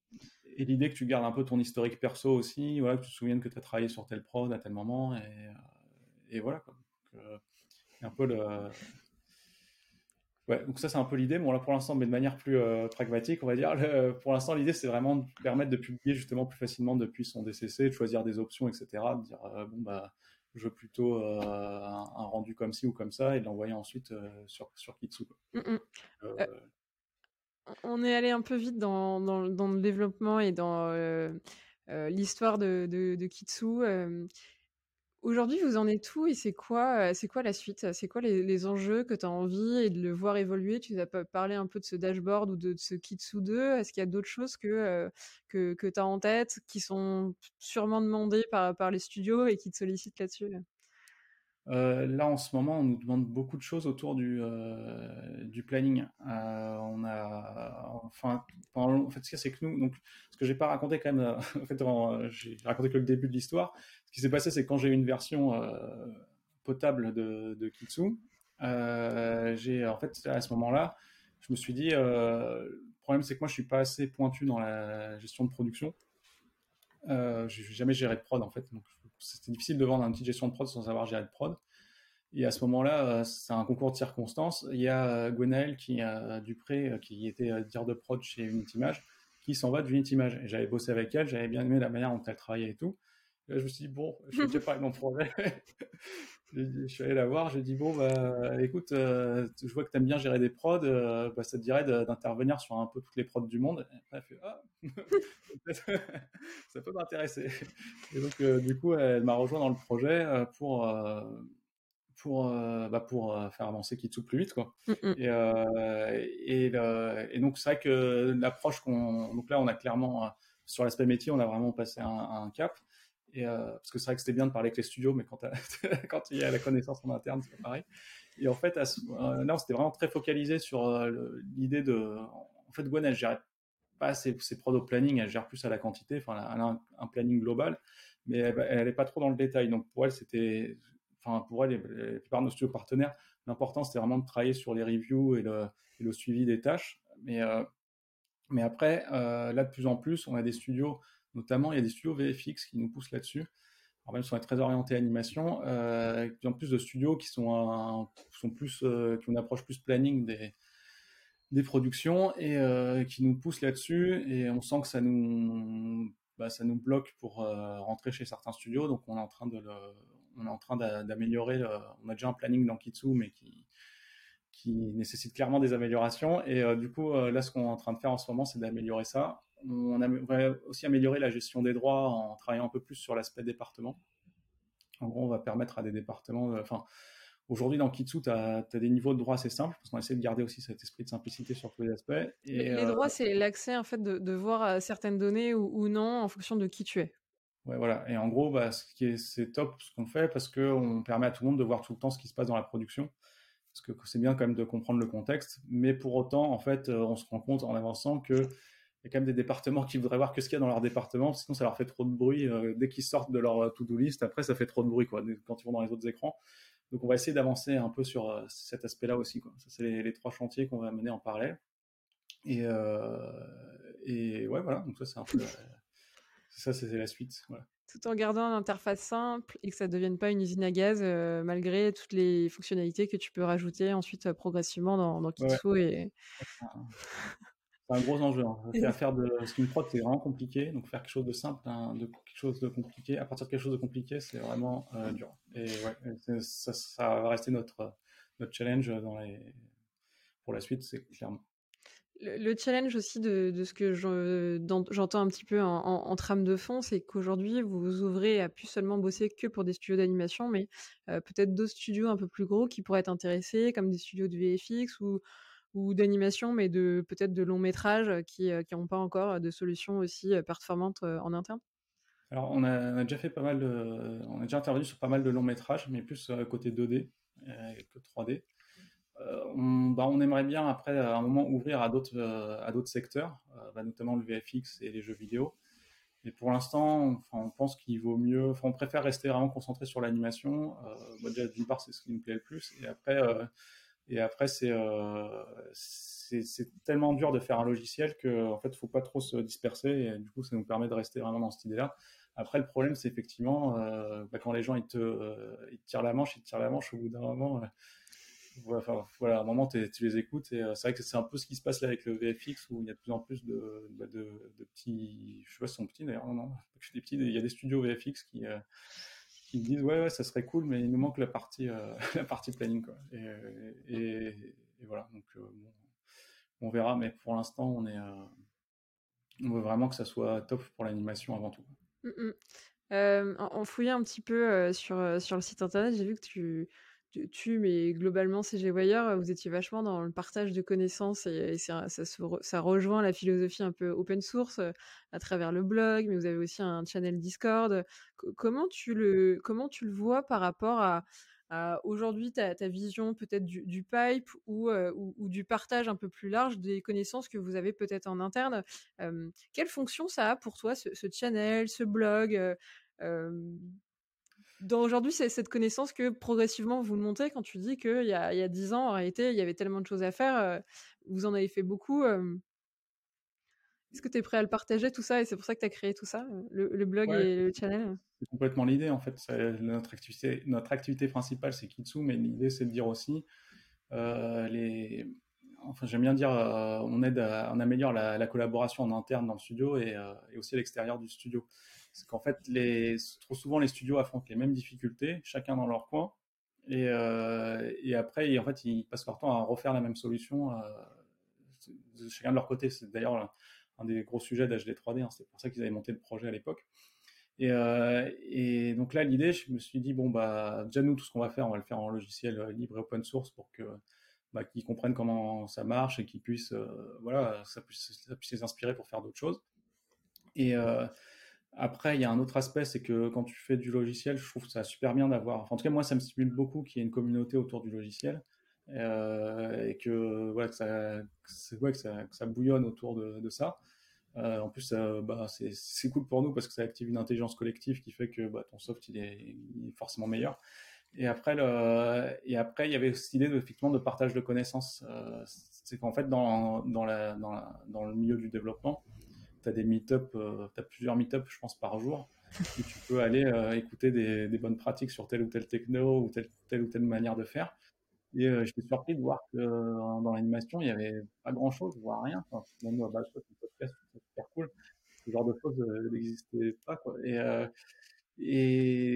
et l'idée que tu gardes un peu ton historique perso aussi, voilà, que tu te souviennes que tu as travaillé sur tel prod à tel moment, et, euh, et voilà. Quoi. Donc, euh, un peu le... Ouais, donc ça c'est un peu l'idée. Bon là pour l'instant, mais de manière plus euh, pragmatique, on va dire. pour l'instant, l'idée c'est vraiment de permettre de publier justement plus facilement depuis son DCC, de choisir des options, etc. De dire bon bah je veux plutôt un, rendu comme ci ou comme ça et de l'envoyer ensuite sur sur Kitsu. Mmh, mmh on est allé un peu vite dans, le développement et dans euh, euh, l'histoire de, Kitsu. Euh. Aujourd'hui, vous en êtes où et c'est quoi, c'est quoi la suite? C'est quoi les, enjeux que tu as envie et de le voir évoluer? Tu as parlé un peu de ce dashboard ou de, ce Kitsu 2. Est-ce qu'il y a d'autres choses que, que, tu as en tête qui sont sûrement demandées par, par les studios et qui te sollicitent là-dessus? Euh, là, en ce moment, on nous demande beaucoup de choses autour du, euh, planning. Euh, on a, enfin, en fait, ce c'est que nous, donc, ce que j'ai pas raconté quand même, <laughs> en fait, j'ai raconté que le début de l'histoire. Ce qui s'est passé, c'est quand j'ai eu une version potable de, de Kitsu, j'ai, en fait, à ce moment-là, je me suis dit, le problème, c'est que moi, je suis pas assez pointu dans la gestion de production. Euh, j'ai jamais géré de prod en fait, donc c'était difficile de vendre un petit gestion de prod sans savoir gérer de prod. Et à ce moment-là, euh, c'est un concours de circonstances. Il y a euh, Gwenaël qui a Dupré, qui était dire de prod chez Unity Image, qui s'en va de Unity Image. Et j'avais bossé avec elle, j'avais bien aimé la manière dont elle travaillait et tout. là, je me suis dit, bon, je vais déjà <laughs> parler de mon projet. Je suis allé la voir, j'ai dit, bon, bah, écoute, je vois que tu aimes bien gérer des prods, bah, ça te dirait d'intervenir sur un peu toutes les prods du monde. Et elle fait, ah, <laughs> ça peut m'intéresser. Et donc, euh, du coup, elle m'a rejoint dans le projet euh, pour, euh, pour, bah, pour faire avancer Kitsu plus vite. Quoi. Mm, mm. Et, et, donc, c'est vrai que l'approche qu'on. Donc là, on a clairement, sur l'aspect métier, on a vraiment passé un, un cap. Et, parce que c'est vrai que c'était bien de parler avec les studios, mais quand, <laughs> il y a la connaissance en interne, c'est pareil. Et en fait, à là, on s'était vraiment très focalisé sur l'idée de. En fait, Gwen, elle gérait pas ses, ses au planning, elle gère plus à la quantité, enfin, un, planning global, mais elle n'est pas trop dans le détail. Donc pour elle, c'était, enfin pour elle, la plupart de nos studios partenaires, l'important c'était vraiment de travailler sur les reviews et le, suivi des tâches. Mais, euh, après, euh, là de plus en plus, on a des studios, notamment il y a des studios VFX qui nous poussent là-dessus. Même si on est très orienté animation, euh, il y a plus de studios qui sont, sont plus, qui ont une approche plus planning des, des productions et euh, qui nous pousse là-dessus. Et on sent que ça nous bah, ça nous bloque pour euh, rentrer chez certains studios. Donc on est en train de le, on est en train d'améliorer on a déjà un planning dans Kitsu mais qui qui nécessite clairement des améliorations. Et euh, du coup là ce qu'on est en train de faire en ce moment c'est d'améliorer ça on va aussi améliorer la gestion des droits en travaillant un peu plus sur l'aspect département En gros, on va permettre à des départements, enfin, Aujourd'hui, dans Kitsu, tu as, des niveaux de droit assez simples, parce qu'on essaie de garder aussi cet esprit de simplicité sur tous les aspects. Et, les droits, c'est l'accès en fait de, de, voir certaines données ou, non en fonction de qui tu es. Ouais, voilà. Et en gros, bah, ce qui est, c'est top ce qu'on fait parce qu'on permet à tout le monde de voir tout le temps ce qui se passe dans la production. Parce que c'est bien quand même de comprendre le contexte. Mais pour autant, en fait, euh, on se rend compte en avançant que y a quand même des départements qui voudraient voir que ce qu'il y a dans leur département, sinon ça leur fait trop de bruit. Euh, dès qu'ils sortent de leur euh, to-do list, après ça fait trop de bruit quoi, quand ils vont dans les autres écrans. Donc on va essayer d'avancer un peu sur cet aspect-là aussi. Quoi. Ça, c'est les, les, trois chantiers qu'on va mener en parallèle. Et, et ouais, voilà, donc ça c'est un peu <laughs> ça, c'est la suite. Tout en gardant une interface simple et que ça ne devienne pas une usine à gaz, euh, malgré toutes les fonctionnalités que tu peux rajouter ensuite euh, progressivement dans, dans Kitsu. Et... Un gros enjeu. Hein. Faire, de Skin Prod, c'est vraiment compliqué. Donc faire quelque chose de simple, hein, de quelque chose de compliqué, à partir de quelque chose de compliqué, c'est vraiment euh, dur. Et ouais, ça, ça, va rester notre, notre challenge dans les... pour la suite, c'est clairement le challenge aussi de, ce que j'entends un petit peu en, trame de fond, c'est qu'aujourd'hui, vous vous ouvrez à plus seulement bosser que pour des studios d'animation, mais euh, peut-être d'autres studios un peu plus gros qui pourraient être intéressés, comme des studios de VFX ou, ou d'animation, mais de peut-être de long métrage qui n'ont euh, pas encore de solutions aussi euh, performantes en interne? Alors, on a, déjà fait pas mal, on a déjà intervenu sur pas mal de longs métrages, mais plus côté 2D que 3D. Euh, on, bah, on, aimerait bien après à un moment ouvrir à d'autres euh, à d'autres secteurs, euh, bah, notamment le VFX et les jeux vidéo. Et pour l'instant, on, pense qu'il vaut mieux, enfin, on préfère rester vraiment concentré sur l'animation. Euh, déjà d'une part, c'est ce qui nous plaît le plus, et après, euh, et après c'est euh, c'est tellement dur de faire un logiciel que en fait, faut pas trop se disperser. Et du coup, ça nous permet de rester vraiment dans cette idée-là. Après, le problème, c'est effectivement bah, quand les gens ils te, ils te tirent la manche, ils te tirent la manche au bout d'un moment voilà, à un moment, tu les écoutes et euh, c'est vrai que c'est un peu ce qui se passe là avec le VFX où il y a de plus en plus de, bah, de, petits, je sais pas si sont petits d'ailleurs, non, non, des petits, il y a des studios VFX qui, euh, disent ouais, ouais, ça serait cool, mais il nous manque la partie, euh, <laughs> la partie planning quoi. Et, et, voilà, donc on verra, mais pour l'instant, on est, on veut vraiment que ça soit top pour l'animation avant tout. en, fouillant un petit peu sur, sur le site internet, j'ai vu que tu tu, mais globalement, CG Wire, vous étiez vachement dans le partage de connaissances et, ça, ça, rejoint la philosophie un peu open source euh, à travers le blog, mais vous avez aussi un channel Discord. comment, tu le, comment tu le vois par rapport à, aujourd'hui ta, ta, vision peut-être du, pipe euh, ou, ou, du partage un peu plus large des connaissances que vous avez peut-être en interne? Quelle fonction ça a pour toi, ce, channel, ce blog aujourd'hui, c'est cette connaissance que progressivement vous montez quand tu dis qu'il y a, il y a 10 ans, en réalité, il y avait tellement de choses à faire. Euh, vous en avez fait beaucoup. Euh. Est-ce que tu es prêt à le partager, tout ça Et c'est pour ça que tu as créé tout ça, euh, le, blog et le channel? C'est complètement l'idée, en fait. Notre activité, notre activité principale, c'est Kitsu, mais l'idée, c'est de dire aussi, les... enfin, j'aime bien dire, on aide, on améliore la, collaboration en interne dans le studio et, et aussi à l'extérieur du studio c'est qu'en fait, trop souvent, les studios affrontent les mêmes difficultés, chacun dans leur coin. Et, euh, après, ils passent leur temps à refaire la même solution, euh, chacun de leur côté. C'est d'ailleurs un des gros sujets d'HD 3D. Hein, c'est pour ça qu'ils avaient monté le projet à l'époque. Et, euh, et, donc là, l'idée, je me suis dit, bon, bah, déjà, nous, tout ce qu'on va faire, on va le faire en logiciel libre et open source pour que bah, qu'ils comprennent comment ça marche et qu'ils puissent, euh, voilà, ça puisse, ça les inspirer pour faire d'autres choses. Euh, après, il y a un autre aspect, c'est que quand tu fais du logiciel, je trouve ça super bien d'avoir. en tout cas, moi, ça me stimule beaucoup qu'il y ait une communauté autour du logiciel euh, et que, ouais, que, ça, bouillonne autour de, ça. Euh, en plus, bah, c'est cool pour nous parce que ça active une intelligence collective qui fait que bah, ton soft il est, forcément meilleur. Et après, et après, il y avait cette idée de, effectivement de partage de connaissances. Euh, c'est qu'en fait, dans, dans le milieu du développement, tu as des meet-up, euh, tu as plusieurs meet-up, je pense, par jour, où tu peux aller euh, écouter des, bonnes pratiques sur telle ou telle techno ou telle, ou telle manière de faire. Et euh, j'étais surpris de voir que dans l'animation, il n'y avait pas grand-chose, voire rien. Même bah, je podcast, c'est super cool. Ce genre de choses n'existait pas. Et,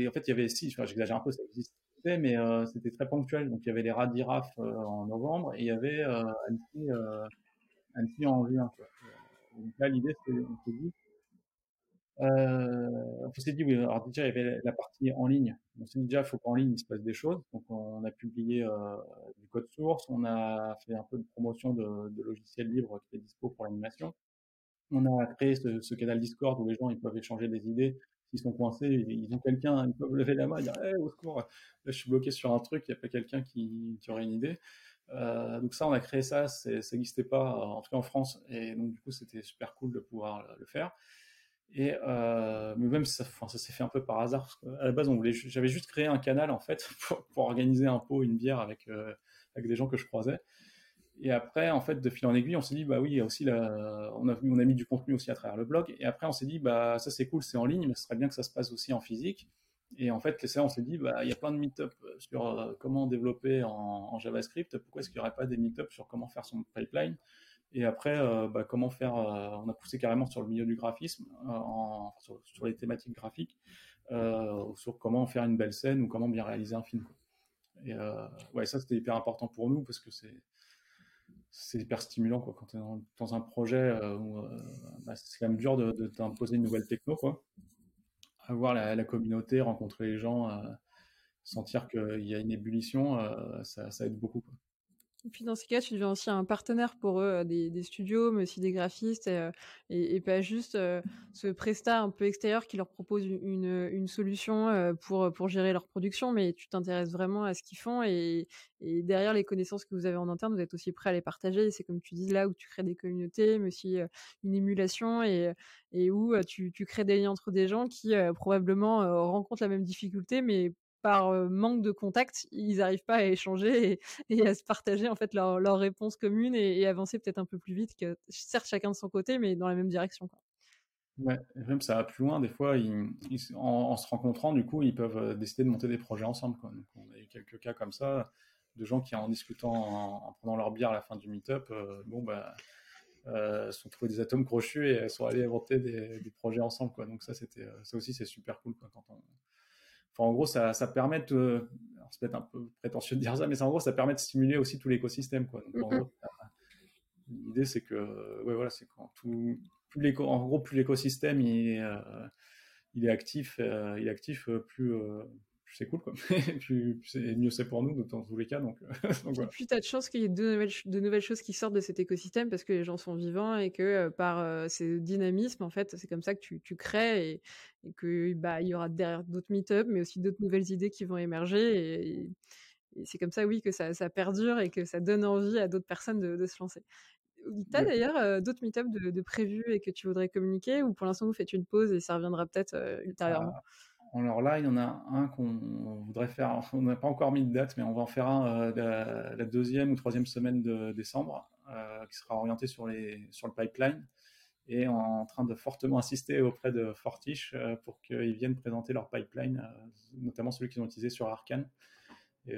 en fait, il y avait, si, j'exagère un peu, ça existait, mais c'était très ponctuel. Donc, il y avait les Radiraf en novembre et il y avait Annecy, Annecy en juin. Donc là, l'idée, c'est, on se dit, on s'est dit, oui, alors déjà, il y avait la partie en ligne. On s'est dit déjà, il faut qu'en ligne, il se passe des choses. Donc, on a publié du code source, on a fait un peu de promotion de, logiciels libres qui étaient dispo pour l'animation. On a créé ce, canal Discord où les gens ils peuvent échanger des idées. S'ils sont coincés, ils ont quelqu'un, ils peuvent lever la main et dire hey, au secours, là, je suis bloqué sur un truc, il n'y a pas quelqu'un qui, aurait une idée. Euh, donc ça, on a créé ça, ça n'existait pas, en tout cas en France, et donc du coup, c'était super cool de pouvoir le faire. Et euh, mais même ça, ça s'est fait un peu par hasard. Parce à la base, on voulait, j'avais juste créé un canal en fait <laughs> pour, organiser un pot, une bière avec euh, avec des gens que je croisais. Et après, en fait, de fil en aiguille, on s'est dit, bah oui, aussi on, a, on a mis du contenu aussi à travers le blog. Et après, on s'est dit, bah ça c'est cool, c'est en ligne, mais ce serait bien que ça se passe aussi en physique. Et en fait, ça, on s'est dit, bah il y a plein de meet-up sur euh, comment développer en, JavaScript. Pourquoi est-ce qu'il n'y aurait pas des meet-up sur comment faire son pipeline? Et après, euh, bah, comment faire euh, On a poussé carrément sur le milieu du graphisme, euh, sur, les thématiques graphiques, euh, sur comment faire une belle scène ou comment bien réaliser un film. Et ouais, ça c'était hyper important pour nous parce que c'est c'est hyper stimulant quoi, quand tu es dans, un projet euh, où euh, bah, c'est quand même dur de, de t'imposer une nouvelle techno. Quoi. Avoir la, la communauté, rencontrer les gens, euh, sentir qu'il y a une ébullition, ça, ça, aide beaucoup. Et puis dans ces cas, tu deviens aussi un partenaire pour eux, des, studios, mais aussi des graphistes, et, et pas juste euh, ce prestat un peu extérieur qui leur propose une, solution euh, pour, pour gérer leur production, mais tu t'intéresses vraiment à ce qu'ils font, et, derrière les connaissances que vous avez en interne, vous êtes aussi prêt à les partager. C'est comme tu dis là où tu crées des communautés, mais aussi euh, une émulation, et, où tu, tu crées des liens entre des gens qui probablement rencontrent la même difficulté, mais par manque de contact, ils n'arrivent pas à échanger et, à se partager en fait leurs leur réponses communes et, avancer peut-être un peu plus vite que certes chacun de son côté, mais dans la même direction. Ouais, même ça va plus loin. Des fois, en, se rencontrant, du coup, ils peuvent décider de monter des projets ensemble. On a eu quelques cas comme ça, de gens qui, en discutant, en, en prenant leur bière à la fin du meet-up, euh, bon, bah, euh, sont trouvés des atomes crochus et sont allés inventer des, projets ensemble. Donc, ça, c'était, ça aussi, c'est super cool quand on Enfin, en gros, ça, ça permet de. C'est peut-être un peu prétentieux de dire ça, mais en gros, ça permet de stimuler aussi tout l'écosystème. Quoi. Donc, en gros, <laughs> l'idée, c'est que, ouais, voilà, c'est quand tout, plus en gros, plus l'écosystème il, est, euh, il est actif, euh, il est actif, plus, euh, c'est cool, quoi. <laughs> plus mieux c'est pour nous, dans tous les cas. Donc, <laughs> donc voilà. Plus tu as de chance qu'il y ait de nouvelles, de nouvelles choses qui sortent de cet écosystème parce que les gens sont vivants et que euh, par euh, ces dynamismes, en fait, c'est comme ça que tu, tu crées et, et que bah il y aura derrière d'autres meet-up, mais aussi d'autres nouvelles idées qui vont émerger et, et, c'est comme ça, oui, que ça, ça, perdure et que ça donne envie à d'autres personnes de, de se lancer. Tu as d'ailleurs euh, d'autres meet-up de, de, prévus et que tu voudrais communiquer ou pour l'instant vous faites une pause et ça reviendra peut-être ultérieurement? Ah alors là, il y en a un qu'on voudrait faire. On n'a pas encore mis de date, mais on va en faire un euh, la, deuxième ou troisième semaine de décembre, euh, qui sera orienté sur, le pipeline et en train de fortement insister auprès de Fortiche euh, pour qu'ils viennent présenter leur pipeline, notamment celui qu'ils ont utilisé sur Arkane. Et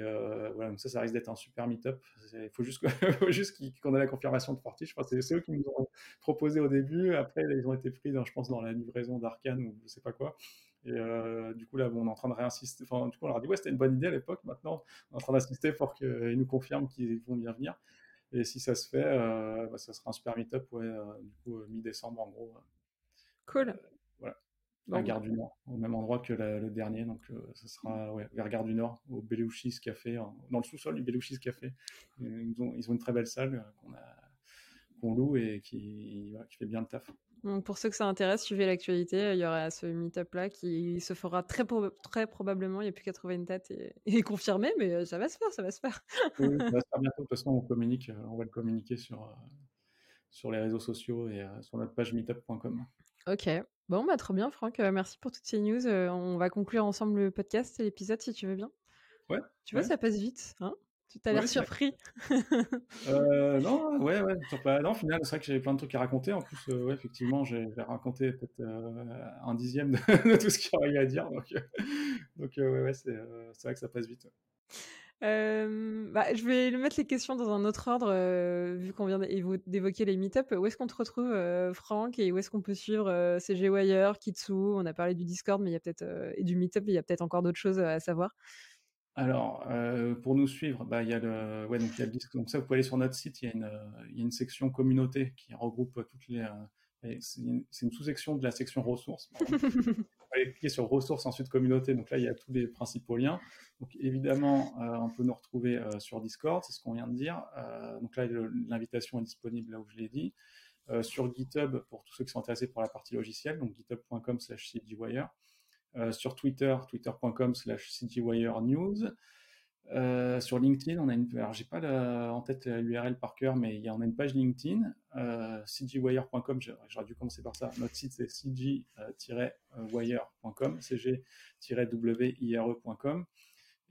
voilà, donc ça, ça risque d'être un super meet-up. Il faut juste, <laughs> qu'on ait la confirmation de Fortiche. C'est eux qui nous ont proposé au début. Après, ils ont été pris, je pense, dans la livraison d'Arkane ou je sais pas quoi. Et euh, du coup, là, bon, on est en train de réinsister. Enfin, du coup, on leur a dit, ouais, c'était une bonne idée à l'époque. Maintenant, on est en train d'insister pour qu'ils nous confirment qu'ils vont bien venir. Et si ça se fait, euh, bah, ça sera un super meet-up, ouais, euh, du coup, mi-décembre, en gros. Cool. voilà. À Gare du Nord, au même endroit que la, le dernier. Donc, ça sera ouais, vers Gare du Nord, au Belouchis Café, dans le sous-sol du Belouchis Café. Ils ont, ils ont, une très belle salle qu'on qu loue et qui fait bien le taf. Donc pour ceux que ça intéresse, suivez l'actualité. Il y aura ce meet-up là qui se fera très, pro très probablement. Il n'y a plus qu'à trouver une date et, <laughs> et, confirmer, mais ça va se faire, ça va se faire. oui, ça va se faire bientôt. De toute façon, on communique, on va le communiquer sur, sur les réseaux sociaux et sur notre page meetup.com. Ok. Bon, bah, trop bien, Franck. merci pour toutes ces news. on va conclure ensemble le podcast et l'épisode si tu veux bien. Ouais. Tu vois, ça passe vite. Hein? Tu t'as l'air surpris. <laughs> euh, non, ouais, ouais. Non, au final, c'est vrai que j'avais plein de trucs à raconter. En plus, euh, ouais, effectivement, j'ai raconté peut-être euh, un dixième de, <laughs> de, tout ce qu'il y avait à dire. Donc, donc ouais, ouais c'est vrai que ça passe vite. Bah, je vais mettre les questions dans un autre ordre, vu qu'on vient d'évoquer les meet-up. Où est-ce qu'on te retrouve, Franck, et où est-ce qu'on peut suivre CG Wire, Kitsu? On a parlé du Discord, mais il y a peut-être et du meet-up, il y a peut-être encore d'autres choses à savoir. Alors, euh, pour nous suivre, bah, il y a le, ouais, donc il y a le disque. Donc ça, vous pouvez aller sur notre site. Il y a une, il y a une section communauté qui regroupe toutes les, c'est une, sous-section de la section ressources. <laughs> Vous allez cliquer sur ressources, ensuite communauté. Donc là, il y a tous les principaux liens. Donc évidemment, on peut nous retrouver sur Discord, c'est ce qu'on vient de dire. donc là, l'invitation est disponible là où je l'ai dit. sur GitHub, pour tous ceux qui sont intéressés pour la partie logicielle, donc github.com slash cgwire. Sur Twitter, twitter.com slash cgwirenews. Euh, sur LinkedIn, on a une. Alors, j'ai pas en tête l'URL par cœur, mais il y on a une page LinkedIn, euh, cgwire.com. J'aurais dû commencer par ça. Notre site c'est cg-wire.com, cg-wire.com.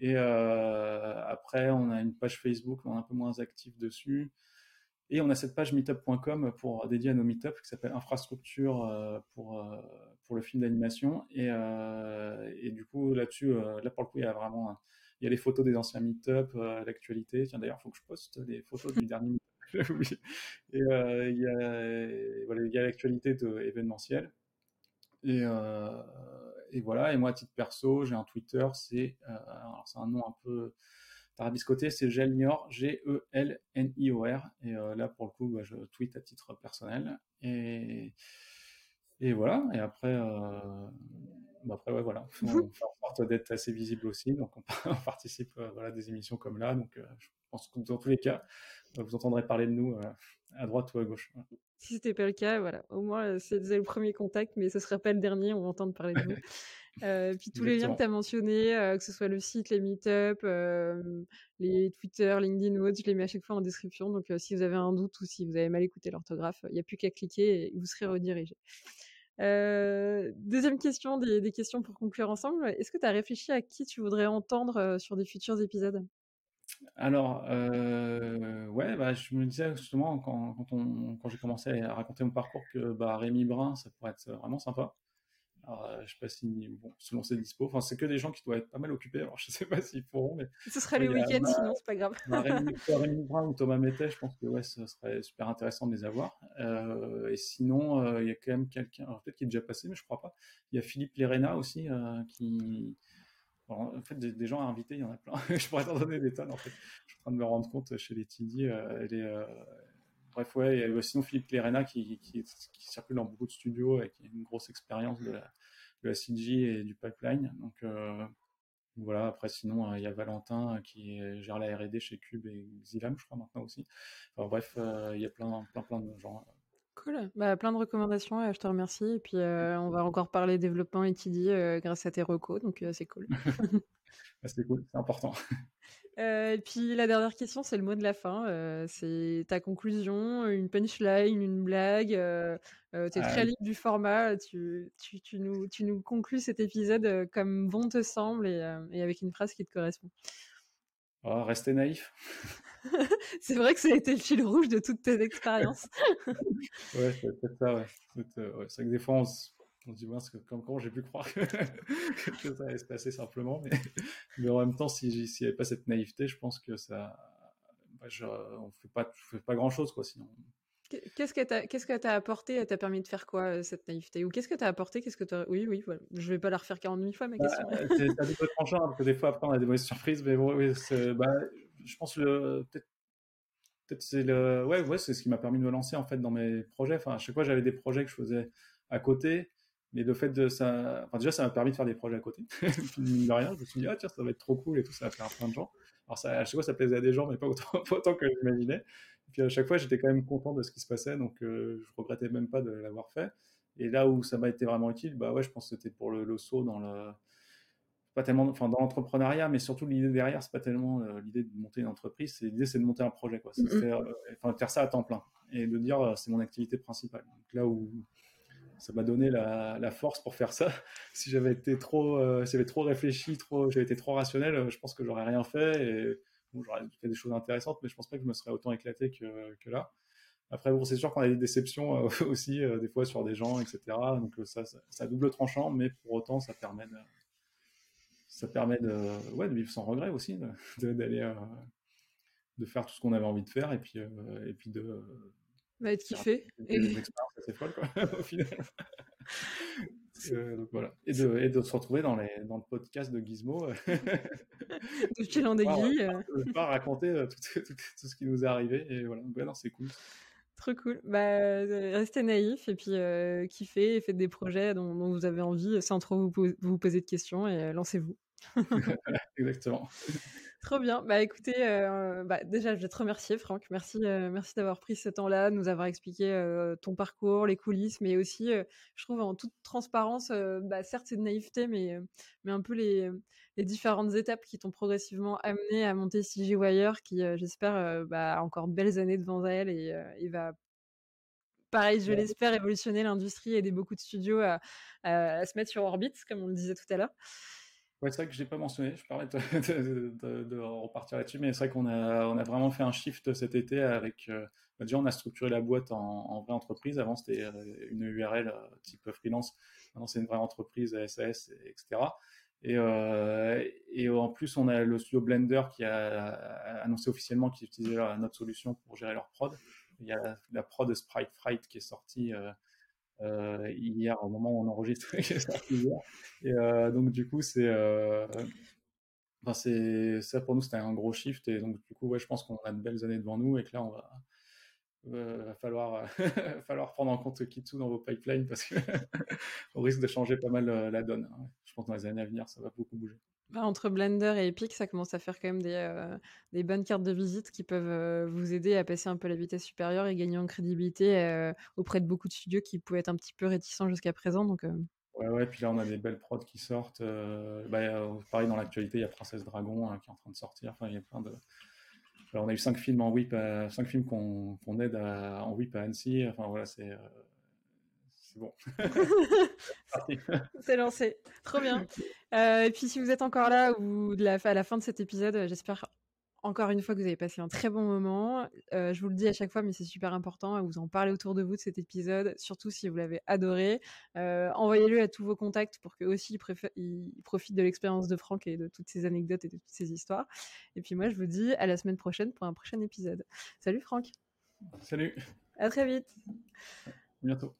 Et euh, après, on a une page Facebook, on est un peu moins actif dessus. Et on a cette page meetup.com pour dédiée à nos meetups qui s'appelle infrastructure euh, pour pour le film d'animation. Et, et, du coup là-dessus, là pour le coup, il y a vraiment il y a les photos des anciens meet-up, euh, l'actualité. Tiens, d'ailleurs, il faut que je poste les photos du dernier. <laughs> Et euh, il y a, voilà, l'actualité événementielle. Et, euh, et, voilà. Et moi, à titre perso, j'ai un Twitter. C'est c'est un nom un peu tarabiscoté. C'est Gelnior, G-E-L-N-I-O-R. Et là, pour le coup, bah, je tweet à titre personnel. Et et voilà. Et après, bah, après, ouais, voilà. On fait en sorte d'être assez visible aussi. Donc, <laughs> on, participe euh, voilà, à des émissions comme là. Donc, euh, je pense que dans tous les cas, euh, vous entendrez parler de nous à droite ou à gauche. Si c'était pas le cas, voilà. Au moins, c'est le premier contact, mais ce sera pas le dernier. On va entendre parler de nous. <laughs> puis tous les liens que tu as mentionnés, que ce soit le site, les meet-up, les Twitter, LinkedIn ou autres, je les mets à chaque fois en description. Donc si vous avez un doute ou si vous avez mal écouté l'orthographe, il n'y a plus qu'à cliquer et vous serez redirigé. Euh, deuxième question, des, questions pour conclure ensemble. Est-ce que tu as réfléchi à qui tu voudrais entendre euh, sur des futurs épisodes? Alors, euh, ouais, bah, je me disais justement quand, quand, j'ai commencé à raconter mon parcours que bah, Rémi Brun, ça pourrait être vraiment sympa. Alors, euh, je sais pas si, bon, selon ses dispo, enfin, c'est que des gens qui doivent être pas mal occupés. Alors, <laughs> je sais pas s'ils pourront, mais. Ce serait le week-end, sinon, c'est pas grave. Rémi, <laughs> Brun ou Thomas Mettet, je pense que, ouais, ce serait super intéressant de les avoir. Euh, et sinon, euh, il y a quand même quelqu'un, peut-être qui est déjà passé, mais je crois pas. Il y a Philippe Lerena aussi, qui, en fait, des, gens à inviter, il y en a plein. <laughs> je pourrais t'en donner des tonnes, en fait. Je suis en train de me rendre compte chez les TD, elle est, bref, ouais, il y a sinon Philippe Lerena qui, qui, circule dans beaucoup de studios et qui a une grosse expérience de la, de la CG et du pipeline. Donc euh, voilà, après sinon euh, il y a Valentin qui gère la R&D chez Cube et Xilam, je crois maintenant aussi. Enfin bref, euh, il y a plein, plein, plein de gens. Cool, bah, plein de recommandations, je te remercie. Et puis on va encore parler développement et TD grâce à tes recos, donc c'est cool. <laughs> Bah, c'est cool, c'est important. Euh, et puis la dernière question, c'est le mot de la fin. Euh, c'est ta conclusion, une punchline, une blague. Euh, tu es très libre du format. Tu, tu, tu, nous, tu nous conclus cet épisode comme bon te semble et, et, avec une phrase qui te correspond. Oh, restez naïf. <laughs> c'est vrai que ça a été le fil rouge de toutes tes expériences. <laughs> ouais, c'est peut-être ça. Ouais. C'est vrai que des fois, on se on se dit, ouais, que, comment j'ai pu croire que, <laughs> ça allait se passer simplement. Mais, <laughs> mais en même temps, s'il n'y avait pas cette naïveté, je pense que ça. Bah, on ne fait pas, fait pas grand-chose, quoi, sinon. Qu'est-ce que tu as apporté Elle t'a permis de faire quoi, euh, cette naïveté? Ou qu'est-ce que tu as apporté qu'est-ce que Oui, oui, voilà. je vais pas la refaire 40 000 fois, ma bah, question. c'est un peu tranchant, parce que des fois, après, on a des mauvaises surprises. Mais bon, oui, bah, je pense que peut-être peut c'est le ouais ouais c'est ce qui m'a permis de me lancer en fait dans mes projets enfin à chaque fois j'avais des projets que je faisais à côté mais le fait de ça, enfin déjà, ça m'a permis de faire des projets à côté. <laughs> de rien, je me suis dit, ah tiens, ça va être trop cool et tout, ça va plaire à plein de gens. Alors ça, à chaque fois, ça plaisait à des gens, mais pas autant, <laughs> autant que j'imaginais. Et puis à chaque fois, j'étais quand même content de ce qui se passait, donc euh, je regrettais même pas de l'avoir fait. Et là où ça m'a été vraiment utile, bah ouais, je pense que c'était pour le, saut dans le, pas tellement, enfin dans l'entrepreneuriat, mais surtout l'idée derrière, c'est pas tellement euh, l'idée de monter une entreprise, c'est l'idée c'est de monter un projet, quoi. C'est de faire, euh, enfin, faire ça à temps plein et de dire c'est mon activité principale. Donc là où ça m'a donné la, force pour faire ça. <laughs> si j'avais été trop, euh, si j'avais trop réfléchi, trop, j'avais été trop rationnel, euh, je pense que j'aurais rien fait et j'aurais fait des choses intéressantes, mais je pense pas que je me serais autant éclaté que, là. Après, c'est sûr qu'on a des déceptions euh, <laughs> aussi, des fois sur des gens, etc. Donc ça, ça, double tranchant, mais pour autant, ça permet de, vivre sans regret aussi, <laughs> d'aller, de, faire tout ce qu'on avait envie de faire et puis de, va être kiffé. Et... Des expériences assez folles, quoi, <laughs> au final. Euh, donc voilà. Et de, et de, se retrouver dans, les, dans le podcast de Gizmo. <laughs> de <laughs> fil en aiguille. ne pas raconter euh, tout, tout, tout, ce qui nous est arrivé. Et voilà, ouais, c'est cool. Trop cool. Bah, restez naïf et puis euh, kiffez et faites des projets dont, dont vous avez envie sans trop vous, vous poser de questions et lancez-vous. <laughs> Exactement. Trop bien. Bah écoutez, euh, bah, déjà je vais te remercier Franck. Merci, euh, merci d'avoir pris ce temps-là, de nous avoir expliqué euh, ton parcours, les coulisses, mais aussi, je trouve en toute transparence, bah, certes c'est de naïveté, mais, mais un peu les, les différentes étapes qui t'ont progressivement amené à monter CG Wire, qui j'espère bah, a encore de belles années devant elle et, va pareil, je l'espère, révolutionner l'industrie, aider beaucoup de studios à, à, se mettre sur orbite, comme on le disait tout à l'heure. Ouais, c'est vrai que je l'ai pas mentionné, je parlais <laughs> de, de, de, repartir là-dessus, mais c'est vrai qu'on a, vraiment fait un shift cet été avec. Euh, bah, déjà, on a structuré la boîte en, vraie entreprise. Avant, c'était euh, une URL euh, type freelance. Maintenant, c'est une vraie entreprise SAS, etc. Et, euh, et en plus, on a le studio Blender qui a annoncé officiellement qu'ils utilisaient notre solution pour gérer leur prod. Il y a la prod Sprite Fright qui est sortie hier au moment où on enregistre <laughs> et euh, donc du coup c'est euh, enfin, ça pour nous c'était un gros shift et donc du coup ouais je pense qu'on a de belles années devant nous et que là on va va falloir <laughs> falloir prendre en compte Kitsu dans vos pipelines parce que <laughs> on risque de changer pas mal la donne. Hein. Je pense que dans les années à venir, ça va beaucoup bouger. Bah, entre Blender et Epic, ça commence à faire quand même des, euh, bonnes cartes de visite qui peuvent euh, vous aider à passer un peu la vitesse supérieure et gagner en crédibilité euh, auprès de beaucoup de studios qui pouvaient être un petit peu réticents jusqu'à présent. Donc, Ouais, ouais, puis là on a des belles prods qui sortent. Bah, pareil, dans l'actualité, il y a Princesse Dragon hein, qui est en train de sortir. Enfin, il y a plein de. Alors, on a eu cinq films en whip, cinq films qu'on aide en whip à Annecy. Enfin voilà, c'est c'est bon. <laughs> <laughs> c'est lancé. Trop bien. Euh, et puis si vous êtes encore là ou de la, à la fin de cet épisode, euh, j'espère encore une fois que vous avez passé un très bon moment. Euh, je vous le dis à chaque fois, mais c'est super important. Vous en parlez autour de vous de cet épisode, surtout si vous l'avez adoré. Envoyez-le à tous vos contacts pour qu'eux aussi ils, profitent de l'expérience de Franck et de toutes ces anecdotes et de toutes ces histoires. Et puis moi, je vous dis à la semaine prochaine pour un prochain épisode. Salut Franck. Salut. À très vite. bientôt.